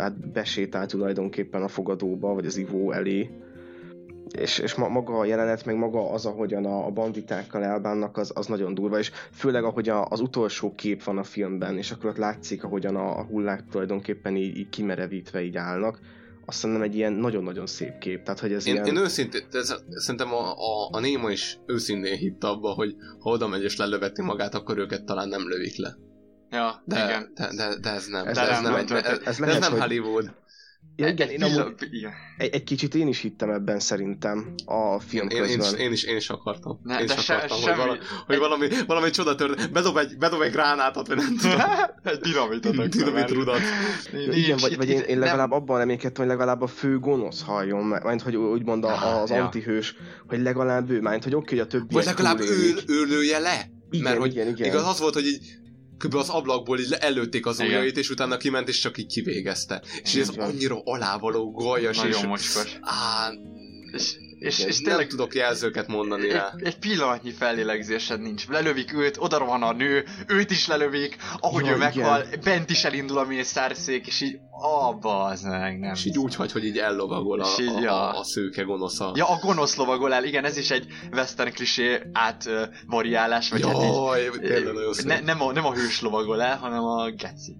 hát besétál tulajdonképpen a fogadóba, vagy az ivó elé, és, és ma, maga a jelenet, meg maga az, ahogyan a, a banditákkal elbánnak, az, az nagyon durva, és főleg ahogy a, az utolsó kép van a filmben, és akkor ott látszik, ahogyan a, a hullák tulajdonképpen így, így kimerevítve így állnak, azt szerintem egy ilyen nagyon-nagyon szép kép. Tehát, hogy ez Én, ilyen... én őszintén, ez, szerintem a, a, a Néma is őszintén hitt abba, hogy ha oda megy és lelöveti magát, akkor őket talán nem lövik le. ja, De, igen. de, de, de ez nem. Ez- Ez, ez, ez nem, nem egy, ez, Ez ez, lehet, nem hogy- Hollywood. Ja, igen, én amúgy, igen. egy, egy kicsit én is hittem ebben szerintem a film Én, én, én, is, közben. én, is, én is akartam. Ne, én de is se- akartam, semmi- hogy, vala, hogy valami, valami csoda tört. Bedob egy, bedob egy gránátot, vagy nem tudom. <laughs> Egy dinamitot. Dinamit rudat. Ja, igen, vagy, vagy én, én legalább abban reménykedtem, hogy legalább a fő gonosz halljon, mert hogy úgymond a, az Ja. antihős, hogy legalább ő, mert hogy oké, hogy a többi Vagy legalább ő, ő lője le. Igen, Mert hogy igen, igen. igaz az volt, hogy így kb. az ablakból így előtték az Igen. ujjait, és utána kiment, és csak így kivégezte. És Igen. ez annyira alávaló, golyas, és... Nagyon mocskos. Á, És, és, és és nem tényleg tudok jelzőket mondani rá. egy, egy pillanatnyi fellélegzésed nincs. Lelövik őt, oda rohan a nő, őt is lelövik, ahogy Ja, ő igen. meghal, bent is elindul a mészárszék, és így, abba az meg, nem. És így úgy hagy, hogy így ellovagol a, így, a, ja. a, a szőke gonosza. Ja, a gonosz lovagol el, igen, ez is egy western klisé átvariálás, vagy hát így, Jaj, tényleg nagyon szép. ne, nem, a, nem a hős lovagol el, hanem a geci.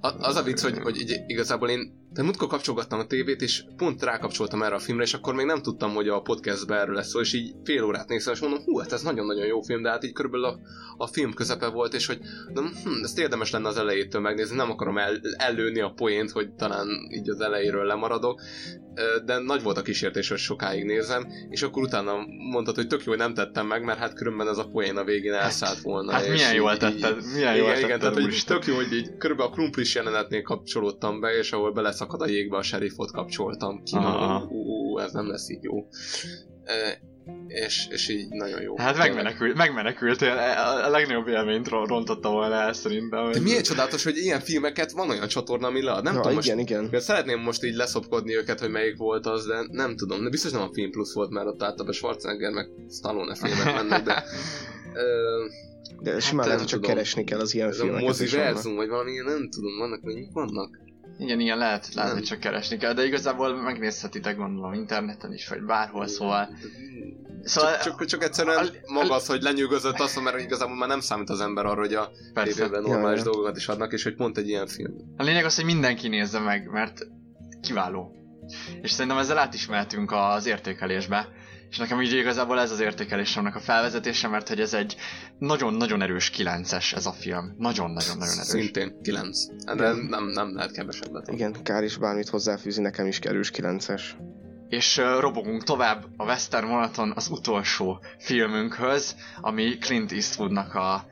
A, az a vicc, hogy, hogy így, igazából én de múltkor kapcsolgattam a tévét, és pont rákapcsoltam erre a filmre, és akkor még nem tudtam, hogy a podcastben erről lesz szó, és így fél órát néztem, és mondom, hú, hát ez nagyon-nagyon jó film, de hát így körülbelül a, a film közepe volt, és hogy mondom, hm, ezt érdemes lenne az elejétől megnézni, nem akarom el, ellőni a poént, hogy talán így az elejéről lemaradok, de nagy volt a kísértés, hogy sokáig nézem, és akkor utána mondtad, hogy tök jó, hogy nem tettem meg, mert hát különben ez a poén a végén elszállt volna. hát és milyen jól így- tetted, milyen jól igen, igen, tetted, tehát hogy tök jó, hogy így körülbelül a krumplis jelenetnél kapcsolódtam be, és ahol beleszakad a jégbe a sheriffot kapcsoltam ki, mondom, ú, ú, ez nem lesz így jó. E, és, és így nagyon jó. Hát Tényleg. megmenekült, megmenekültél, a a legnagyobb élményt ro- rontotta volna el szerintem. De milyen csodálatos, hogy ilyen filmeket van olyan csatorna, ami lead. Nem ja, tudom, igen, most, igen. Mert Szeretném most így leszopkodni őket, hogy melyik volt az, de nem tudom. De biztos nem a Film Plus volt, mert ott általában Schwarzenegger meg Stallone filmek mennek, de... <laughs> Ö, De simán Hát, lehet, hogy csak tudom. keresni kell az ilyen ez a filmeket. vannak. moziverzum, vagy valami ilyen, nem tudom, vannak, melyik vannak? Igen, ilyen lehet, lehet, Nem. hogy csak keresni kell, de igazából megnézhetitek gondolom interneten is, vagy bárhol, szóval... Szóval Csak, csak, csak egyszerűen a- maga az, hogy lenyűgözött azt, mert igazából már nem számít az ember arra, hogy a tévében normális ja. dolgokat is adnak, és hogy pont egy ilyen film. A lényeg az, hogy mindenki nézze meg, mert kiváló. És szerintem ezzel át is mehetünk az értékelésbe. És nekem így igazából ez az értékelésemnek a felvezetése, mert hogy ez egy nagyon-nagyon erős 9-es ez a film. Nagyon-nagyon-nagyon erős. Szintén 9. De nem, nem lehet kevesebbet. Igen, kár is bármit hozzáfűzni, nekem is kerős 9-es. És uh, robogunk tovább a Western vonaton az utolsó filmünkhöz, ami Clint Eastwoodnak a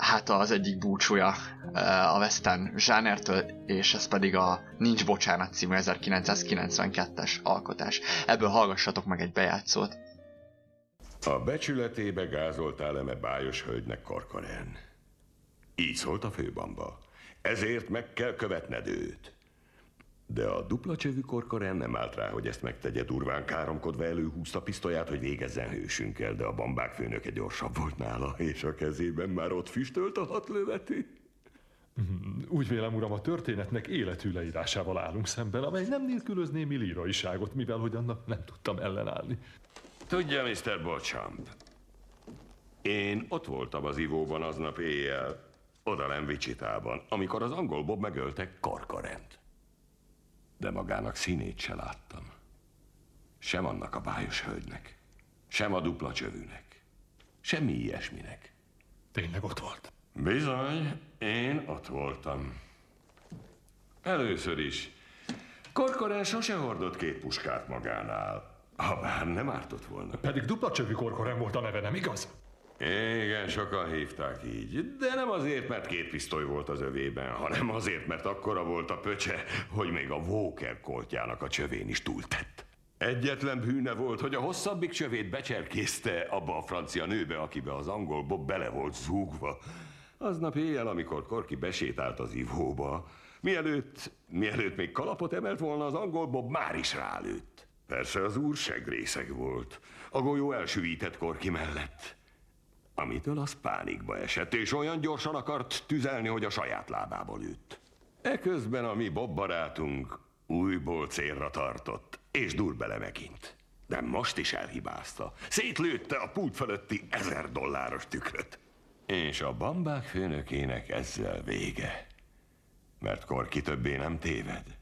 hát az egyik búcsúja uh, a western zsánertől, és ez pedig a Nincs Bocsánat című 1992-es alkotás. Ebből hallgassatok meg egy bejátszót. A becsületébe gázoltál eme bájos hölgynek Korkoren. Így szólt a főbamba. Ezért meg kell követned őt. De a dupla csövű Korkoren nem állt rá, hogy ezt megtegye durván káromkodva előhúzta pisztolyát, hogy végezzen hősünkkel, de a bambák főnöke gyorsabb volt nála, és a kezében már ott füstölt a hat lövetű. Úgy vélem, uram, a történetnek életű leírásával állunk szemben, amely nem nélkülöz némi líraiságot, mivel hogy annak nem tudtam ellenállni. Tudja, Mr. Bochamp, én ott voltam az ivóban aznap éjjel, odalem Vicsitában, amikor az angol Bob megöltek Korkorent. De magának színét se láttam. Sem annak a bájos hölgynek, sem a dupla csövűnek, semmi ilyesminek. Tényleg ott volt. Bizony, én ott voltam. Először is. Korkorán sose hordott két puskát magánál, ha bár nem ártott volna. Pedig dupla csövű korkorem volt a neve, nem igaz? Igen, sokan hívták így, de nem azért, mert két pisztoly volt az övében, hanem azért, mert akkora volt a pöcse, hogy még a Walker koltjának a csövén is túltett. Egyetlen bűne volt, hogy a hosszabbik csövét becserkészte abba a francia nőbe, akibe az angol Bob bele volt zúgva. Aznap éjjel, amikor Korki besétált az ivóba, mielőtt, mielőtt még kalapot emelt volna, az angol Bob már is rálőtt. Persze az úr segrészeg volt. A golyó elsüvített Korki mellett. Amitől az pánikba esett, és olyan gyorsan akart tüzelni, hogy a saját lábába lőtt. Eközben a mi Bob barátunk újból célra tartott, és dur bele megint. De most is elhibázta. Szétlőtte a pult fölötti ezer dolláros tükröt. És a bambák főnökének ezzel vége. Mert Korki többé nem téved.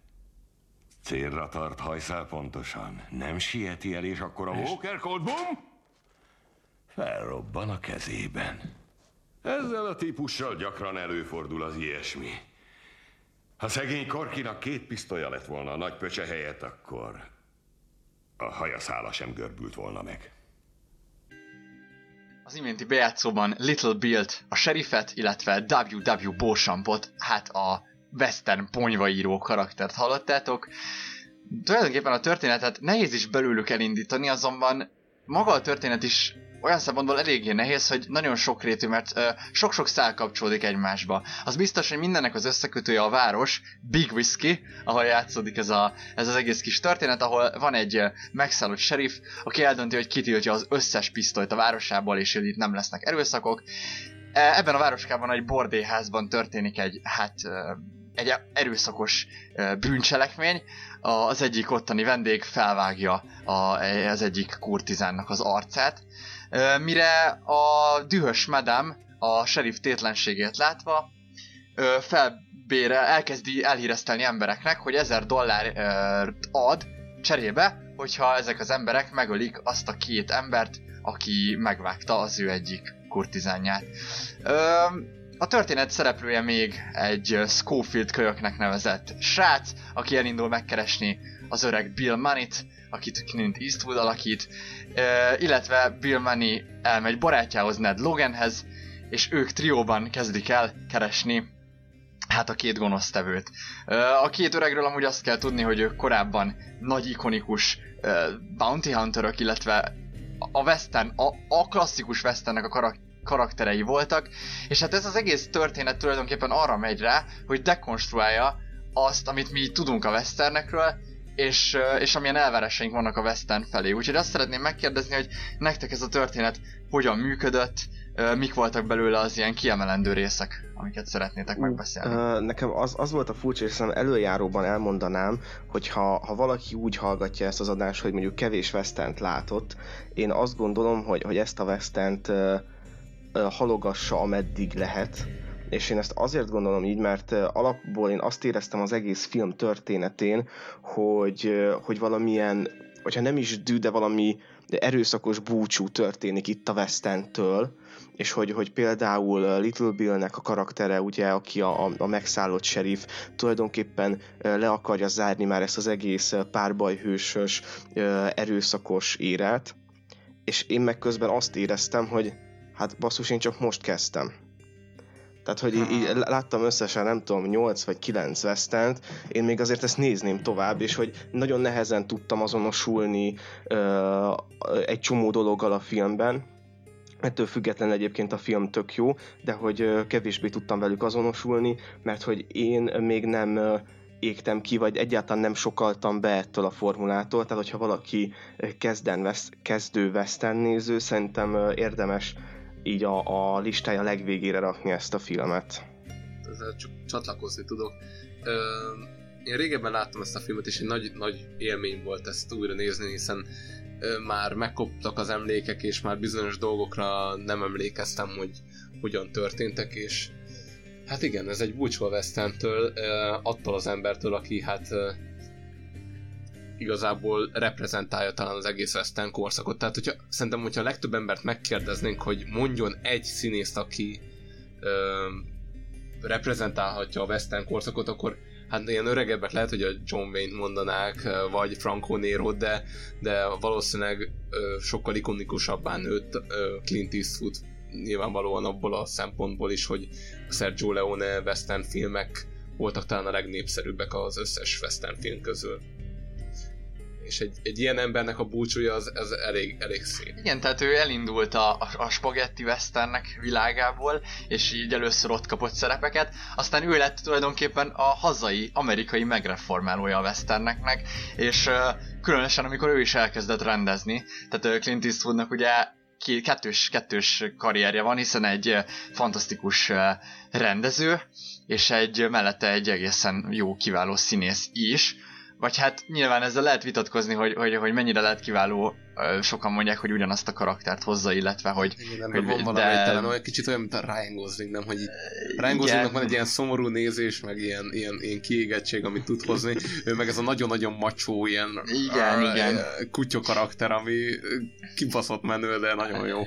Célra tart hajszál pontosan. Nem sieti el, és akkor a Walker Cold Boom felrobban a kezében. Ezzel a típussal gyakran előfordul az ilyesmi. Ha szegény Korkinak két pisztolya lett volna a nagy pöcse helyett, akkor a hajaszála sem görbült volna meg. Az iménti bejátszóban Little Bill-t, a sheriffet, illetve W.W. Beauchampot, hát a western ponyvaíró karaktert hallottátok. Tulajdonképpen a történetet nehéz is belőlük elindítani, azonban maga a történet is olyan szempontból eléggé nehéz, hogy nagyon sokrétű, mert ö, sok-sok szál kapcsolódik egymásba. Az biztos, hogy mindennek az összekötője a város, Big Whiskey, ahol játszódik ez, a, ez az egész kis történet, ahol van egy megszállott sheriff, aki eldönti, hogy kitiltja az összes pisztolyt a városából, és itt nem lesznek erőszakok. E, ebben a városkában egy bordéházban történik egy, hát egy erőszakos bűncselekmény. Az egyik ottani vendég felvágja az egyik kurtizánnak az arcát, mire a dühös medem a sheriff tétlenségét látva felbére, elkezdi elhíresztelni embereknek, hogy 1000 dollár ad cserébe, hogyha ezek az emberek megölik azt a két embert, aki megvágta az ő egyik kurtizánját. A történet szereplője még egy Schofield kölyöknek nevezett srác, aki elindul megkeresni az öreg Bill Manit, akit Clint Eastwood alakít, illetve Bill Money elmegy barátjához Ned Loganhez, és ők trióban kezdik el keresni hát a két gonosztevőt. A két öregről amúgy azt kell tudni, hogy ők korábban nagy ikonikus bounty hunterök, illetve a western, a, a klasszikus westernnek a karak- karakterei voltak, és hát ez az egész történet tulajdonképpen arra megy rá, hogy dekonstruálja azt, amit mi tudunk a westernekről, és, és amilyen elvárásaink vannak a western felé. Úgyhogy azt szeretném megkérdezni, hogy nektek ez a történet hogyan működött, mik voltak belőle az ilyen kiemelendő részek, amiket szeretnétek megbeszélni? Nekem az, az volt a furcsa, és szerintem előjáróban elmondanám, hogy ha, ha valaki úgy hallgatja ezt az adást, hogy mondjuk kevés western látott, én azt gondolom, hogy, hogy ezt a western halogassa ameddig lehet, és én ezt azért gondolom így, mert alapból én azt éreztem az egész film történetén, hogy, hogy valamilyen, hogyha nem is dű, de valami erőszakos búcsú történik itt a West End-től, és hogy, hogy például Little Billnek a karaktere, ugye, aki a, a megszállott sheriff, tulajdonképpen le akarja zárni már ezt az egész párbajhősös, erőszakos éret, és én meg közben azt éreztem, hogy hát basszus, én csak most kezdtem. Tehát, hogy így, így láttam összesen, nem tudom, 8 vagy 9 vesztent, én még azért ezt nézném tovább, és hogy nagyon nehezen tudtam azonosulni uh, egy csomó dologgal a filmben, ettől független egyébként a film tök jó, de hogy kevésbé tudtam velük azonosulni, mert hogy én még nem égtem ki, vagy egyáltalán nem sokaltam be ettől a formulától, tehát hogyha valaki kezden vesz, kezdő western néző, szerintem érdemes így a, a listája legvégére rakni ezt a filmet. Ezzel csak csatlakozni tudok. Ö, én régebben láttam ezt a filmet, és egy nagy, nagy élmény volt ezt újra nézni, hiszen ö, már megkoptak az emlékek, és már bizonyos dolgokra nem emlékeztem, hogy hogyan történtek, és hát igen, ez egy búcsú a Westentől, attól az embertől, aki hát igazából reprezentálja talán az egész western korszakot. Tehát, hogyha, szerintem, hogyha a legtöbb embert megkérdeznénk, hogy mondjon egy színészt, aki ö, reprezentálhatja a western korszakot, akkor hát ilyen öregebbek lehet, hogy a John Wayne mondanák, vagy Franco Nero, de, de valószínűleg ö, sokkal ikonikusabbá nőtt ö, Clint Eastwood nyilvánvalóan abból a szempontból is, hogy Sergio Leone western filmek voltak talán a legnépszerűbbek az összes western film közül és egy, egy ilyen embernek a búcsúja az ez elég, elég szép. Igen, tehát ő elindult a, a, spagetti westernnek világából, és így először ott kapott szerepeket, aztán ő lett tulajdonképpen a hazai, amerikai megreformálója a westerneknek, és uh, különösen amikor ő is elkezdett rendezni, tehát uh, Clint Eastwoodnak ugye ki, kettős, kettős karrierje van, hiszen egy fantasztikus rendező, és egy mellette egy egészen jó, kiváló színész is, vagy hát nyilván ezzel lehet vitatkozni, hogy, hogy, hogy mennyire lehet kiváló, sokan mondják, hogy ugyanazt a karaktert hozza, illetve hogy... Igen, hogy van valami de... talán olyan kicsit olyan, mint a Ryan Gosling, nem? Hogy Ryan Goslingnak van egy ilyen szomorú nézés, meg ilyen, ilyen, ilyen kiégettség, amit tud hozni. Ő meg ez a nagyon-nagyon macsó, ilyen igen, uh, igen. kutya karakter, ami kibaszott menő, de nagyon jó.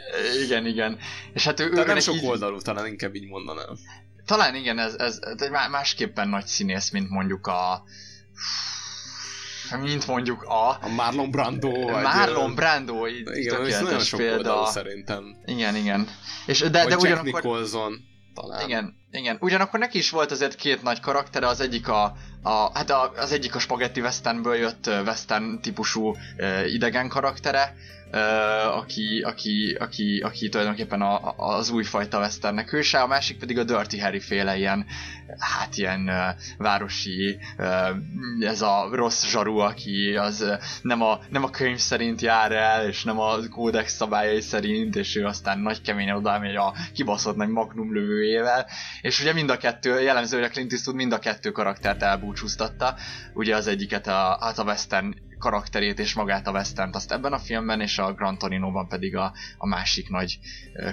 Igen, igen. És hát ő, ő nem sok így... oldalú, talán inkább így mondanám. Talán igen, ez, ez, ez másképpen nagy színész, mint mondjuk a mint mondjuk a... A Marlon Brando. Vagy Marlon Brando, így igen, tökéletes sok példa. szerintem. Igen, igen. És, de, de Jack ugyanakkor... Nicholson, talán. Igen, igen. Ugyanakkor neki is volt azért két nagy karaktere, az egyik a, a hát a, az egyik a Spaghetti Westernből jött Western típusú uh, idegen karaktere, aki, aki, aki, aki tulajdonképpen a, az újfajta Westernnek hőse, a másik pedig a Dirty Harry féle ilyen, hát ilyen uh, városi, uh, ez a rossz zsaru, aki az uh, nem, a, nem a könyv szerint jár el, és nem a kódex szabályai szerint, és ő aztán nagy keményen oda megy a kibaszott nagy magnum lövőjével, és ugye mind a kettő, jellemző, hogy a Clint Eastwood mind a kettő karaktert elbúcsúztatta, ugye az egyiket a, hát a Western karakterét és magát a Western azt ebben a filmben, és a Gran Torino-ban pedig a, a másik nagy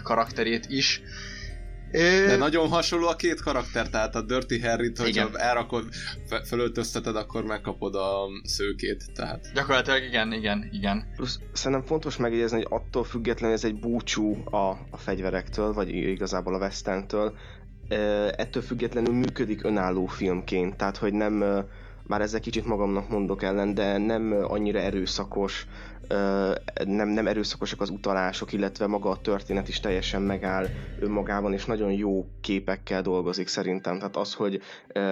karakterét is. De nagyon hasonló a két karakter, tehát a Dirty Harry-t, hogyha elrakod, fölöltözteted, akkor megkapod a szőkét, tehát... Gyakorlatilag igen, igen, igen. Plusz szerintem fontos megjegyezni, hogy attól függetlenül ez egy búcsú a, a fegyverektől, vagy igazából a Westerntől, ettől függetlenül működik önálló filmként, tehát hogy nem már ezzel kicsit magamnak mondok ellen, de nem annyira erőszakos, nem, nem erőszakosak az utalások, illetve maga a történet is teljesen megáll önmagában, és nagyon jó képekkel dolgozik szerintem. Tehát az, hogy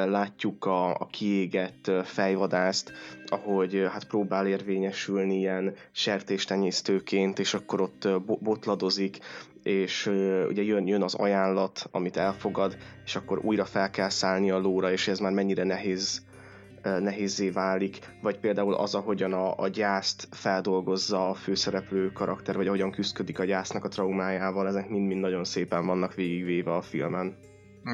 látjuk a, a kiégett fejvadászt, ahogy hát próbál érvényesülni ilyen sertéstenyésztőként, és akkor ott botladozik, és ugye jön, jön az ajánlat, amit elfogad, és akkor újra fel kell szállni a lóra, és ez már mennyire nehéz nehézé válik, vagy például az, ahogyan a, a gyászt feldolgozza a főszereplő karakter, vagy ahogyan küzdik a gyásznak a traumájával, ezek mind-mind nagyon szépen vannak végigvéve a filmen.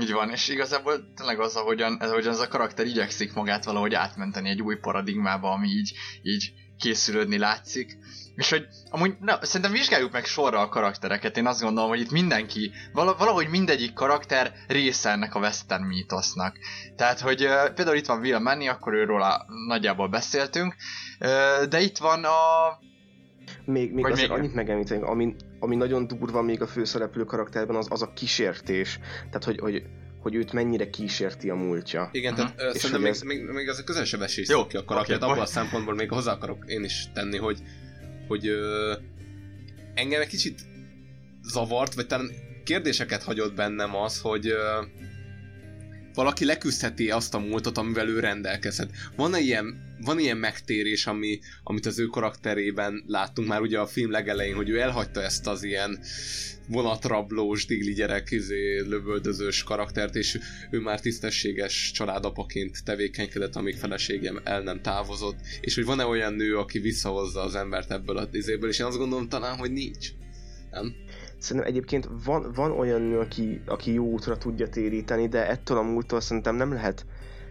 Így van, és igazából tényleg az, ahogyan, ahogyan ez a karakter igyekszik magát valahogy átmenteni egy új paradigmába, ami így, így készülődni látszik. És hogy amúgy, na, szerintem vizsgáljuk meg sorra a karaktereket, én azt gondolom, hogy itt mindenki, valahogy mindegyik karakter része ennek a western mítosznak. Tehát, hogy uh, például itt van Will Manny, akkor őről a, nagyjából beszéltünk, uh, de itt van a... Még, még azért még... annyit megemlítenék, ami, ami nagyon durva még a főszereplő karakterben, az, az a kísértés. Tehát, hogy, hogy hogy őt mennyire kísérti a múltja. Igen, uh-huh. tehát uh, szerintem még, ez... még, még, ez a esés ki a karaktert, okay, abban a szempontból még hozzá akarok én is tenni, hogy hogy ö, engem egy kicsit zavart, vagy talán kérdéseket hagyott bennem az, hogy ö, valaki leküzdheti azt a múltat, amivel ő rendelkezhet. Van-e ilyen, van ilyen megtérés, ami, amit az ő karakterében láttunk már ugye a film legelején, hogy ő elhagyta ezt az ilyen vonatrablós, digli gyerek, izé, lövöldözős karaktert, és ő már tisztességes családapaként tevékenykedett, amíg feleségem el nem távozott, és hogy van-e olyan nő, aki visszahozza az embert ebből a izéből, és én azt gondolom talán, hogy nincs. Nem? Szerintem egyébként van, van olyan nő, aki, aki jó útra tudja téríteni, de ettől a múltól szerintem nem lehet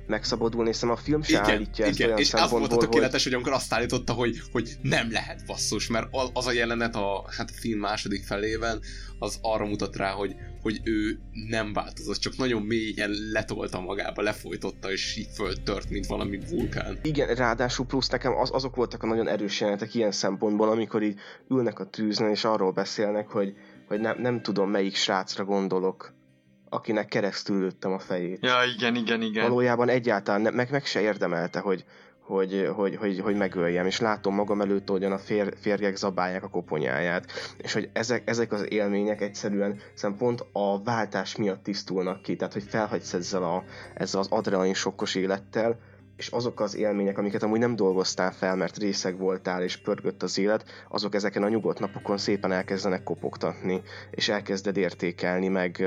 megszabadulni, hiszen a film se igen, állítja ezt igen. olyan és az volt a tökéletes, hogy... hogy amikor azt állította, hogy, hogy nem lehet basszus, mert az a jelenet a, hát a film második felében, az arra mutat rá, hogy, hogy ő nem változott, csak nagyon mélyen letolta magába, lefolytotta, és így föltört, mint valami vulkán. Igen, ráadásul plusz nekem az, azok voltak a nagyon erős jelenetek ilyen szempontból, amikor így ülnek a tűzön, és arról beszélnek, hogy, hogy nem, nem tudom melyik srácra gondolok, akinek keresztül lőttem a fejét. Ja, igen, igen, igen. Valójában egyáltalán ne, meg, meg se érdemelte, hogy, hogy, hogy, hogy, hogy megöljem, és látom magam előtt, hogyan a fér, férjek zabálják a koponyáját, és hogy ezek, ezek az élmények egyszerűen szóval pont a váltás miatt tisztulnak ki, tehát hogy felhagysz ezzel, a, ezzel az adrenalin sokkos élettel, és azok az élmények, amiket amúgy nem dolgoztál fel, mert részeg voltál, és pörgött az élet, azok ezeken a nyugodt napokon szépen elkezdenek kopogtatni, és elkezded értékelni, meg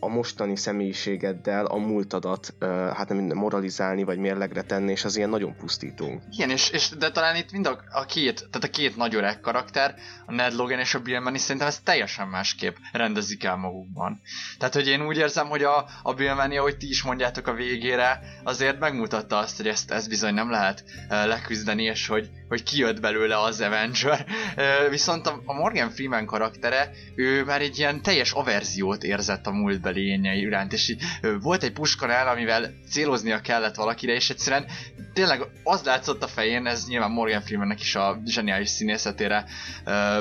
a mostani személyiségeddel a múltadat hát nem moralizálni, vagy mérlegre tenni, és az ilyen nagyon pusztító. Igen, és, és de talán itt mind a, a két, tehát a két nagy öreg karakter, a Ned Logan és a Bill Manny szerintem ezt teljesen másképp rendezik el magukban. Tehát, hogy én úgy érzem, hogy a, a Bill Manny, ahogy ti is mondjátok a végére, azért megmutatta azt, hogy ezt, ezt bizony nem lehet leküzdeni, és hogy, hogy kijött belőle az Avenger. Viszont a, a Morgan Freeman karaktere, ő már egy ilyen teljes averziót érzett a lényei iránt, és így, volt egy puskanál, amivel céloznia kellett valakire, és egyszerűen tényleg az látszott a fején, ez nyilván Morgan Freemannek is a zseniális színészetére,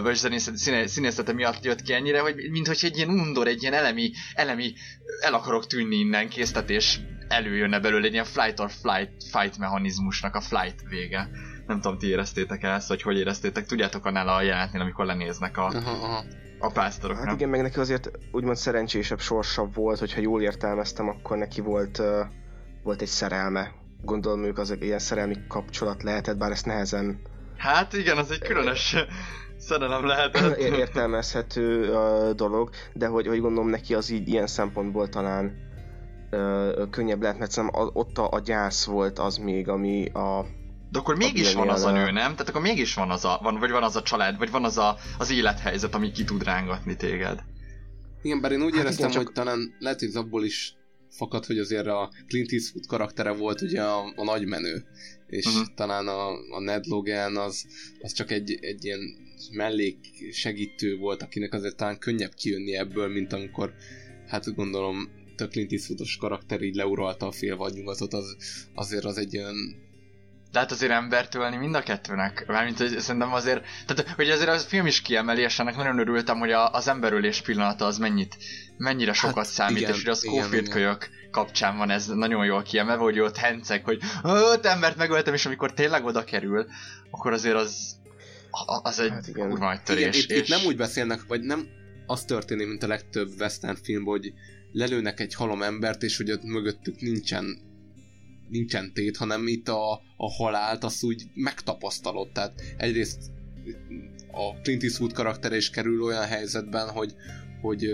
vagy színészete, színészete miatt jött ki ennyire, hogy mintha egy ilyen undor, egy ilyen elemi, elemi el akarok tűnni innen késztetés előjönne belőle egy ilyen flight or flight fight mechanizmusnak a flight vége. Nem tudom, ti éreztétek ezt, vagy hogy éreztétek, tudjátok annál a jelentnél, amikor lenéznek a, aha, aha. A pásztorok, Hát igen, meg neki azért úgymond szerencsésebb sorsabb volt, hogyha jól értelmeztem, akkor neki volt, uh, volt egy szerelme. Gondolom ők az ilyen szerelmi kapcsolat lehetett, bár ezt nehezen... Hát igen, az egy különös szerelem lehetett. <clears throat> értelmezhető uh, dolog, de hogy, hogy gondolom neki az így ilyen szempontból talán uh, könnyebb lehet, mert szerintem ott a, a gyász volt az még, ami a de akkor mégis van az a nő, nem? Tehát akkor mégis van az a, van, vagy van az a család, vagy van az a, az élethelyzet, ami ki tud rángatni téged. Igen, bár én úgy hát éreztem, igen, csak... hogy talán lehet, hogy abból is fakad, hogy azért a Clint Eastwood karaktere volt ugye a, a nagy menő, és uh-huh. talán a, a Ned Logan az, az csak egy, egy ilyen mellék segítő volt, akinek azért talán könnyebb kijönni ebből, mint amikor hát gondolom a Clint Eastwoodos karakter így leuralta a fél nyugatot, az, azért az egy olyan lehet azért embert ölni mind a kettőnek. Mármint, hogy szerintem azért, tehát hogy azért a film is kiemeli, és ennek nagyon örültem, hogy a, az emberölés pillanata az mennyit, mennyire sokat hát, számít, igen, és hogy a Schofield kölyök kapcsán van ez nagyon jól kiemelve, hogy ott henceg, hogy öt embert megöltem, és amikor tényleg oda kerül, akkor azért az, az egy hát kurva nagy törés. Igen, itt, és... itt nem úgy beszélnek, vagy nem az történik, mint a legtöbb western film, hogy lelőnek egy halom embert, és hogy ott mögöttük nincsen nincsen tét, hanem itt a, a halált azt úgy megtapasztalod. Tehát egyrészt a Clint Eastwood karakter is kerül olyan helyzetben, hogy, hogy,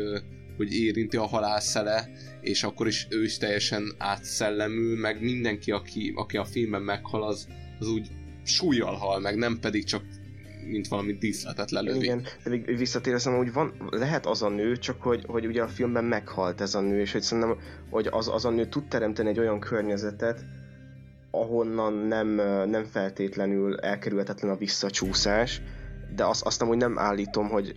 hogy érinti a halál szele, és akkor is ő is teljesen átszellemül, meg mindenki, aki, aki a filmben meghal, az, az úgy súlyjal hal meg, nem pedig csak mint valami díszletet lelövi. Igen, pedig visszatérezem, hogy van, lehet az a nő, csak hogy, hogy ugye a filmben meghalt ez a nő, és hogy szerintem, hogy az, az a nő tud teremteni egy olyan környezetet, ahonnan nem, nem feltétlenül elkerülhetetlen a visszacsúszás, de azt, azt amúgy nem állítom, hogy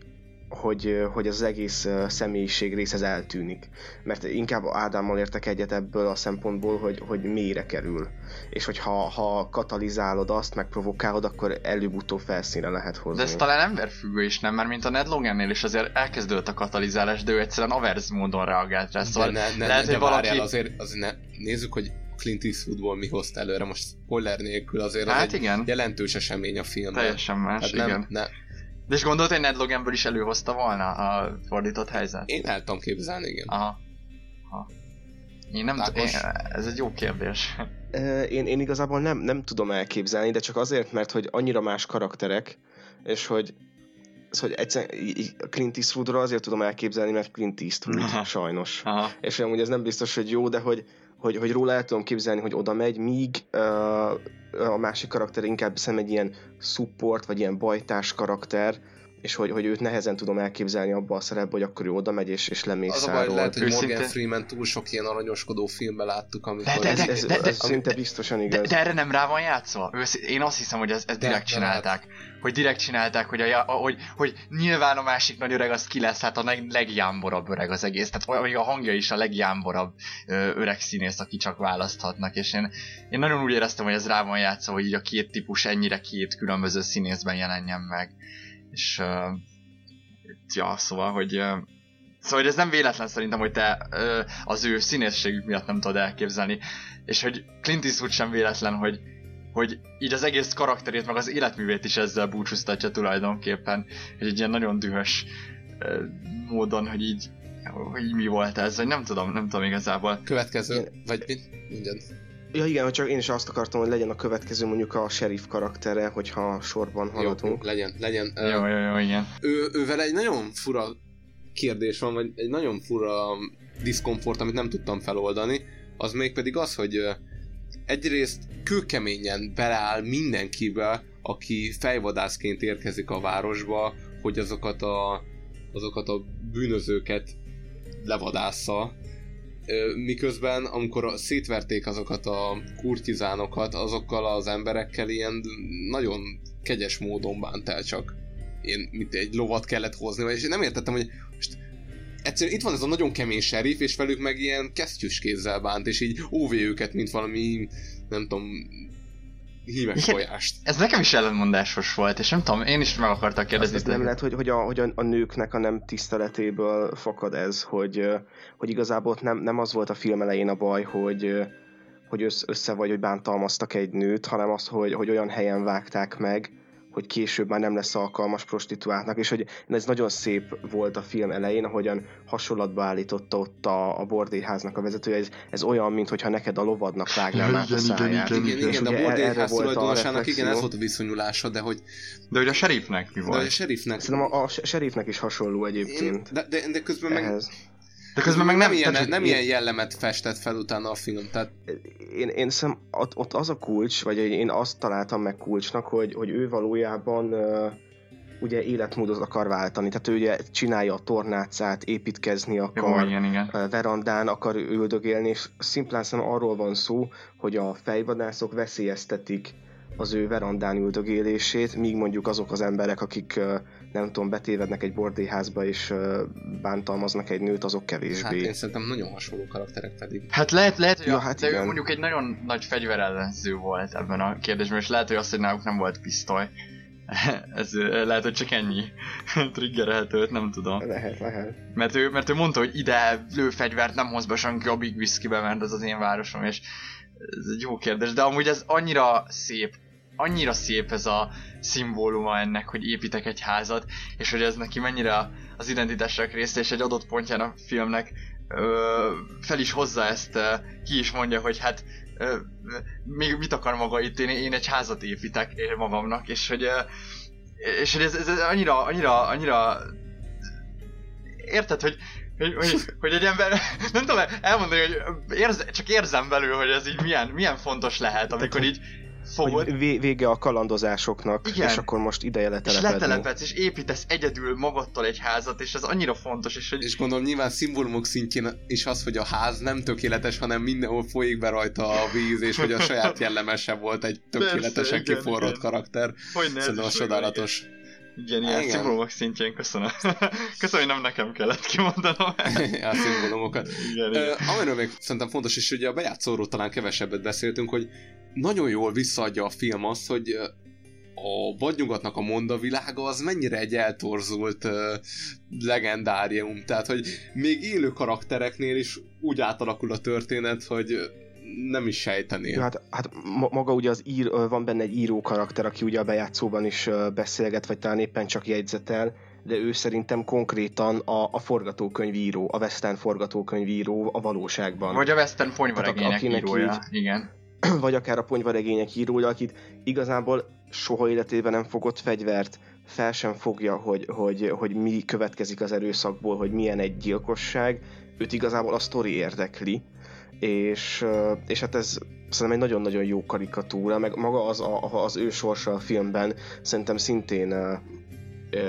hogy, hogy az egész személyiség rész ez eltűnik. Mert inkább Ádámmal értek egyet ebből a szempontból, hogy, hogy mélyre kerül. És hogy ha, ha katalizálod azt, megprovokálod, akkor előbb-utóbb felszínre lehet hozni. De ez talán emberfüggő is, nem? Mert mint a Ned Logannél is azért elkezdődött a katalizálás, de ő egyszerűen averz módon reagált rá. Szóval de ne, ne, lehet, ne, hogy valaki... azért, azért ne, nézzük, hogy Clint Eastwoodból mi hozta előre, most spoiler nélkül azért hát az igen. egy jelentős esemény a filmben. Teljesen más, hát nem, igen. Ne, de és gondolod, hogy Ned Loganből is előhozta volna a fordított helyzet? Én el tudom képzelni, igen. Aha. Aha. Én nem tudom, ez egy jó kérdés. Én, én igazából nem, nem tudom elképzelni, de csak azért, mert hogy annyira más karakterek, és hogy hogy egyszer Clint Eastwoodról azért tudom elképzelni, mert Clint Eastwood, Aha. sajnos. Aha. És amúgy ez nem biztos, hogy jó, de hogy, hogy, hogy róla el tudom képzelni, hogy oda megy, míg uh, a másik karakter inkább szem egy ilyen support, vagy ilyen bajtás karakter, és hogy, hogy őt nehezen tudom elképzelni abba a szerepbe, hogy akkor ő oda megy és, és lemészárol. Az a baj, lehet, hogy Morgan Freeman túl sok ilyen aranyoskodó filmben láttuk, amikor... De, de, de, ez, ez, ez szinte biztosan igaz. De, de, erre nem rá van játszva? Én azt hiszem, hogy ezt, ezt direkt de, csinálták. De hogy direkt csinálták, hogy, a, hogy, hogy nyilván a másik nagy öreg az ki lesz, hát a legjámborabb öreg az egész. Tehát a hangja is a legjámborabb öreg színész, aki csak választhatnak. És én, én nagyon úgy éreztem, hogy ez rá van játszva, hogy így a két típus ennyire két különböző színészben jelenjen meg és uh, ja, szóval, hogy uh, Szóval, hogy ez nem véletlen szerintem, hogy te uh, az ő színészségük miatt nem tudod elképzelni. És hogy Clint Eastwood sem véletlen, hogy, hogy így az egész karakterét, meg az életművét is ezzel búcsúztatja tulajdonképpen. Hogy egy ilyen nagyon dühös uh, módon, hogy így, hogy mi volt ez, vagy nem tudom, nem tudom igazából. Következő, vagy mit? Mindjárt. Ja igen, hogy csak én is azt akartam, hogy legyen a következő mondjuk a sheriff karaktere, hogyha sorban haladunk. Jó, legyen, legyen. Jó, jó, jó, igen. Ő, ővel egy nagyon fura kérdés van, vagy egy nagyon fura diszkomfort, amit nem tudtam feloldani, az mégpedig az, hogy egyrészt kőkeményen beleáll mindenkibe, aki fejvadászként érkezik a városba, hogy azokat a, azokat a bűnözőket levadásza, miközben amikor szétverték azokat a kurtizánokat, azokkal az emberekkel ilyen nagyon kegyes módon bánt el csak. Én, mint egy lovat kellett hozni, és én nem értettem, hogy most egyszerűen itt van ez a nagyon kemény serif, és velük meg ilyen kesztyűs kézzel bánt, és így óvé őket, mint valami, nem tudom, hímes tojást. Ez nekem is ellentmondásos volt, és nem tudom, én is meg akartak kérdezni. Ez nem lehet, hogy, hogy, a, hogy a, a nőknek a nem tiszteletéből fakad ez, hogy, hogy igazából ott nem, nem az volt a film elején a baj, hogy, hogy össze, össze vagy, hogy bántalmaztak egy nőt, hanem az, hogy, hogy olyan helyen vágták meg, hogy később már nem lesz alkalmas prostituáltnak, és hogy ez nagyon szép volt a film elején, ahogyan hasonlatba állította ott a, a bordélyháznak a vezetője, ez, ez olyan, mintha neked a lovadnak vágnám át a igen, száját. igen, igen, igen, de ugye a bordélyház tulajdonosának igen, ez volt a viszonyulása, de hogy... De hogy a sheriffnek mi De volt? hogy a sheriffnek... Szerintem a, a sheriffnek is hasonló egyébként. De, de, de közben meg... De közben meg nem, ilyen, tehát, nem ilyen jellemet festett fel utána a film, tehát Én, én szem, ott, ott az a kulcs, vagy én azt találtam meg kulcsnak, hogy, hogy ő valójában uh, ugye életmódot akar váltani. Tehát ő ugye csinálja a tornácát, építkezni akar, Jó, igen, igen. verandán akar üldögélni, és szimplán szerintem arról van szó, hogy a fejvadászok veszélyeztetik az ő verandán üldögélését, míg mondjuk azok az emberek, akik nem tudom, betévednek egy bordélyházba és bántalmaznak egy nőt, azok hát kevésbé. én szerintem nagyon hasonló karakterek pedig. Hát lehet, lehet, hogy Ja, a, hát de ő igen. mondjuk egy nagyon nagy fegyverellenző volt ebben a kérdésben, és lehet, hogy az, hogy náluk nem volt pisztoly. <laughs> Ez lehet, hogy csak ennyi <laughs> triggerelhető, nem tudom. Lehet, lehet. Mert ő, mert ő mondta, hogy ide lőfegyvert nem hoz be senki a Big Whiskybe, mert ez az én városom, és ez egy jó kérdés, de amúgy ez annyira szép, annyira szép ez a szimbóluma ennek, hogy építek egy házat, és hogy ez neki mennyire az identitásnak része, és egy adott pontján a filmnek ö, fel is hozza ezt, ö, ki is mondja, hogy hát ö, még mit akar maga itt, én, én egy házat építek magamnak, és hogy, ö, és hogy ez, ez, ez annyira, annyira, annyira érted, hogy hogy, hogy, hogy egy ember, <laughs> nem tudom elmondani, hogy érz, csak érzem belül, hogy ez így milyen, milyen fontos lehet, amikor így fogod, Hogy vé- vége a kalandozásoknak, Igen. és akkor most ideje és letelepedni. letelepedsz, és építesz egyedül magadtól egy házat, és ez annyira fontos, és hogy És gondolom nyilván szimbólumok szintjén is az, hogy a ház nem tökéletes, hanem mindenhol folyik be rajta a víz, és hogy a saját <laughs> jellemese volt egy tökéletesen Persze, kiforrott igen. karakter. Hogy ne, ez Szerintem az csodálatos. igen, ilyen Igen. szimbólumok szintjén köszönöm. <laughs> köszönöm, hogy nem nekem kellett kimondanom. <laughs> a szimbólumokat. igen, igen. amiről még szerintem fontos, és ugye a bejátszóról talán kevesebbet beszéltünk, hogy nagyon jól visszaadja a film azt, hogy a vadnyugatnak a mondavilága az mennyire egy eltorzult uh, legendárium. Tehát, hogy még élő karaktereknél is úgy átalakul a történet, hogy nem is sejtenél. Ja, hát, hát ma- maga ugye az ír, van benne egy író karakter, aki ugye a bejátszóban is beszélget, vagy talán éppen csak jegyzetel, de ő szerintem konkrétan a, a forgatókönyvíró, a western forgatókönyvíró a valóságban. Vagy a Western ponyvaregények írója. így- Igen. <clears throat> vagy akár a ponyvaregények írója, akit igazából soha életében nem fogott fegyvert, fel sem fogja, hogy, hogy, hogy mi következik az erőszakból, hogy milyen egy gyilkosság, őt igazából a sztori érdekli, és, és hát ez szerintem egy nagyon-nagyon jó karikatúra, meg maga az, a, az ő sorsa a filmben szerintem szintén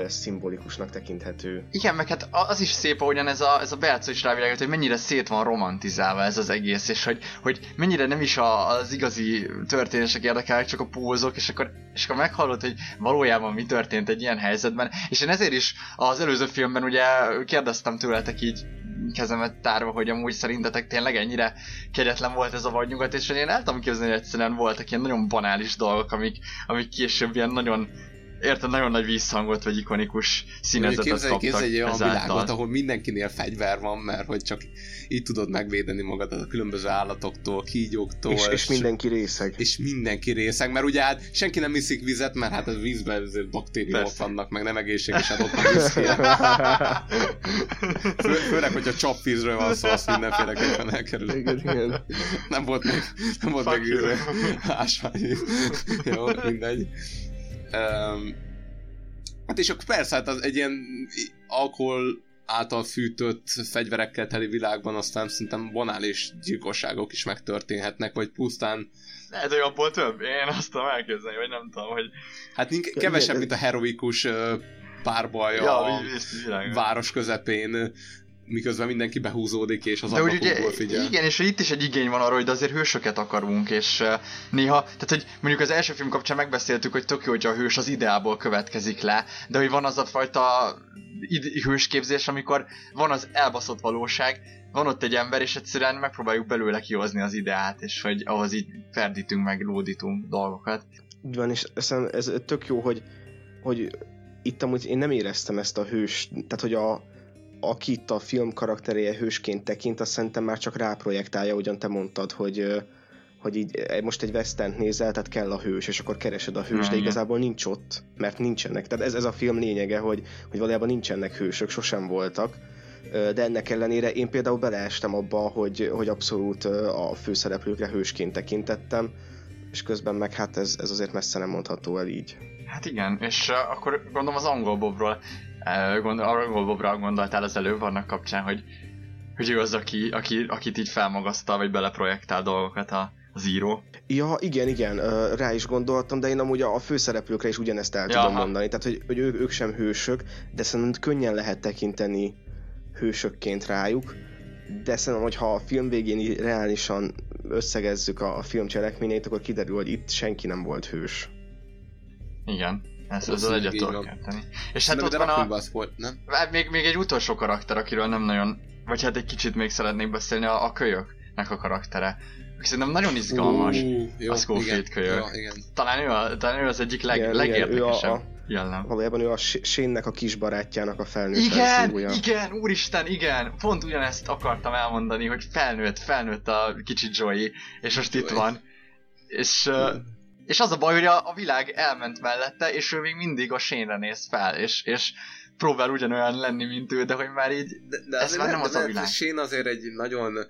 szimbolikusnak tekinthető. Igen, meg hát az is szép, ahogyan ez a, ez a Berco is rávilágít, hogy mennyire szét van romantizálva ez az egész, és hogy, hogy mennyire nem is a, az igazi történések érdekelnek, csak a pózok, és akkor, és akkor meghallod, hogy valójában mi történt egy ilyen helyzetben. És én ezért is az előző filmben ugye kérdeztem tőletek így kezemet tárva, hogy amúgy szerintetek tényleg ennyire kegyetlen volt ez a vadnyugat, és én el tudom képzelni, hogy egyszerűen voltak ilyen nagyon banális dolgok, amik, amik később ilyen nagyon érted, nagyon nagy visszhangot, vagy ikonikus színezetet Képzelj, kaptak képzelj egy olyan ezáltal. világot, ahol mindenkinél fegyver van, mert hogy csak így tudod megvédeni magad a különböző állatoktól, kígyóktól. És, és mindenki részeg. És mindenki részeg, mert ugye hát senki nem iszik vizet, mert hát a vízben azért baktériumok Persze. vannak, meg nem egészséges, hát ott van viszki. <laughs> Fő, főleg, hogyha csapvízről van szó, azt mindenféleképpen elkerül. Igen, igen. Nem volt még, nem volt Fuck még ásványi. Jó, mindegy. Um, hát és akkor persze, hát az egy ilyen alkohol által fűtött fegyverekkel teli világban aztán szerintem banális gyilkosságok is megtörténhetnek, vagy pusztán Lehet, hogy abból több. Én azt tudom elképzelni, vagy nem tudom, hogy... Hát nink- kevesebb, mint a heroikus párbaj Ja, a város közepén, miközben mindenki behúzódik, és az De úgy ugye, figyel. igen, és itt is egy igény van arra, hogy de azért hősöket akarunk, és uh, néha, tehát hogy mondjuk az első film kapcsán megbeszéltük, hogy tök jó, hogy a hős az ideából következik le, de hogy van az a fajta hősképzés, amikor van az elbaszott valóság, van ott egy ember, és egyszerűen megpróbáljuk belőle kihozni az ideát, és hogy ahhoz így ferdítünk meg, lódítunk dolgokat. Így van, és szerintem ez tök jó, hogy, hogy itt amúgy én nem éreztem ezt a hős, tehát hogy a, aki itt a film karakteréje hősként tekint, azt szerintem már csak ráprojektálja, ugyan te mondtad, hogy hogy így eh, most egy western nézel, tehát kell a hős, és akkor keresed a hős, de igazából nincs ott, mert nincsenek. Tehát ez, ez a film lényege, hogy, hogy valójában nincsenek hősök, sosem voltak. De ennek ellenére én például beleestem abba, hogy, hogy abszolút a főszereplőkre hősként tekintettem, és közben meg hát ez, ez azért messze nem mondható el így. Hát igen, és akkor gondolom az angol Bobról, gondol, angol Bobra gondoltál az előbb annak kapcsán, hogy, hogy ő az, aki, aki, akit így felmagasztal, vagy beleprojektál dolgokat a, az író. Ja, igen, igen, rá is gondoltam, de én amúgy a főszereplőkre is ugyanezt el tudom Jaha. mondani. Tehát, hogy, hogy ők, ők sem hősök, de szerintem könnyen lehet tekinteni hősökként rájuk. De szerintem, hogyha a film végén reálisan összegezzük a, a film cselekményeit, akkor kiderül, hogy itt senki nem volt hős. Igen, ez, ez az Valószínűleg egyet tudok érteni. És hát ott van a... a nem? Hát még, még egy utolsó karakter, akiről nem nagyon, vagy hát egy kicsit még szeretnék beszélni, a, a kölyöknek a karaktere. Szerintem nagyon izgalmas. Ú, jó, a Schofield igen, kölyök. ja, igen. Talán, ő a, talán ő az egyik leg, Igen, igen, legérdekesebb a- jellem. Valójában ő a S- Shane-nek a kisbarátjának a felnőtt Igen, verziója. igen, úristen, igen. Pont ugyanezt akartam elmondani, hogy felnőtt, felnőtt a kicsi Joey, és most itt van. És, uh, és az a baj, hogy a, a világ elment mellette, és ő még mindig a Shane-re néz fel, és, és próbál ugyanolyan lenni, mint ő, de hogy már így, De, de ez már nem az a világ. Shane azért egy nagyon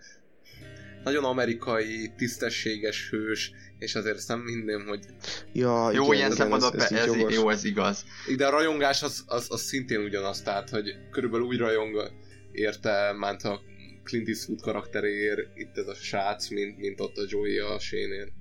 nagyon amerikai, tisztességes hős, és azért nem hinném, hogy... Ja, Jó, igen, ilyen szempontból ez, ez, ez, jó, ez igaz. De a rajongás az, az, az szintén ugyanaz, tehát, hogy körülbelül úgy rajong érte, ment a Clint Eastwood karakteréért itt ez a srác, mint, mint ott a Joey a Shane-ér.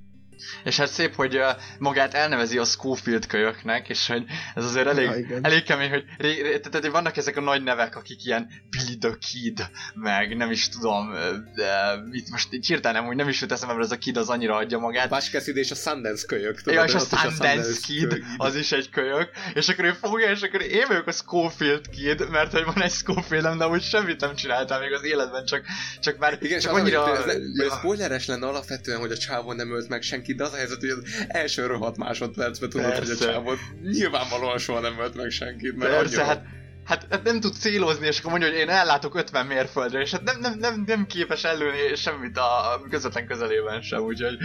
És hát szép, hogy magát elnevezi a Schofield kölyöknek, és hogy ez azért elég, Ja, igen. elég kemény, hogy ré, ré, tehát hogy vannak ezek a nagy nevek, akik ilyen Billy the Kid, meg nem is tudom, de itt most így hirtelen úgy nem is jut eszembe, mert ez a Kid az annyira adja magát. Bács Cassidy és a Sundance kölyök. tudod, Ja, és a Sundance Kid, kölyök. az is egy kölyök, és akkor ő fogja, és akkor én vagyok a Schofield Kid, mert hogy van egy Schofieldem, de úgy semmit nem csináltam még az életben, csak, csak már Igen, csak annyira... Ez, ne, ez spoileres lenne alapvetően, hogy a csávon nem ölt meg senkit, de az a helyzet, hogy az első rohadt másodpercben tudod, hogy a Persze. csávon nyilvánvalóan soha nem ölt meg senkit, mert Persze, annyira... hát, hát, nem tud célozni, és akkor mondja, hogy én ellátok 50 mérföldre, és hát nem, nem, nem, nem képes ellőni semmit a közvetlen közelében sem, úgyhogy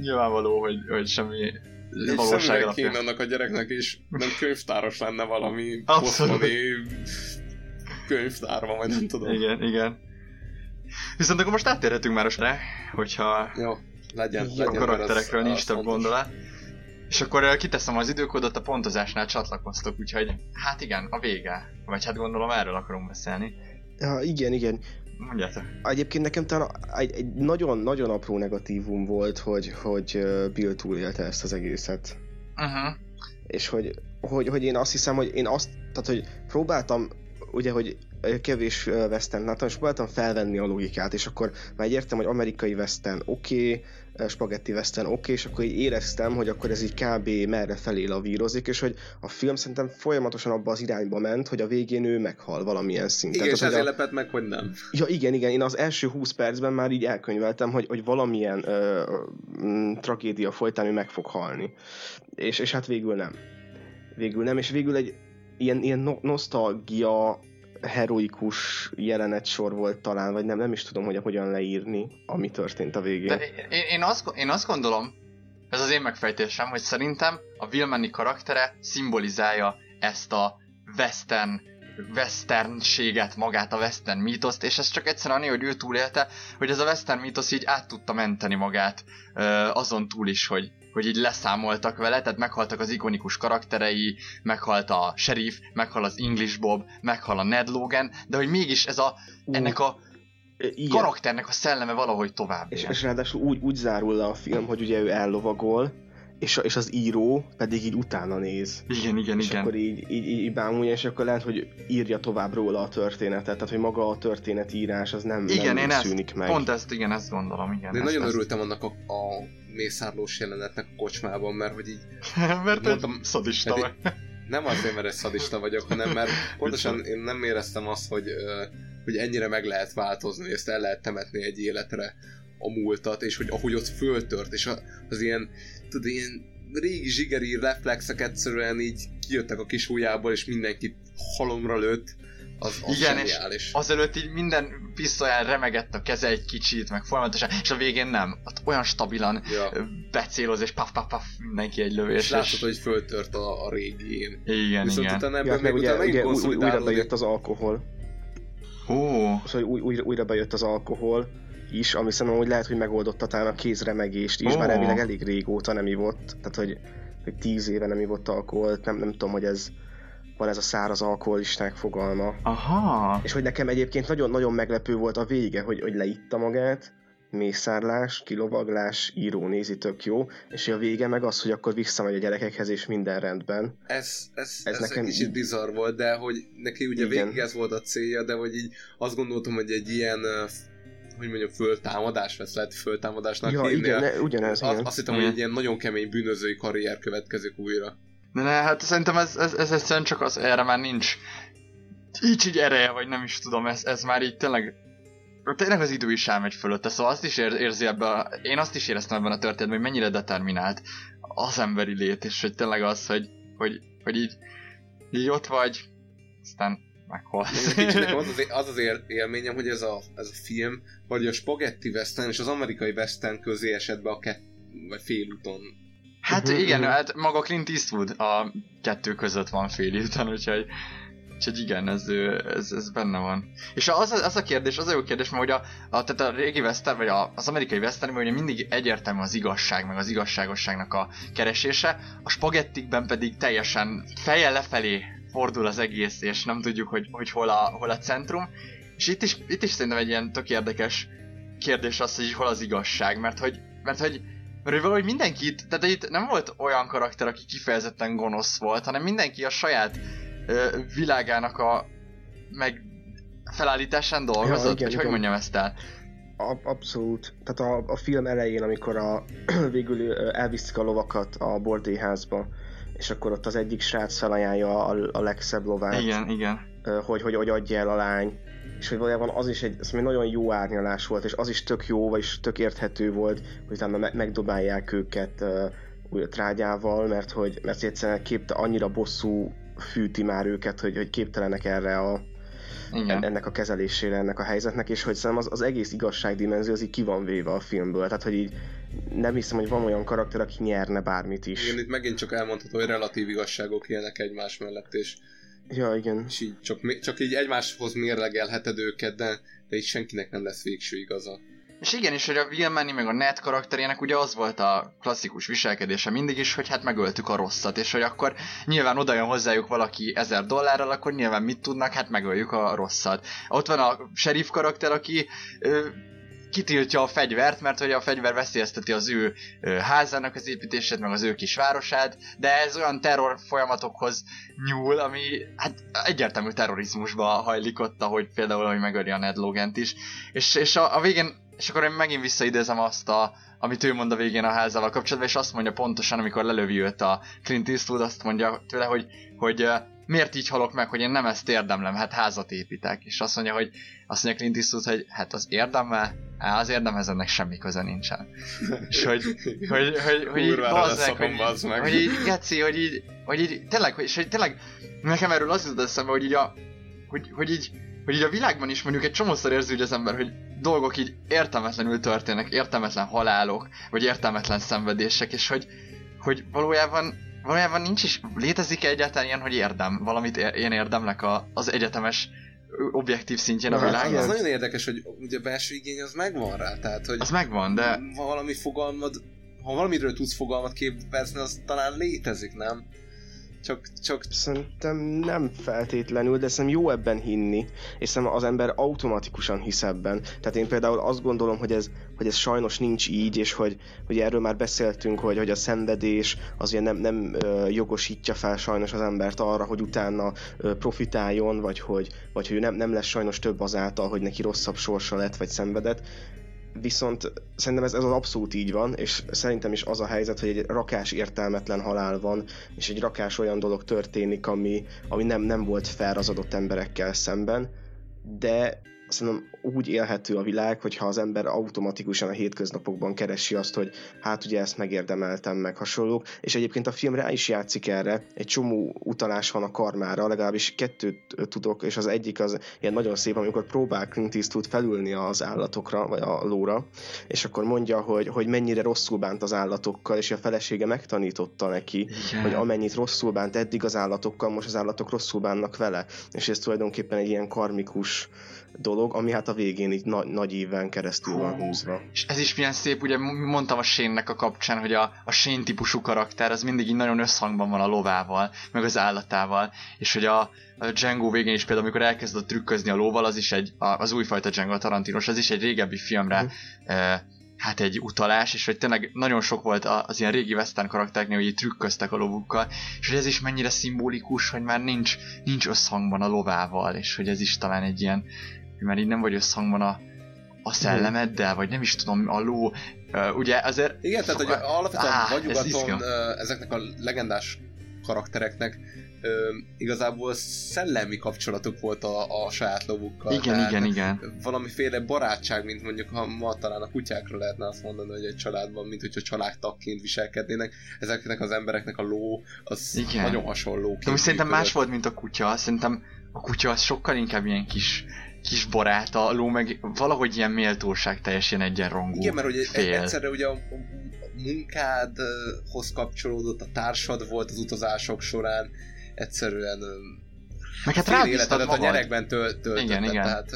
nyilvánvaló, hogy, hogy semmi valóság alapján. kéne annak a gyereknek is, nem könyvtáros lenne valami posztoni könyvtárban, vagy nem tudom. Igen, igen. Viszont akkor most áttérhetünk már a hogyha Jó, legyen, a legyen, karakterekről az- nincs az több gondolat. És akkor eh, kiteszem az időkódot, a pontozásnál csatlakoztok, úgyhogy hát igen, a vége. Vagy hát gondolom erről akarunk beszélni. Ja, igen, igen. Mondjátok. Egyébként nekem talán egy, egy nagyon-nagyon apró negatívum volt, hogy, hogy ö, Bill túlélte ezt az egészet. Uh-huh. És hogy, hogy, hogy én azt hiszem, hogy én azt, tehát hogy próbáltam, ugye, hogy ö, kevés western láttam, és próbáltam felvenni a logikát, és akkor már értem, hogy amerikai western oké, okay, spagetti western oké, okay, és akkor így éreztem, hogy akkor ez így kb. merre felé lavírozik, és hogy a film szerintem folyamatosan abba az irányba ment, hogy a végén ő meghal valamilyen szinten. Igen, és Tehát, hogy ezért a- lepett meg, hogy nem. Ja, igen, igen, én az első 20 percben már így elkönyveltem, hogy, hogy valamilyen ö, m, tragédia folytán ő meg fog halni. És, és hát végül nem. végül nem, és végül egy ilyen, ilyen no- nosztalgia heroikus jelenet sor volt talán, vagy nem, nem is tudom, hogy hogyan leírni, ami történt a végén. De én, én, azt, én azt gondolom, ez az én megfejtésem, hogy szerintem a Vilmani karaktere szimbolizálja ezt a western westernséget, magát a western mítoszt, és ez csak egyszerűen annyi, hogy ő túlélte, hogy ez a western mítosz így át tudta menteni magát azon túl is, hogy, hogy így leszámoltak vele, tehát meghaltak az ikonikus karakterei, meghalt a sheriff, meghal az English Bob, meghal a Ned Logan, de hogy mégis ez a, ennek a Igen. karakternek a szelleme valahogy tovább. És, és ráadásul úgy, úgy zárul le a film, hogy ugye ő ellovagol, és, és az író pedig így utána néz. Igen, igen, és igen. akkor így, így, így bámulja, és akkor lehet, hogy írja tovább róla a történetet, tehát hogy maga a történetírás az nem, igen, nem én szűnik ezt, meg. Pont ezt, igen, ezt gondolom, igen. De ezt, nagyon ezt. örültem annak a, a mészárlós jelenetnek a kocsmában, mert hogy így... <laughs> mert mondtam, szadista vagy. <laughs> Nem azért, mert egy szadista vagyok, hanem mert pontosan én nem éreztem azt, hogy, hogy ennyire meg lehet változni, hogy ezt el lehet temetni egy életre a múltat, és hogy ahogy ott föltört, és az ilyen, tudod, ilyen régi zsigeri reflexek egyszerűen így kijöttek a kis ujjából, és mindenkit halomra lőtt, az, az Igen, zseniális. és azelőtt így minden pisztolyán remegett a keze egy kicsit, meg folyamatosan, és a végén nem. Ott olyan stabilan ja. becéloz, és paf, paf, paf, mindenki egy lövés. És látod, hogy föltört a, a régén. Igen, Viszont igen. utána ja, meg ugye, ugye új, újra bejött az alkohol. Ó. Szóval új, újra, újra bejött az alkohol is, ami szerintem hogy lehet, hogy megoldotta talán a kézremegést is, oh. már elvileg elég régóta nem ivott, tehát hogy, hogy tíz éve nem ivott alkoholt, nem, nem tudom, hogy ez van ez a száraz alkoholisták fogalma. Aha. És hogy nekem egyébként nagyon-nagyon meglepő volt a vége, hogy, hogy leitta magát, mészárlás, kilovaglás, író nézi, tök jó, és a vége meg az, hogy akkor visszamegy a gyerekekhez, és minden rendben. Ez, ez, ez, ez nekem egy kicsit bizarr volt, de hogy neki ugye Igen. végig ez volt a célja, de hogy így azt gondoltam, hogy egy ilyen hogy mondjam, föltámadás, vagy lehet föltámadásnak ja, hívni. igen, ne, ugyanez, azt, igen. azt hittem, hogy egy ilyen nagyon kemény bűnözői karrier következik újra. De ne, hát szerintem ez, ez, ez egyszerűen csak az, erre már nincs így így ereje, vagy nem is tudom, ez, ez már így tényleg tényleg az idő is elmegy fölötte, szóval azt is ér, érzi ebbe a, én azt is éreztem ebben a történetben, hogy mennyire determinált az emberi lét, és hogy tényleg az, hogy, hogy, hogy így, így ott vagy, aztán meghalsz. Az az, az, az élményem, hogy ez a, ez a film, vagy a spagetti western és az amerikai western közé esett be a kett, vagy félúton. Hát uh-huh, igen, uh-huh. hát maga Clint Eastwood a kettő között van félúton, úgyhogy Úgyhogy igen, ez, ez, ez benne van. És az, az a kérdés, az a jó kérdés, mert hogy a, a, tehát a régi western, vagy a, az amerikai western, ugye mindig egyértelmű az igazság, meg az igazságosságnak a keresése, a spagettikben pedig teljesen fejjel lefelé fordul az egész, és nem tudjuk, hogy, hogy hol, a, hol a centrum. És itt is, itt is szerintem egy ilyen tök érdekes kérdés az, hogy hol az igazság, mert hogy, mert hogy mert hogy valahogy mindenki itt, tehát itt nem volt olyan karakter, aki kifejezetten gonosz volt, hanem mindenki a saját ö, világának a meg felállításán dolgozott, ja, igen, vagy igen. hogy mondjam ezt el? Abszolút. Tehát a, a film elején, amikor a, <clears throat> végül elviszik a lovakat a bordéházba, és akkor ott az egyik srác felajánlja a, a legszebb lovát. Igen, igen. Hogy, hogy, hogy adja el a lány. És hogy valójában az is egy az nagyon jó árnyalás volt, és az is tök jó, vagyis tök érthető volt, hogy utána me- megdobálják őket uh, trágyával, mert hogy mert egyszerűen képte annyira bosszú fűti már őket, hogy, hogy képtelenek erre a, igen. ennek a kezelésére, ennek a helyzetnek, és hogy szerintem az, az egész igazságdimenzió az így ki van véve a filmből, tehát hogy így nem hiszem, hogy van olyan karakter, aki nyerne bármit is. Igen, itt megint csak elmondható, hogy relatív igazságok élnek egymás mellett, és Ja, igen. És így csak, csak így egymáshoz mérlegelheted őket, de, de így senkinek nem lesz végső igaza. És igen, és hogy a Wilmani meg a Ned karakterének ugye az volt a klasszikus viselkedése mindig is, hogy hát megöltük a rosszat, és hogy akkor nyilván oda jön hozzájuk valaki ezer dollárral, akkor nyilván mit tudnak, hát megöljük a rosszat. Ott van a sheriff karakter, aki ö, kitiltja a fegyvert, mert hogy a fegyver veszélyezteti az ő házának az építését, meg az ő kis városát, de ez olyan terror folyamatokhoz nyúl, ami hát egyértelmű terrorizmusba hajlik ott, ahogy például, hogy megöli a Ned Logent is. És, és a, a végén, és akkor én megint visszaidézem azt a, amit ő mond a végén a házával kapcsolatban, és azt mondja pontosan, amikor lelövi őt a Clint Eastwood, azt mondja tőle, hogy, hogy miért így halok meg, hogy én nem ezt érdemlem, hát házat építek. És azt mondja, hogy azt mondja Clint Eastwood, hogy hát az érdemel, á, az érdemhez ennek semmi köze nincsen. <laughs> és hogy, hogy, hogy, hogy így, Kurvára bazzeg, leszakom, hogy, bazd meg. hogy így, geci, hogy így, hogy így, tényleg, hogy, és hogy tényleg, nekem erről az jutott eszembe, hogy így a, hogy, hogy így, hogy így a világban is mondjuk egy csomószor érzi úgy az ember, hogy dolgok így értelmetlenül történnek, értelmetlen halálok, vagy értelmetlen szenvedések, és hogy, hogy valójában, valójában nincs is, létezik-e egyáltalán ilyen, hogy érdem, valamit én érdemlek a, az egyetemes objektív szintjén a Na, világban? az nagyon érdekes, hogy ugye a belső igény az megvan rá, tehát hogy... Az megvan, de... Valami fogalmad, ha valamiről tudsz fogalmat képezni, az talán létezik, nem? Csak, csak... Szerintem nem feltétlenül, de szerintem jó ebben hinni, és szerintem az ember automatikusan hisz ebben. Tehát én például azt gondolom, hogy ez, hogy ez sajnos nincs így, és hogy, hogy erről már beszéltünk, hogy, hogy a szenvedés az ugye nem, nem ö, jogosítja fel sajnos az embert arra, hogy utána ö, profitáljon, vagy hogy, vagy hogy nem, nem lesz sajnos több azáltal, hogy neki rosszabb sorsa lett, vagy szenvedett. Viszont szerintem ez, ez az abszolút így van, és szerintem is az a helyzet, hogy egy rakás értelmetlen halál van, és egy rakás olyan dolog történik, ami, ami nem, nem volt fair az adott emberekkel szemben, de szerintem úgy élhető a világ, hogyha az ember automatikusan a hétköznapokban keresi azt, hogy hát ugye ezt megérdemeltem, meg hasonlók, és egyébként a film rá is játszik erre, egy csomó utalás van a karmára, legalábbis kettőt tudok, és az egyik az ilyen nagyon szép, amikor próbál Clint Eastwood felülni az állatokra, vagy a lóra, és akkor mondja, hogy, hogy mennyire rosszul bánt az állatokkal, és a felesége megtanította neki, Igen. hogy amennyit rosszul bánt eddig az állatokkal, most az állatok rosszul bánnak vele, és ez tulajdonképpen egy ilyen karmikus dolog, ami hát a végén így na- nagy éven keresztül van húzva. És ez is milyen szép, ugye mondtam a Shane-nek a kapcsán, hogy a, a Shane típusú karakter az mindig így nagyon összhangban van a lovával, meg az állatával, és hogy a, a Django végén is például, amikor elkezdett trükközni a lóval, az is egy, az újfajta Django a Tarantinos, az is egy régebbi filmre e, hát egy utalás, és hogy tényleg nagyon sok volt az ilyen régi western karaktereknél, hogy így trükköztek a lovukkal, és hogy ez is mennyire szimbolikus, hogy már nincs, nincs összhangban a lovával, és hogy ez is talán egy ilyen, már így nem vagy összhangban a, a szellemeddel, vagy nem is tudom, a ló, uh, ugye azért... Igen, tehát hogy alapvetően Á, ez vagyugaton izgalmas. ö, ezeknek a legendás karaktereknek ö, igazából szellemi kapcsolatuk volt a, a saját lovukkal. Igen, tehát igen, igen. Valamiféle barátság, mint mondjuk ha ma talán a kutyákra lehetne azt mondani, hogy egy családban, mint hogyha családtagként viselkednének. Ezeknek az embereknek a ló, az Igen. nagyon hasonló. De most szerintem más volt, mint a kutya. Szerintem a kutya az sokkal inkább ilyen kis, kis barát, a ló meg valahogy ilyen méltóság teljes, ilyen egyenrangú Igen, mert ugye fél. egyszerre ugye a, a munkádhoz kapcsolódott, a társad volt az utazások során, egyszerűen Meg hát fél életedet a magad. nyerekben töl, töltötted, Igen, igen. tehát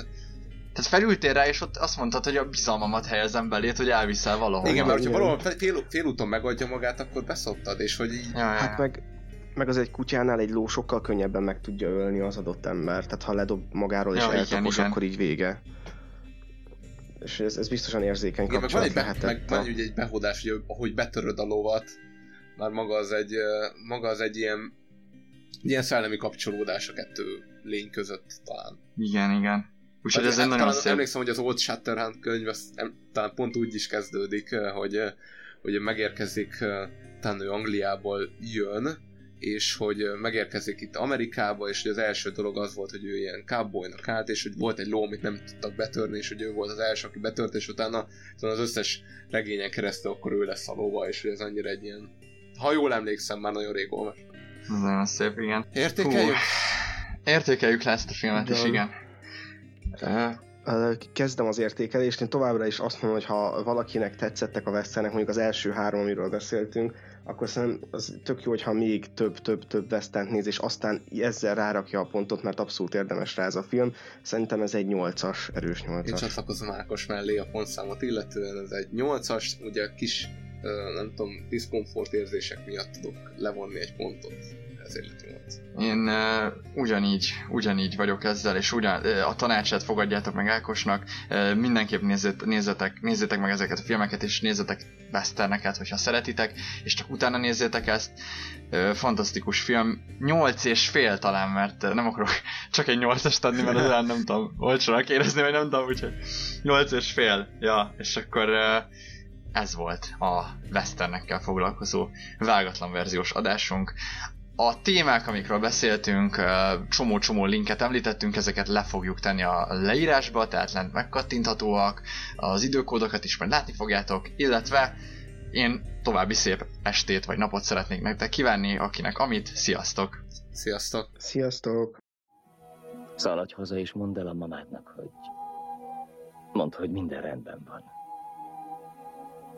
Tehát felültél rá, és ott azt mondtad, hogy a bizalmamat helyezem belét, hogy elviszel valahol. Igen, mert hogyha valahol fél, fél, félúton megadja magát, akkor beszoptad, és hogy így... Ja, ja, Hát meg, meg az egy kutyánál egy ló sokkal könnyebben meg tudja ölni az adott ember, tehát ha ledob magáról és Ja, igen, eltapos, akkor így vége. És ez, ez biztosan érzékeny Igen, meg van kapcsolat egy, be, lehetett. meg van ugye egy behódás, hogy ahogy betöröd a lovat, már maga az egy, maga az egy ilyen, ilyen szellemi kapcsolódás a kettő lény között talán. Igen, igen. Úgyhogy Hát, ez egy hát nagyon talán szép... Emlékszem, hogy az Old Shatterhand könyv az, em, talán pont úgy is kezdődik, hogy, hogy megérkezik, talán ő Angliából jön, és hogy megérkezik itt Amerikába, és hogy az első dolog az volt, hogy ő ilyen cowboynak állt, és hogy volt egy ló, amit nem tudtak betörni, és hogy ő volt az első, aki betört, és utána, az összes regényen keresztül akkor ő lesz a lóva, és hogy ez annyira egy ilyen, ha jól emlékszem, már nagyon rég olvas. Ez nagyon szép, igen. Értékeljük? Hú, értékeljük le ezt a filmet is, Igen. Ö, Kezdem az értékelést, én továbbra is azt mondom, hogy ha valakinek tetszettek a westernek, mondjuk az első három, amiről beszéltünk, akkor szerintem az tök jó, hogyha még több, több, több western néz, és aztán ezzel rárakja a pontot, mert abszolút érdemes rá ez a film. Szerintem ez egy 8-as, erős Én 8-as. csatlakozom Ákos mellé a pontszámot illetően, ez egy 8-as, ugye kis, nem tudom, diszkomfort érzések miatt tudok levonni egy pontot, lett 8. Én uh, ugyanígy, ugyanígy vagyok ezzel, és ugyan, uh, a tanácsát fogadjátok meg Ákosnak, uh, mindenképp nézzet, nézzetek, nézzétek meg ezeket a filmeket, és nézzetek westerneket, hogyha szeretitek, és csak utána nézzétek ezt. Uh, fantasztikus film. 8 és fél talán, mert nem akarok <laughs> csak egy 8-est adni, mert az olyan nem tudom, olcsónak érezni, vagy nem tudom, úgyhogy 8 és fél. Ja, és akkor uh, ez volt a westernekkel foglalkozó vágatlan verziós adásunk. A témák, amikről beszéltünk, csomó-csomó linket említettünk, ezeket le fogjuk tenni a leírásba, tehát lent megkattinthatóak, az időkódokat is majd látni fogjátok, illetve én további szép estét vagy napot szeretnék nektek kívánni, akinek amit, sziasztok! Sziasztok! Sziasztok! Szaladj haza és mondd el a mamádnak, hogy... Mondd, hogy minden rendben van.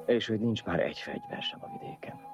És hogy nincs már egy fegyver sem a vidéken.